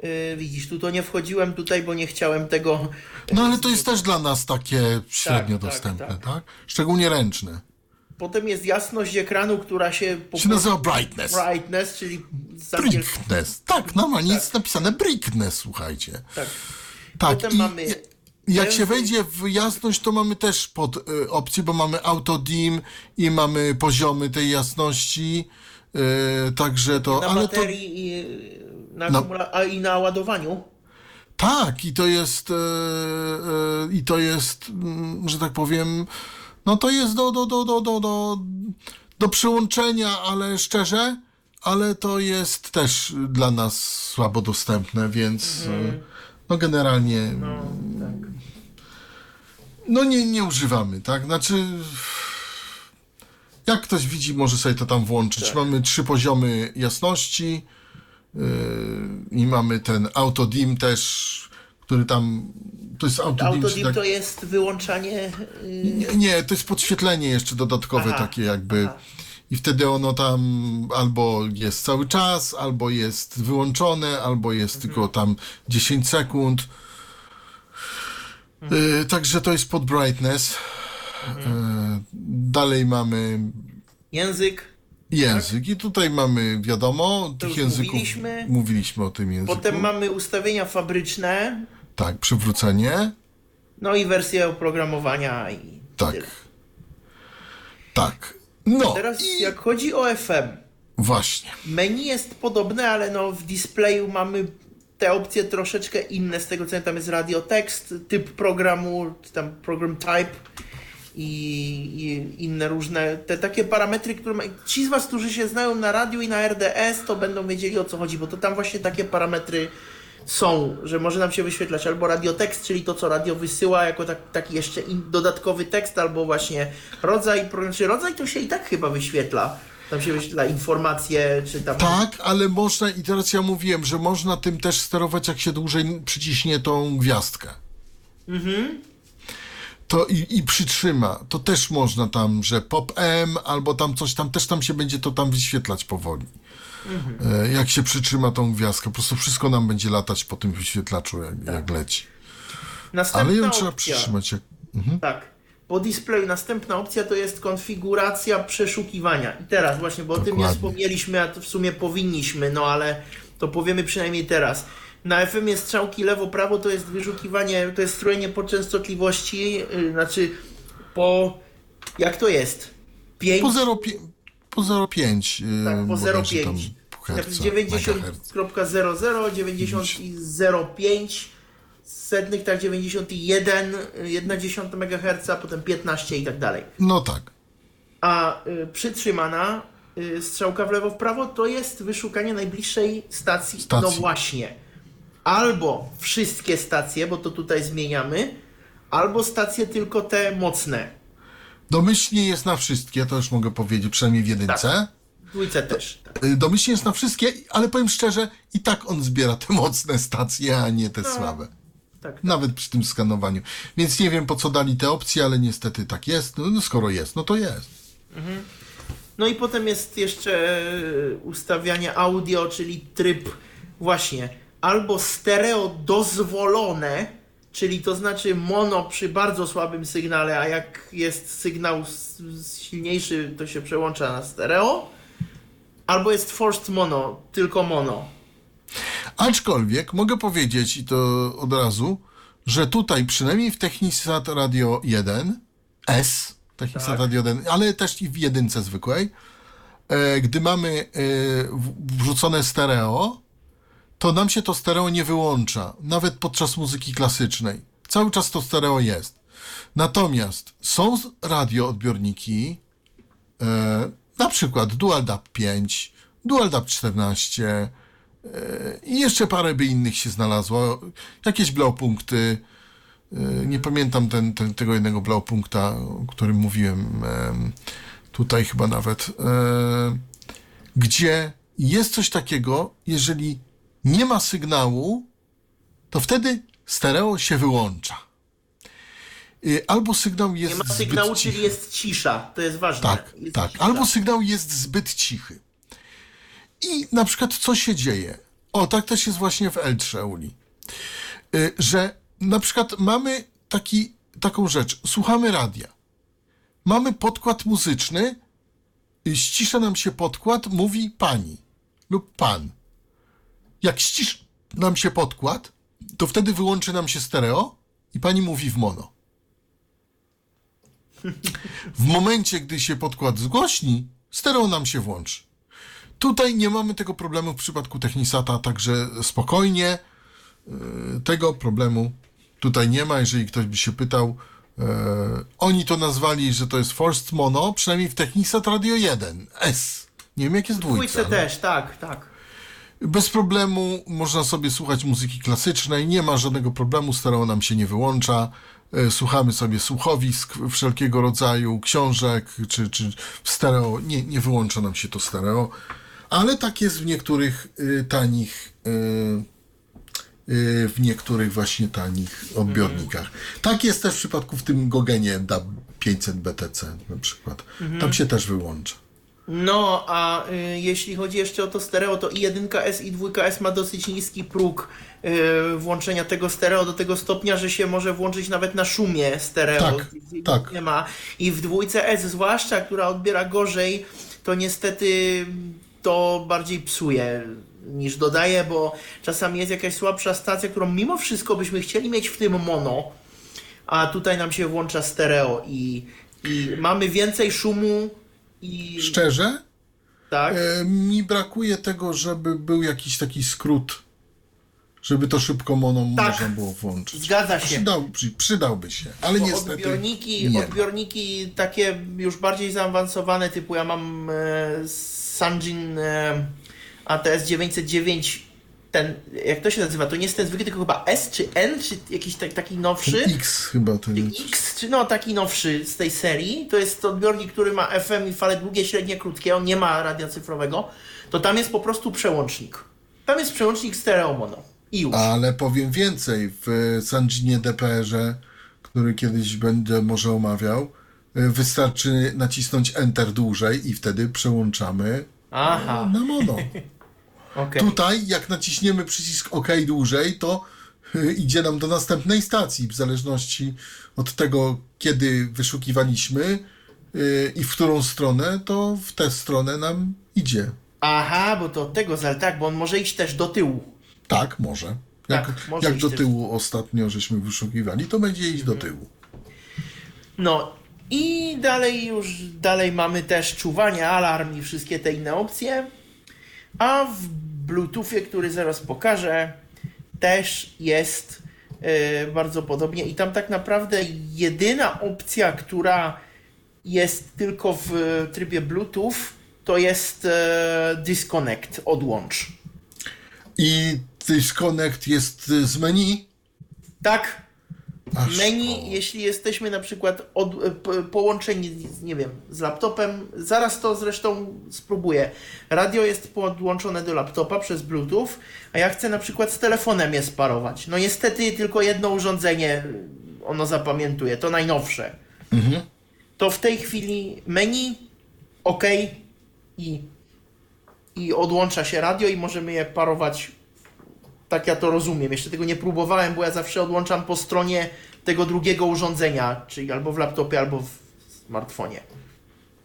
Yy, widzisz, tu to nie wchodziłem tutaj, bo nie chciałem tego. No ale to jest też dla nas takie średnio tak, dostępne, tak. tak, Szczególnie ręczne. Potem jest jasność ekranu, która się po Się nazywa brightness. brightness, czyli z angielskiego. Brightness. Tak, normalnie jest napisane brightness, słuchajcie. Tak. Tak, Potem i mamy jak- się wejdzie w jasność, to mamy też pod y, opcję, bo mamy auto dim i mamy poziomy tej jasności, y, także to, na ale to baterii i na, No. akumula- a i na ładowaniu. tak i to jest y, y, i to jest, mm, że tak powiem, no to jest do, do, do, do, do, do, do przyłączenia, ale szczerze, ale to jest też dla nas słabo dostępne, więc y, no generalnie No, tak. No nie, nie używamy, tak? Znaczy, jak ktoś widzi, może sobie to tam włączyć. Tak. Mamy trzy poziomy jasności yy, i mamy ten auto dim też, który tam, to jest auto dim, Autodim tak, to jest wyłączanie. Yy, nie, nie, to jest podświetlenie jeszcze dodatkowe Aha, takie jakby, aha. i wtedy ono tam albo jest cały czas, albo jest wyłączone, albo jest tylko tam 10 sekund. Y, także to jest pod brightness. Y, dalej mamy Język, język i tutaj mamy, wiadomo, tych już języków mówiliśmy. mówiliśmy o tym języku. potem mamy ustawienia fabryczne, Tak, przywrócenie. no i wersję oprogramowania i Tak. tyle. Tak. No Teraz i jak chodzi o FM, właśnie. menu jest podobne, ale no w displayu mamy te opcje troszeczkę inne, z tego co tam jest radiotekst, typ programu, tam program type i, i inne różne, te takie parametry, które ma, ci z Was, którzy się znają na radiu i na RDS, to będą wiedzieli o co chodzi, bo to tam właśnie takie parametry są, że może nam się wyświetlać albo radiotekst, czyli to, co radio wysyła jako tak, taki jeszcze in, dodatkowy tekst, albo właśnie rodzaj, znaczy rodzaj to się i tak chyba wyświetla. Tam się wyświetla informacje, czy tam... Tak, ale można, i teraz ja mówiłem, że można tym też sterować, jak się dłużej przyciśnie tą gwiazdkę. To i, i przytrzyma. To też można tam, że pop M albo tam coś tam, też tam się będzie to tam wyświetlać powoli. E, Jak się przytrzyma tą gwiazdkę, po prostu wszystko nam będzie latać po tym wyświetlaczu, jak, jak leci. Następna Ale ją trzeba opcja, przytrzymać. Jak... Tak. Po displayu następna opcja to jest konfiguracja przeszukiwania. I teraz właśnie, bo o tym nie Dokładnie. wspomnieliśmy, a to w sumie powinniśmy, no ale to powiemy przynajmniej teraz. Na FM jest strzałki lewo-prawo, to jest wyszukiwanie, to jest strojenie po częstotliwości, yy, znaczy po... jak to jest? 5? Po 0,5 po 0,5 yy, Tak, po bodajże tam 0,5. herca, 90.00, 90,05 setnych, tak 91, 1,1 MHz, potem 15 i tak dalej. No tak. A y, przytrzymana y, strzałka w lewo, w prawo to jest wyszukanie najbliższej stacji. Stacji. No właśnie. Albo wszystkie stacje, bo to tutaj zmieniamy, albo stacje tylko te mocne. Domyślnie jest na wszystkie, to już mogę powiedzieć, przynajmniej w jedynce. Tak. W dwójce też. Tak. Y, Domyślnie jest na wszystkie, ale powiem szczerze, i tak on zbiera te mocne stacje, a nie te słabe. Tak. Nawet przy tym skanowaniu. Więc nie wiem po co dali te opcje, ale niestety tak jest. No, no skoro jest, no to jest. No i potem jest jeszcze e, ustawianie audio, czyli tryb właśnie albo stereo dozwolone, czyli to znaczy mono przy bardzo słabym sygnale, a jak jest sygnał silniejszy, to się przełącza na stereo, albo jest forced mono, tylko mono. Aczkolwiek mogę powiedzieć, i to od razu, że tutaj przynajmniej w Technisat Radio 1 S, Technisat Tak. Radio 1, ale też i w jedynce zwykłej, e, gdy mamy e, wrzucone stereo, to nam się to stereo nie wyłącza, nawet podczas muzyki klasycznej. Cały czas to stereo jest. Natomiast są radioodbiorniki, e, na przykład Dual DAP 5, Dual DAP 14, i jeszcze parę by innych się znalazło. Jakieś blaupunkty. Yy, Nie pamiętam ten, ten, tego jednego blaupunkta, o którym mówiłem em, tutaj chyba nawet. e, Gdzie jest coś takiego, jeżeli nie ma sygnału, to wtedy stereo się wyłącza. Yy, Albo sygnał jest Nie ma zbyt sygnału, cichy. czyli jest cisza, to jest ważne. Tak, jest tak. cisza. Albo sygnał jest zbyt cichy. I na przykład co się dzieje? O, tak też jest właśnie w Eltrze Uli. Y, Że na przykład mamy taki, taką rzecz. Słuchamy radia. Mamy podkład muzyczny. Ścisza nam się podkład, mówi pani lub pan. Jak ścisz nam się podkład, to wtedy wyłączy nam się stereo i pani mówi w mono. W momencie, gdy się podkład zgłośni, stereo nam się włączy. Tutaj nie mamy tego problemu w przypadku Technisata, także spokojnie yy, tego problemu tutaj nie ma. Jeżeli ktoś by się pytał, yy, oni to nazwali, że to jest Forced Mono, przynajmniej w Technisat Radio 1 S. Nie wiem, jak jest dwójce. dwójce ale- też, tak, tak. bez problemu można sobie słuchać muzyki klasycznej, nie ma żadnego problemu, stereo nam się nie wyłącza. E, Słuchamy sobie słuchowisk wszelkiego rodzaju, książek czy, czy stereo. Nie, nie wyłącza nam się to stereo, ale tak jest w niektórych y, tanich. Y, y, w niektórych właśnie tanich odbiornikach. Tak jest też w przypadku w tym Gogenie DAB 500 BTC na przykład. Tam się też wyłącza. No, a y, jeśli chodzi jeszcze o to stereo, to i 1S i 2S ma dosyć niski próg y, włączenia tego stereo do tego stopnia, że się może włączyć nawet na szumie stereo. Tak, tak. Nie ma. I w 2S zwłaszcza, która odbiera gorzej, to niestety to bardziej psuje niż dodaje, bo czasami jest jakaś słabsza stacja, którą mimo wszystko byśmy chcieli mieć w tym mono, a tutaj nam się włącza stereo i, i mamy więcej szumu i Szczerze, tak. e, mi brakuje tego, żeby był jakiś taki skrót, żeby to szybko mono Tak. można było włączyć. Zgadza się. Przydał, przy, przydałby się, ale Bo niestety odbiorniki, nie. odbiorniki takie już bardziej zaawansowane, typu ja mam e, Sanjin e, ATS 909, ten, jak to się nazywa, to nie jest ten zwykły, tylko chyba S czy N, czy jakiś tak, taki nowszy. X chyba ten X, czy no taki nowszy z tej serii, to jest odbiornik, który ma FM i fale długie, średnie, krótkie, on nie ma radia cyfrowego, to tam jest po prostu przełącznik. Tam jest przełącznik stereo mono. I już. Ale powiem więcej, w Sanjinie DPR-ze, który kiedyś będę może omawiał, wystarczy nacisnąć Enter dłużej i wtedy przełączamy Aha, na mono. okej. Tutaj, jak naciśniemy przycisk OK dłużej, to y, idzie nam do następnej stacji, w zależności od tego, kiedy wyszukiwaliśmy i w którą stronę, to w tę stronę nam idzie. Aha, bo to od tego zależy, tak, bo on może iść też do tyłu. Tak, może. Jak, Tak, może jak do też. tyłu ostatnio żeśmy wyszukiwali, to będzie iść do tyłu. No i dalej już, dalej mamy też czuwanie, alarm i wszystkie te inne opcje. A w Bluetoothie, który zaraz pokażę, też jest e, bardzo podobnie i tam tak naprawdę jedyna opcja, która jest tylko w trybie Bluetooth, to jest e, disconnect, odłącz. I Disconnect jest z menu. Tak, Aż Menu, jeśli jesteśmy na przykład od, e, połączeni, z, nie wiem, z laptopem, zaraz to zresztą spróbuję. Radio jest podłączone do laptopa przez Bluetooth, a ja chcę na przykład z telefonem je sparować. No niestety tylko jedno urządzenie ono zapamiętuje, to najnowsze. To w tej chwili menu, OK i, i odłącza się radio i możemy je parować tak ja to rozumiem. Jeszcze tego nie próbowałem, bo ja zawsze odłączam po stronie tego drugiego urządzenia, czyli albo w laptopie, albo w smartfonie.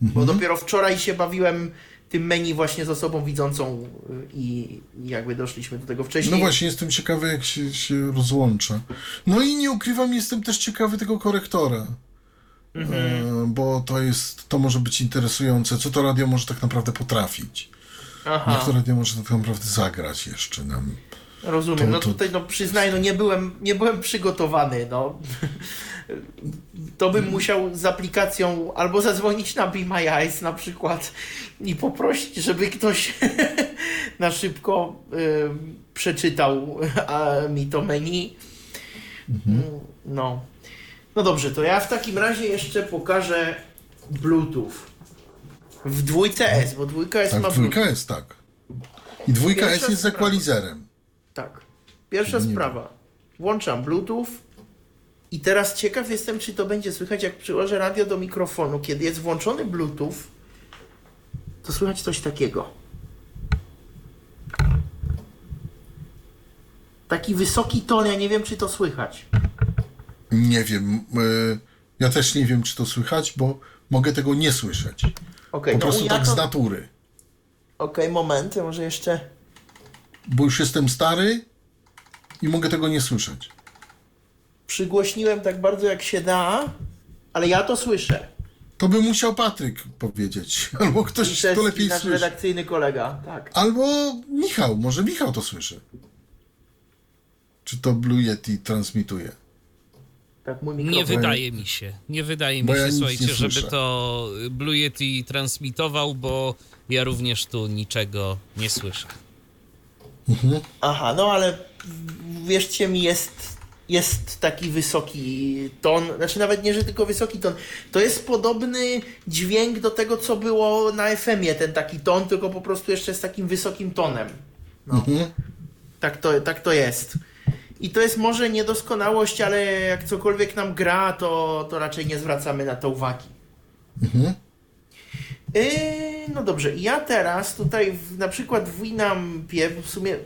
Bo dopiero wczoraj się bawiłem tym menu właśnie z osobą widzącą y, i, i jakby doszliśmy do tego wcześniej. No właśnie, jestem ciekawy, jak się, się rozłącza. No i nie ukrywam, jestem też ciekawy tego korektora. E, bo to jest, to może być interesujące, co to radio może tak naprawdę potrafić. Jak Aha, to radio może tak naprawdę zagrać jeszcze nam. Rozumiem. No tutaj no przyznaję, no nie byłem, nie byłem przygotowany, no. To bym musiał z aplikacją albo zadzwonić na Be My Eyes na przykład i poprosić, żeby ktoś na szybko y, przeczytał a, mi to menu. No. No dobrze, to ja w takim razie jeszcze pokażę Bluetooth. W dwójce S, bo dwójka S Tak, ma dwójka Bluetooth. jest tak. I dwójka Pierwsza jest, jest z. Pierwsza Nie sprawa. Włączam Bluetooth i teraz ciekaw jestem, czy to będzie słychać, jak przyłożę radio do mikrofonu. Kiedy jest włączony Bluetooth, to słychać coś takiego. Taki wysoki ton, ja nie wiem, czy to słychać. Nie wiem. e, ja też nie wiem, czy to słychać, bo mogę tego nie słyszeć. Okej, Po no prostu ja tak to... z natury. Okej, moment, ja może jeszcze... Bo już jestem stary i mogę tego nie słyszeć. Przygłośniłem tak bardzo, jak się da, ale ja to słyszę. To by musiał Patryk powiedzieć. Albo ktoś, to lepiej nasz słyszy. redakcyjny kolega, tak. Albo Michał, może Michał to słyszy. Czy to Blue Yeti transmituje? Tak, mój mikrofon. Nie wydaje mi się. Nie wydaje mi Bo ja się, nic słuchajcie, nie żeby to Blue Yeti transmitował, bo ja również tu niczego nie słyszę. Aha, no ale wierzcie mi, jest, jest taki wysoki ton, znaczy nawet nie, że tylko wysoki ton, to jest podobny dźwięk do tego, co było na FM-ie, ten taki ton, tylko po prostu jeszcze z takim wysokim tonem. No. Tak, to, tak to jest. I to jest może niedoskonałość, ale jak cokolwiek nam gra, to, to raczej nie zwracamy na to uwagi. Yy, no dobrze, ja teraz tutaj w, na przykład w Winampie w sumie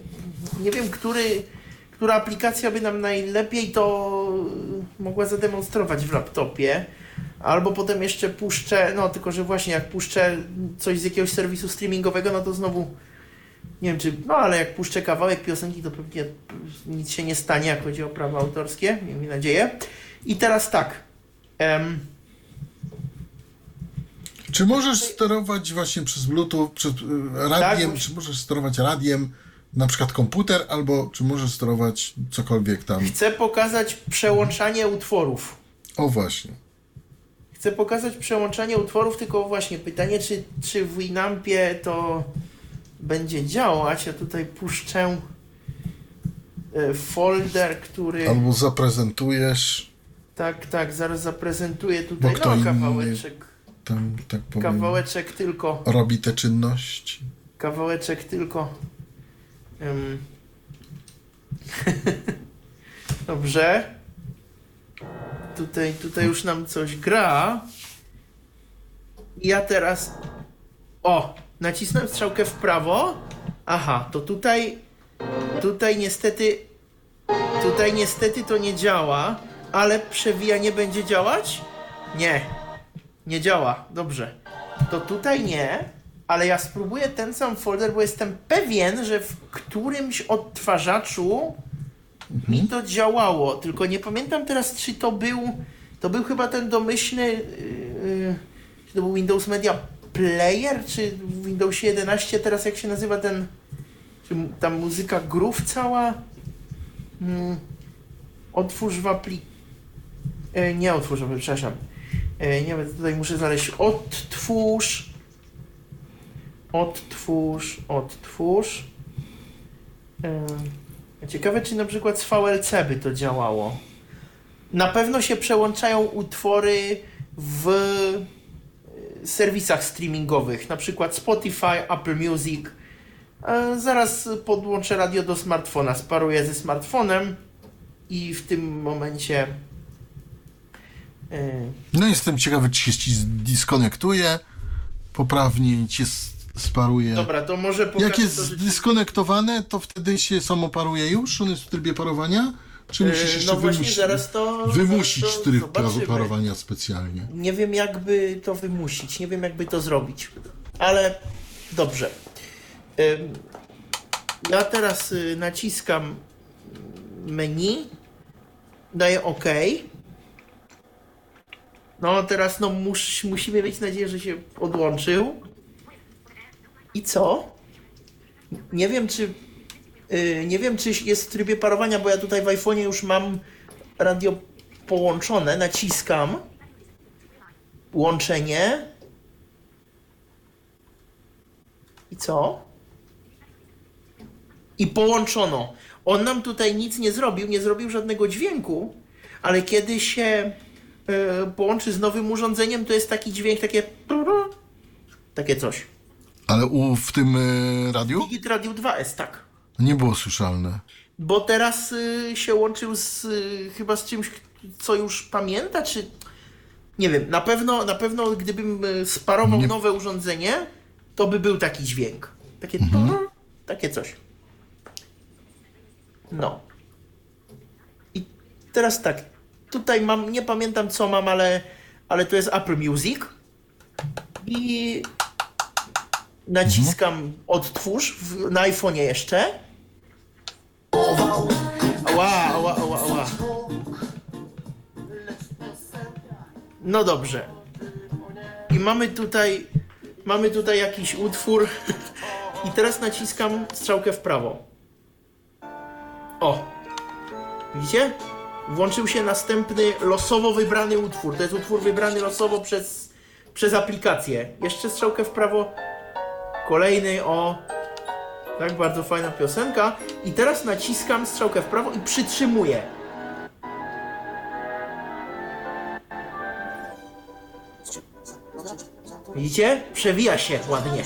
nie wiem, który, która aplikacja by nam najlepiej to mogła zademonstrować w laptopie. Albo potem jeszcze puszczę, no tylko że właśnie jak puszczę coś z jakiegoś serwisu streamingowego, no to znowu nie wiem czy, no ale jak puszczę kawałek piosenki, to pewnie nic się nie stanie, jak chodzi o prawa autorskie, miejmy nadzieję. I teraz tak. em, Czy możesz sterować właśnie przez Bluetooth, przez e, radiem, Tak. czy możesz sterować radiem na przykład komputer, albo czy możesz sterować cokolwiek tam? chcę pokazać przełączanie utworów. O właśnie. Chcę pokazać przełączanie utworów, tylko właśnie pytanie, czy, czy w Winampie to będzie działać. Ja tutaj puszczę e, folder, który... Albo zaprezentujesz Tak, tak, zaraz zaprezentuję tutaj. Bo No, kawałeczek, tam, tak powiem, kawałeczek tylko, robi te czynności. kawałeczek tylko. Ym. Dobrze. Tutaj, tutaj już nam coś gra. Ja teraz. O! Nacisnąłem strzałkę w prawo. Aha, to tutaj. Tutaj niestety. Tutaj niestety to nie działa, ale przewijanie będzie działać? Nie. Nie działa. Dobrze. To tutaj nie, ale ja spróbuję ten sam folder, bo jestem pewien, że w którymś odtwarzaczu mi to działało. Tylko nie pamiętam teraz, czy to był. To był chyba ten domyślny. Yy, czy to był Windows Media Player, czy w Windowsie 11 teraz jak się nazywa ten. Czy ta muzyka groove cała? Mm, otwórz w apli... E, nie otwórz, przepraszam. E, nie wiem, tutaj muszę znaleźć odtwórz. Odtwórz, odtwórz. E, ciekawe, czy na przykład z VLC by to działało. Na pewno się przełączają utwory w e, serwisach streamingowych, na przykład Spotify, Apple Music. E, Zaraz podłączę radio do smartfona, sparuję ze smartfonem i w tym momencie No jestem ciekawy, czy się ci poprawnie i cię s- sparuje. Dobra, to może Jak jest to, że... zdyskonektowane, to wtedy się samo paruje już? On jest w trybie parowania? Czy musisz E, jeszcze no właśnie, wymusić, zaraz to... wymusić zaraz to tryb zobaczymy. parowania specjalnie? Nie wiem, jakby to wymusić, nie wiem, jakby to zrobić. Ale dobrze. Ym, Ja teraz y, naciskam menu, daję OK. No teraz no mus, musimy mieć nadzieję, że się odłączył. I co? Nie wiem, czy y, nie wiem, czy jest w trybie parowania, bo ja tutaj w iPhone'ie już mam radio połączone, naciskam łączenie. I co? I połączono. On nam tutaj nic nie zrobił, nie zrobił żadnego dźwięku, ale kiedy się e, połączy z nowym urządzeniem, to jest taki dźwięk, takie takie coś. Ale u, w tym y, radiu Digit Radio 2S, tak. nie było słyszalne. Bo teraz y, się łączył z y, chyba z czymś, co już pamięta, czy nie wiem, na pewno, na pewno gdybym y, sparował Nie- nowe urządzenie, to by był taki dźwięk. Takie takie coś. No. I teraz tak, tutaj mam, nie pamiętam co mam, ale, ale to jest Apple Music i naciskam odtwórz w, na iPhone'ie jeszcze. Ała, ała, ała, ała. No dobrze. I mamy tutaj, mamy tutaj jakiś utwór. I teraz naciskam strzałkę w prawo. O. Widzicie? Włączył się następny losowo wybrany utwór. To jest utwór wybrany losowo przez, przez aplikację. Jeszcze strzałkę w prawo. Kolejny o tak, bardzo fajna piosenka. I teraz naciskam strzałkę w prawo i przytrzymuję. Widzicie? Przewija się ładnie.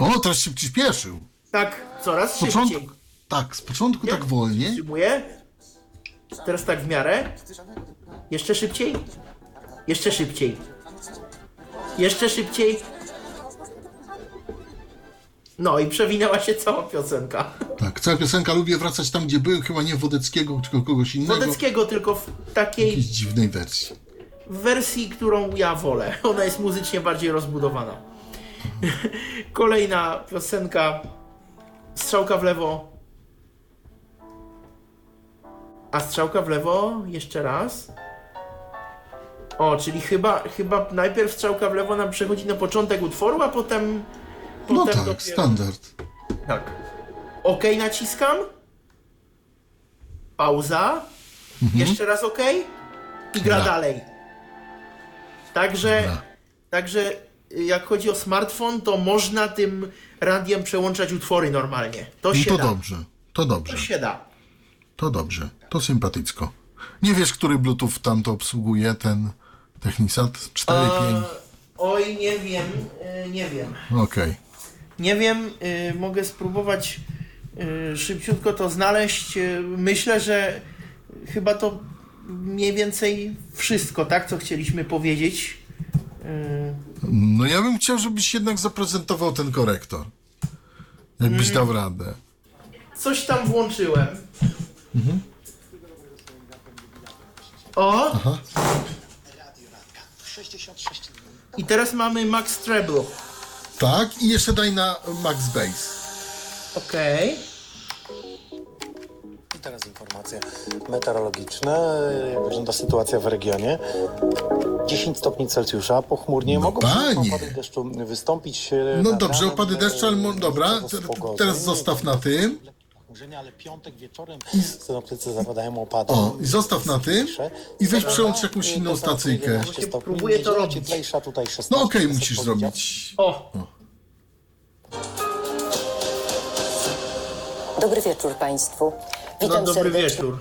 O, teraz się przyspieszył. Tak, coraz Z początku, szybciej. tak, z początku tak wolniej. Przytrzymuję. Teraz tak w miarę. Jeszcze szybciej. Jeszcze szybciej. Jeszcze szybciej. No i przewinęła się cała piosenka. Tak, cała piosenka lubię wracać tam, gdzie byłem, chyba nie Wodeckiego, tylko kogoś innego. Wodeckiego tylko w takiej Jakiejś dziwnej wersji. wersji, którą ja wolę. Ona jest muzycznie bardziej rozbudowana. Kolejna piosenka. Strzałka w lewo. A strzałka w lewo jeszcze raz. O, czyli chyba, chyba najpierw strzałka w lewo nam przechodzi na początek utworu, a potem. No potem tak, dopiero- standard. Tak. OK naciskam. Pauza. Jeszcze raz OK. I gra dalej. Także, także y, jak chodzi o smartfon, to można tym radiem przełączać utwory normalnie. To No się to da. dobrze, to To dobrze, się da. to dobrze, to sympatycko. Nie wiesz, który Bluetooth tam to obsługuje, ten Technisat? 4, E, 5? oj, nie wiem, y, nie wiem. Okej. Nie wiem, y, mogę spróbować y, szybciutko to znaleźć. Y, myślę, że chyba to mniej więcej wszystko, tak, co chcieliśmy powiedzieć. Y, No ja bym chciał, żebyś jednak zaprezentował ten korektor. Jakbyś dał radę. coś tam włączyłem. O! I teraz mamy Max Treble. Tak, i jeszcze daj na Max Bass. Okej. I teraz informacje meteorologiczne. Jak wygląda sytuacja w regionie? 10 stopni Celsjusza, pochmurnie. No Mogą panie. opady deszczu wystąpić. e, No nad dobrze, ranem, opady deszczu, ale mo- dobra, z pogodą. teraz zostaw na tym. Chmurzenie, ale piątek wieczorem synoptycy zapowiadają opady. O, i zostaw na tym i weź przełącz jakąś inną stacyjkę. próbuję to robić. Cieplejsza, tutaj 16 No okej, jest musisz zrobić. O! Dobry wieczór Państwu. No Witam dobry serdecznie. wieczór.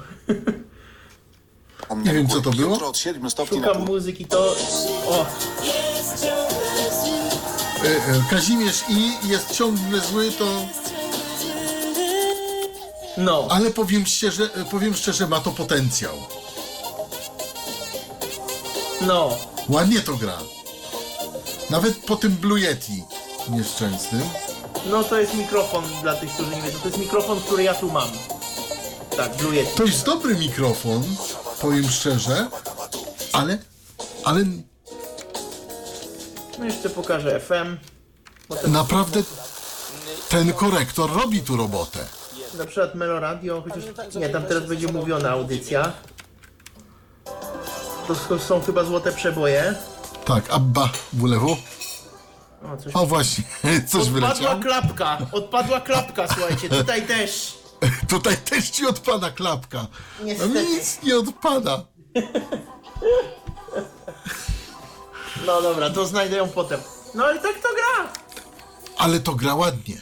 Nie wiem, co to było. Jutro od 7 stopni na Szukam muzyki, to... O! E, e, Kazimierz I jest ciągle zły, to... No. Ale powiem szczerze, powiem szczerze, ma to potencjał. No. Ładnie to gra. Nawet po tym Blue Yeti nieszczęsnym. No to jest mikrofon dla tych, którzy nie wiedzą. To jest mikrofon, który ja tu mam. Tak, Blue Yeti. To jest dobry mikrofon, powiem szczerze, ale, ale No jeszcze pokażę FM. Naprawdę ten korektor robi tu robotę. Na przykład Meloradio, chociaż nie, tam teraz będzie mówiona audycja. To są chyba złote przeboje. Tak, Abba WLW. O, coś O właśnie, coś Odpadła wyleciało. klapka, odpadła klapka, słuchajcie, tutaj też. Tutaj też ci odpada klapka. Mi Niestety. nic nie odpada. No dobra, to znajdę ją potem. No ale tak to gra. Ale to gra ładnie.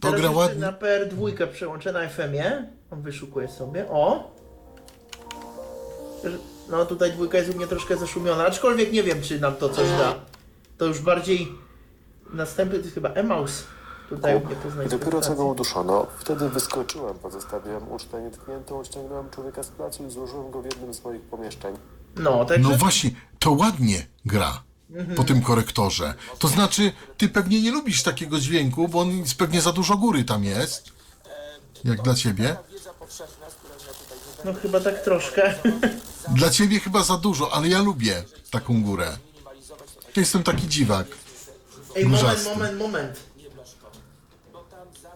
To Teraz gra jeszcze ładnie. na PR2 przełączę na FM-ie. On wyszukuje sobie. O! No tutaj dwójka jest u mnie troszkę zaszumiona, aczkolwiek nie wiem, czy nam to coś da. To już bardziej następny to jest chyba Emaus. Tutaj u mnie poznań I dopiero co go uduszono, wtedy wyskoczyłem, pozostawiłem ucztę nietkniętą, ściągnąłem człowieka z placu i złożyłem go w jednym z moich pomieszczeń. No, także No właśnie, to ładnie gra po tym korektorze. To znaczy, ty pewnie nie lubisz takiego dźwięku, bo on pewnie za dużo góry tam jest. Jak dla ciebie. no chyba tak troszkę. Dla ciebie chyba za dużo, ale ja lubię taką górę. Ja jestem taki dziwak. Ej, moment, moment, moment.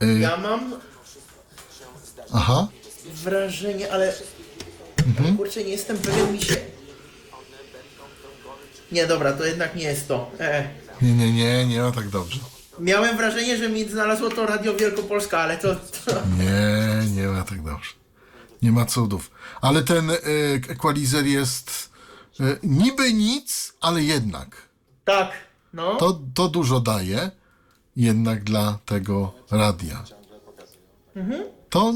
Y, Ja mam aha. wrażenie, ale Mhm. kurczę, nie jestem pewien mi się. Nie, dobra, to jednak nie jest to. E. Nie, nie, nie, nie ma tak dobrze. Miałem wrażenie, że mi znalazło to Radio Wielkopolska, ale to, to... Nie, nie ma tak dobrze. Nie ma cudów. Ale ten y, equalizer jest y, niby nic, ale jednak. Tak, no. To, to dużo daje jednak dla tego radia. To y,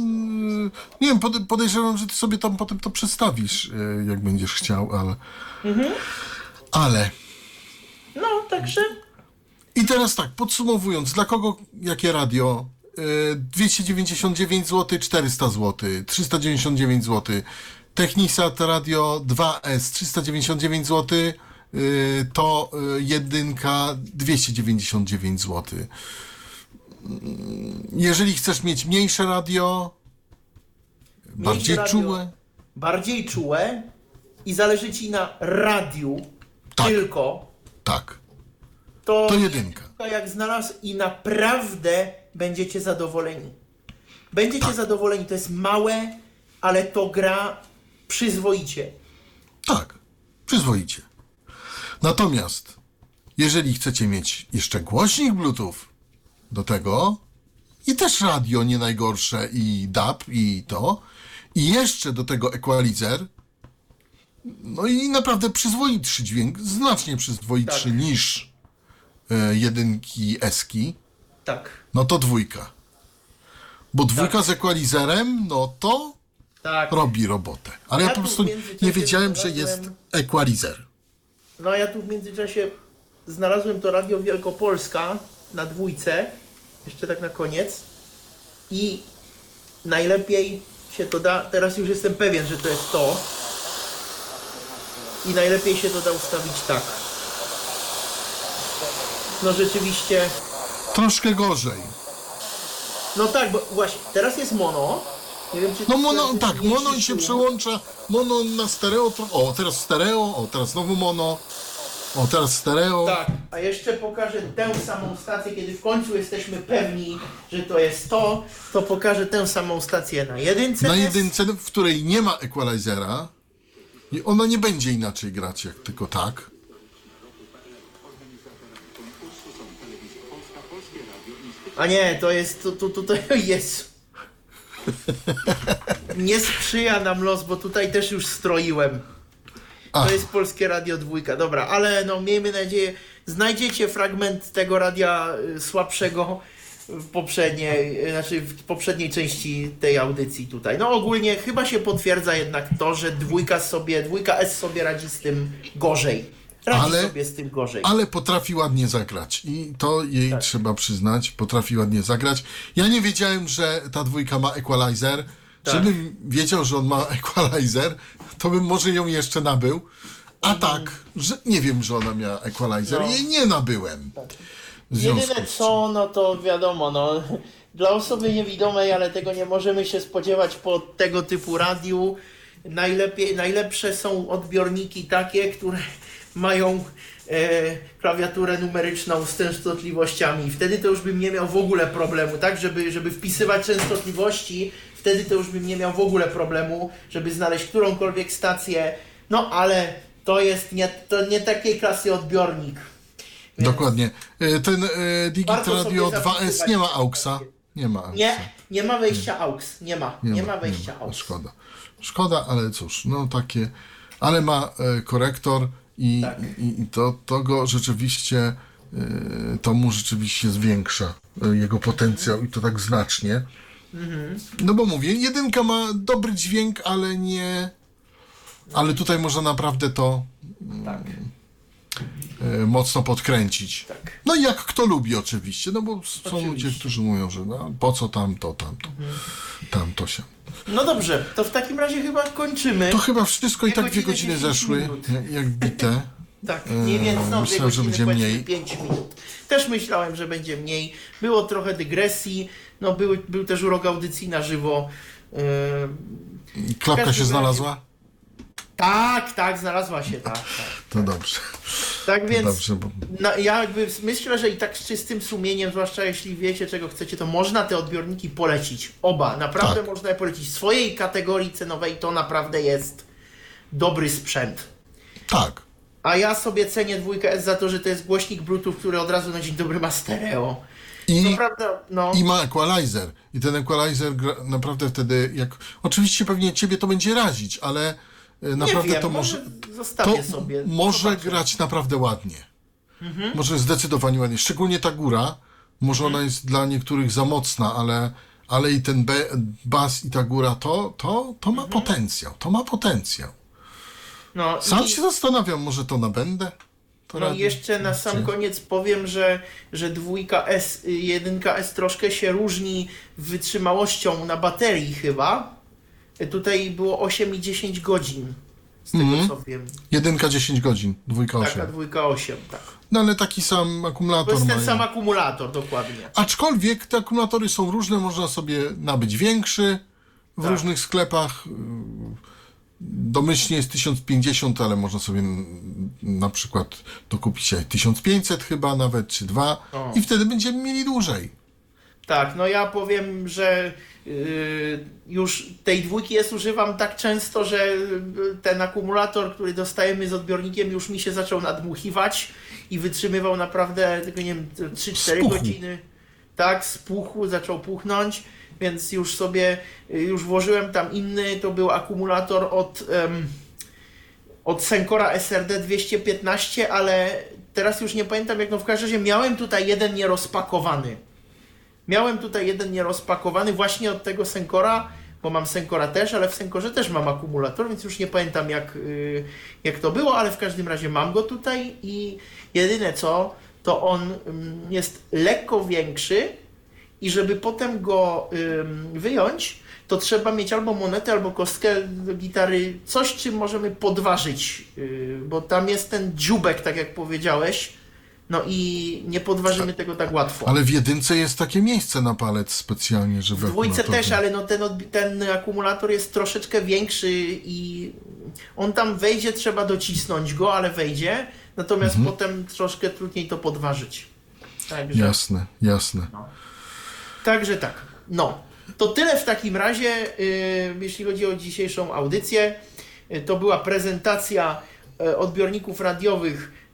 nie wiem, pode- podejrzewam, że ty sobie tam potem to przedstawisz, y, jak będziesz chciał, ale. Ale. No, także... I teraz tak, podsumowując, dla kogo jakie radio? Y, 299 zł, 400 zł, 399 zł. Technisat Radio 2S 399 zł, to y, jedynka 299 zł. mm, jeżeli chcesz mieć mniejsze radio, bardziej radio. czułe, Bardziej czułe i zależy ci na radiu Tak. tylko, tak, to, to jedynka. jak znalazł i naprawdę będziecie zadowoleni. Będziecie zadowoleni, to jest małe, ale to gra przyzwoicie. Tak, przyzwoicie. Natomiast, jeżeli chcecie mieć jeszcze głośnik Bluetooth do tego, i też radio nie najgorsze, i DAB, i to, i jeszcze do tego equalizer, no i naprawdę przyzwoitszy dźwięk, znacznie przyzwoitszy Tak. niż e, jedynki eski, Tak, no to dwójka. Bo dwójka z equalizerem, no to tak. robi robotę. Ale ja, Ja po tu prostu nie wiedziałem, że jest znalazłem- equalizer. No a ja tu w międzyczasie znalazłem to Radio Wielkopolska na dwójce, jeszcze tak na koniec. I najlepiej się to da, teraz już jestem pewien, że to jest to. I najlepiej się to da ustawić tak. No rzeczywiście, Troszkę gorzej. no tak, bo właśnie, teraz jest mono. Nie wiem, czy No to mono, tak, mono się przełącza, mono na stereo, tro- o teraz stereo, o teraz znowu mono, o teraz stereo. Tak, a jeszcze pokażę tę samą stację, kiedy w końcu jesteśmy pewni, że to jest to, to pokażę tę samą stację na jedynce. Na jedynce, w której nie ma equalizera i ona nie będzie inaczej grać jak tylko tak. A nie, to jest, to, to, to, to jest. Nie sprzyja nam los, bo tutaj też już stroiłem. To Ach. jest Polskie Radio Dwójka, dobra, ale no miejmy nadzieję, znajdziecie fragment tego radia y, słabszego w poprzedniej, znaczy w poprzedniej części tej audycji tutaj. No ogólnie chyba się potwierdza jednak to, że dwójka sobie, dwójka S sobie radzi z tym gorzej. Radzi Ale- sobie z tym gorzej. Ale potrafi ładnie zagrać i to jej Tak. trzeba przyznać, potrafi ładnie zagrać. Ja nie wiedziałem, że ta dwójka ma equalizer. Tak. Żebym wiedział, że on ma equalizer, to bym może ją jeszcze nabył. A tak, że nie wiem, że ona miała equalizer. No. Jej nie nabyłem. W związku Jedyne co, no to wiadomo, no dla osoby niewidomej, ale tego nie możemy się spodziewać po tego typu radiu. Najlepiej, najlepsze są odbiorniki takie, które mają e, klawiaturę numeryczną z częstotliwościami. Wtedy to już bym nie miał w ogóle problemu, tak? Żeby, żeby wpisywać częstotliwości, wtedy to już bym nie miał w ogóle problemu, żeby znaleźć którąkolwiek stację. No ale to jest nie, to nie takiej klasy odbiornik. Więc- Dokładnie. E, Ten e, Digit Warto Radio sobie 2S zapisywać nie ma stacje. AUXa. Nie ma AUXa. Nie, nie ma wejścia AUX. Nie ma. Nie, ma wejścia nie ma. AUX. Szkoda. Szkoda, ale cóż, no takie. Ale ma e, korektor i, Tak. i, i to, to go rzeczywiście, e, to mu rzeczywiście zwiększa e, jego potencjał i to tak znacznie. Mhm. No bo mówię, jedynka ma dobry dźwięk, ale nie. Ale tutaj można naprawdę to Tak. E, mocno podkręcić. Tak. No i jak kto lubi oczywiście, no bo są Oczywiście. ludzie, którzy mówią, że no, po co tamto, tamto, Mhm. tamto się. No dobrze, to w takim razie chyba kończymy. To chyba wszystko i tak dwie godziny, godziny 10 zeszły, minut. jak- bite. Tak, mniej więcej no, myślałem, że będzie mniej. 5 minut. Też myślałem, że będzie mniej. Było trochę dygresji. No były, był też urok audycji na żywo. Yy, Klapka się znalazła? tak, tak, znalazła się, tak. tak. To dobrze. Tak więc Dobrze, bo no, ja jakby myślę, że i tak z czystym sumieniem, zwłaszcza jeśli wiecie czego chcecie, to można te odbiorniki polecić. Oba, naprawdę Tak. można je polecić. W swojej kategorii cenowej to naprawdę jest dobry sprzęt. tak. A ja sobie cenię dwójkę S za to, że to jest głośnik Bluetooth, który od razu na dzień dobry ma stereo. I, prawda, no. I ma equalizer. I ten equalizer gra, naprawdę wtedy, jak. Oczywiście pewnie ciebie to będzie razić, ale naprawdę nie wiem, to może zostawię To sobie. może. Mhm. grać naprawdę ładnie. Może zdecydowanie ładnie. Szczególnie ta góra. Może ona jest dla niektórych za mocna, ale, ale i ten bas i ta góra to, to, to ma Mhm. potencjał. To ma potencjał. No, Sam i- się zastanawiam, może to nabędę? To No i jeszcze na sam koniec powiem, że, że dwójka S, y, jedynka S troszkę się różni wytrzymałością na baterii chyba. Tutaj było 8 i 10 godzin Z tego Mhm. co wiem. Jedynka 10 godzin, dwójka 8. Taka dwójka 8, tak. No ale taki sam To akumulator jest ten mają. sam akumulator, dokładnie. Aczkolwiek te akumulatory są różne, można sobie nabyć większy w Tak. różnych sklepach. Domyślnie jest 1050, ale można sobie n- na przykład to kupić się 1500 chyba nawet, czy dwa O. i wtedy będziemy mieli dłużej. Tak, no ja powiem, że już tej dwójki jest używam tak często, że yy, ten akumulator, który dostajemy z odbiornikiem, już mi się zaczął nadmuchiwać i wytrzymywał naprawdę tylko nie wiem, 3-4 Spuchł. godziny. Tak, spuchł, zaczął puchnąć, więc już sobie, yy, już włożyłem tam inny, to był akumulator od, em, od Senkora SRD 215, ale teraz już nie pamiętam jak no w każdym razie miałem tutaj jeden nierozpakowany. Miałem tutaj jeden nierozpakowany właśnie od tego Senkora, bo mam Senkora też, ale w Senkorze też mam akumulator, więc już nie pamiętam jak, y, jak to było, ale w każdym razie mam go tutaj i jedyne co, to on ym, jest lekko większy i żeby potem go wyjąć, to trzeba mieć albo monetę, albo kostkę do gitary, coś czym możemy podważyć, yy, bo tam jest ten dziubek, tak jak powiedziałeś, no i nie podważymy tego tak łatwo. Ale w jedynce jest takie miejsce na palec specjalnie, żeby W dwójce też, ale no ten, ten akumulator jest troszeczkę większy i on tam wejdzie, trzeba docisnąć go, ale wejdzie, natomiast Mhm. potem troszkę trudniej to podważyć. Także, Jasne, jasne. także tak. No, to tyle w takim razie, yy, jeśli chodzi o dzisiejszą audycję. Yy, to była prezentacja yy, odbiorników radiowych Di-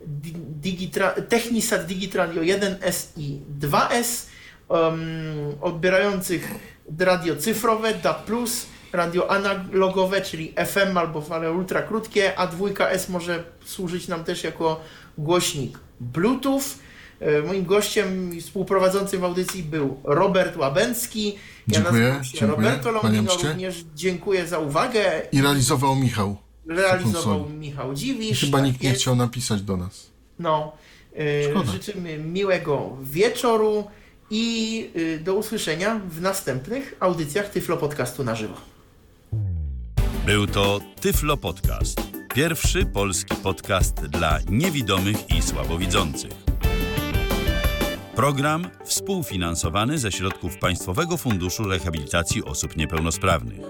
Digitra- Technisat Digitradio 1S i 2S, em, odbierających radio cyfrowe, DAB+, radio analogowe, czyli FM albo fale ultra krótkie, a 2S może służyć nam też jako głośnik Bluetooth. E, Moim gościem i współprowadzącym w audycji był Robert Łabęcki. Dziękuję, nazywam się dziękuję, Roberto również dziękuję za uwagę. I realizował Michał. Realizował konsoli. Michał I Dziwisz. chyba tak nikt nie jest. chciał napisać do nas. No, e, Szkoda. życzymy miłego wieczoru i e, do usłyszenia w następnych audycjach Tyflo Podcastu na żywo. Był to Tyflo Podcast. Pierwszy polski podcast dla niewidomych i słabowidzących. Program współfinansowany ze środków Państwowego Funduszu Rehabilitacji Osób Niepełnosprawnych.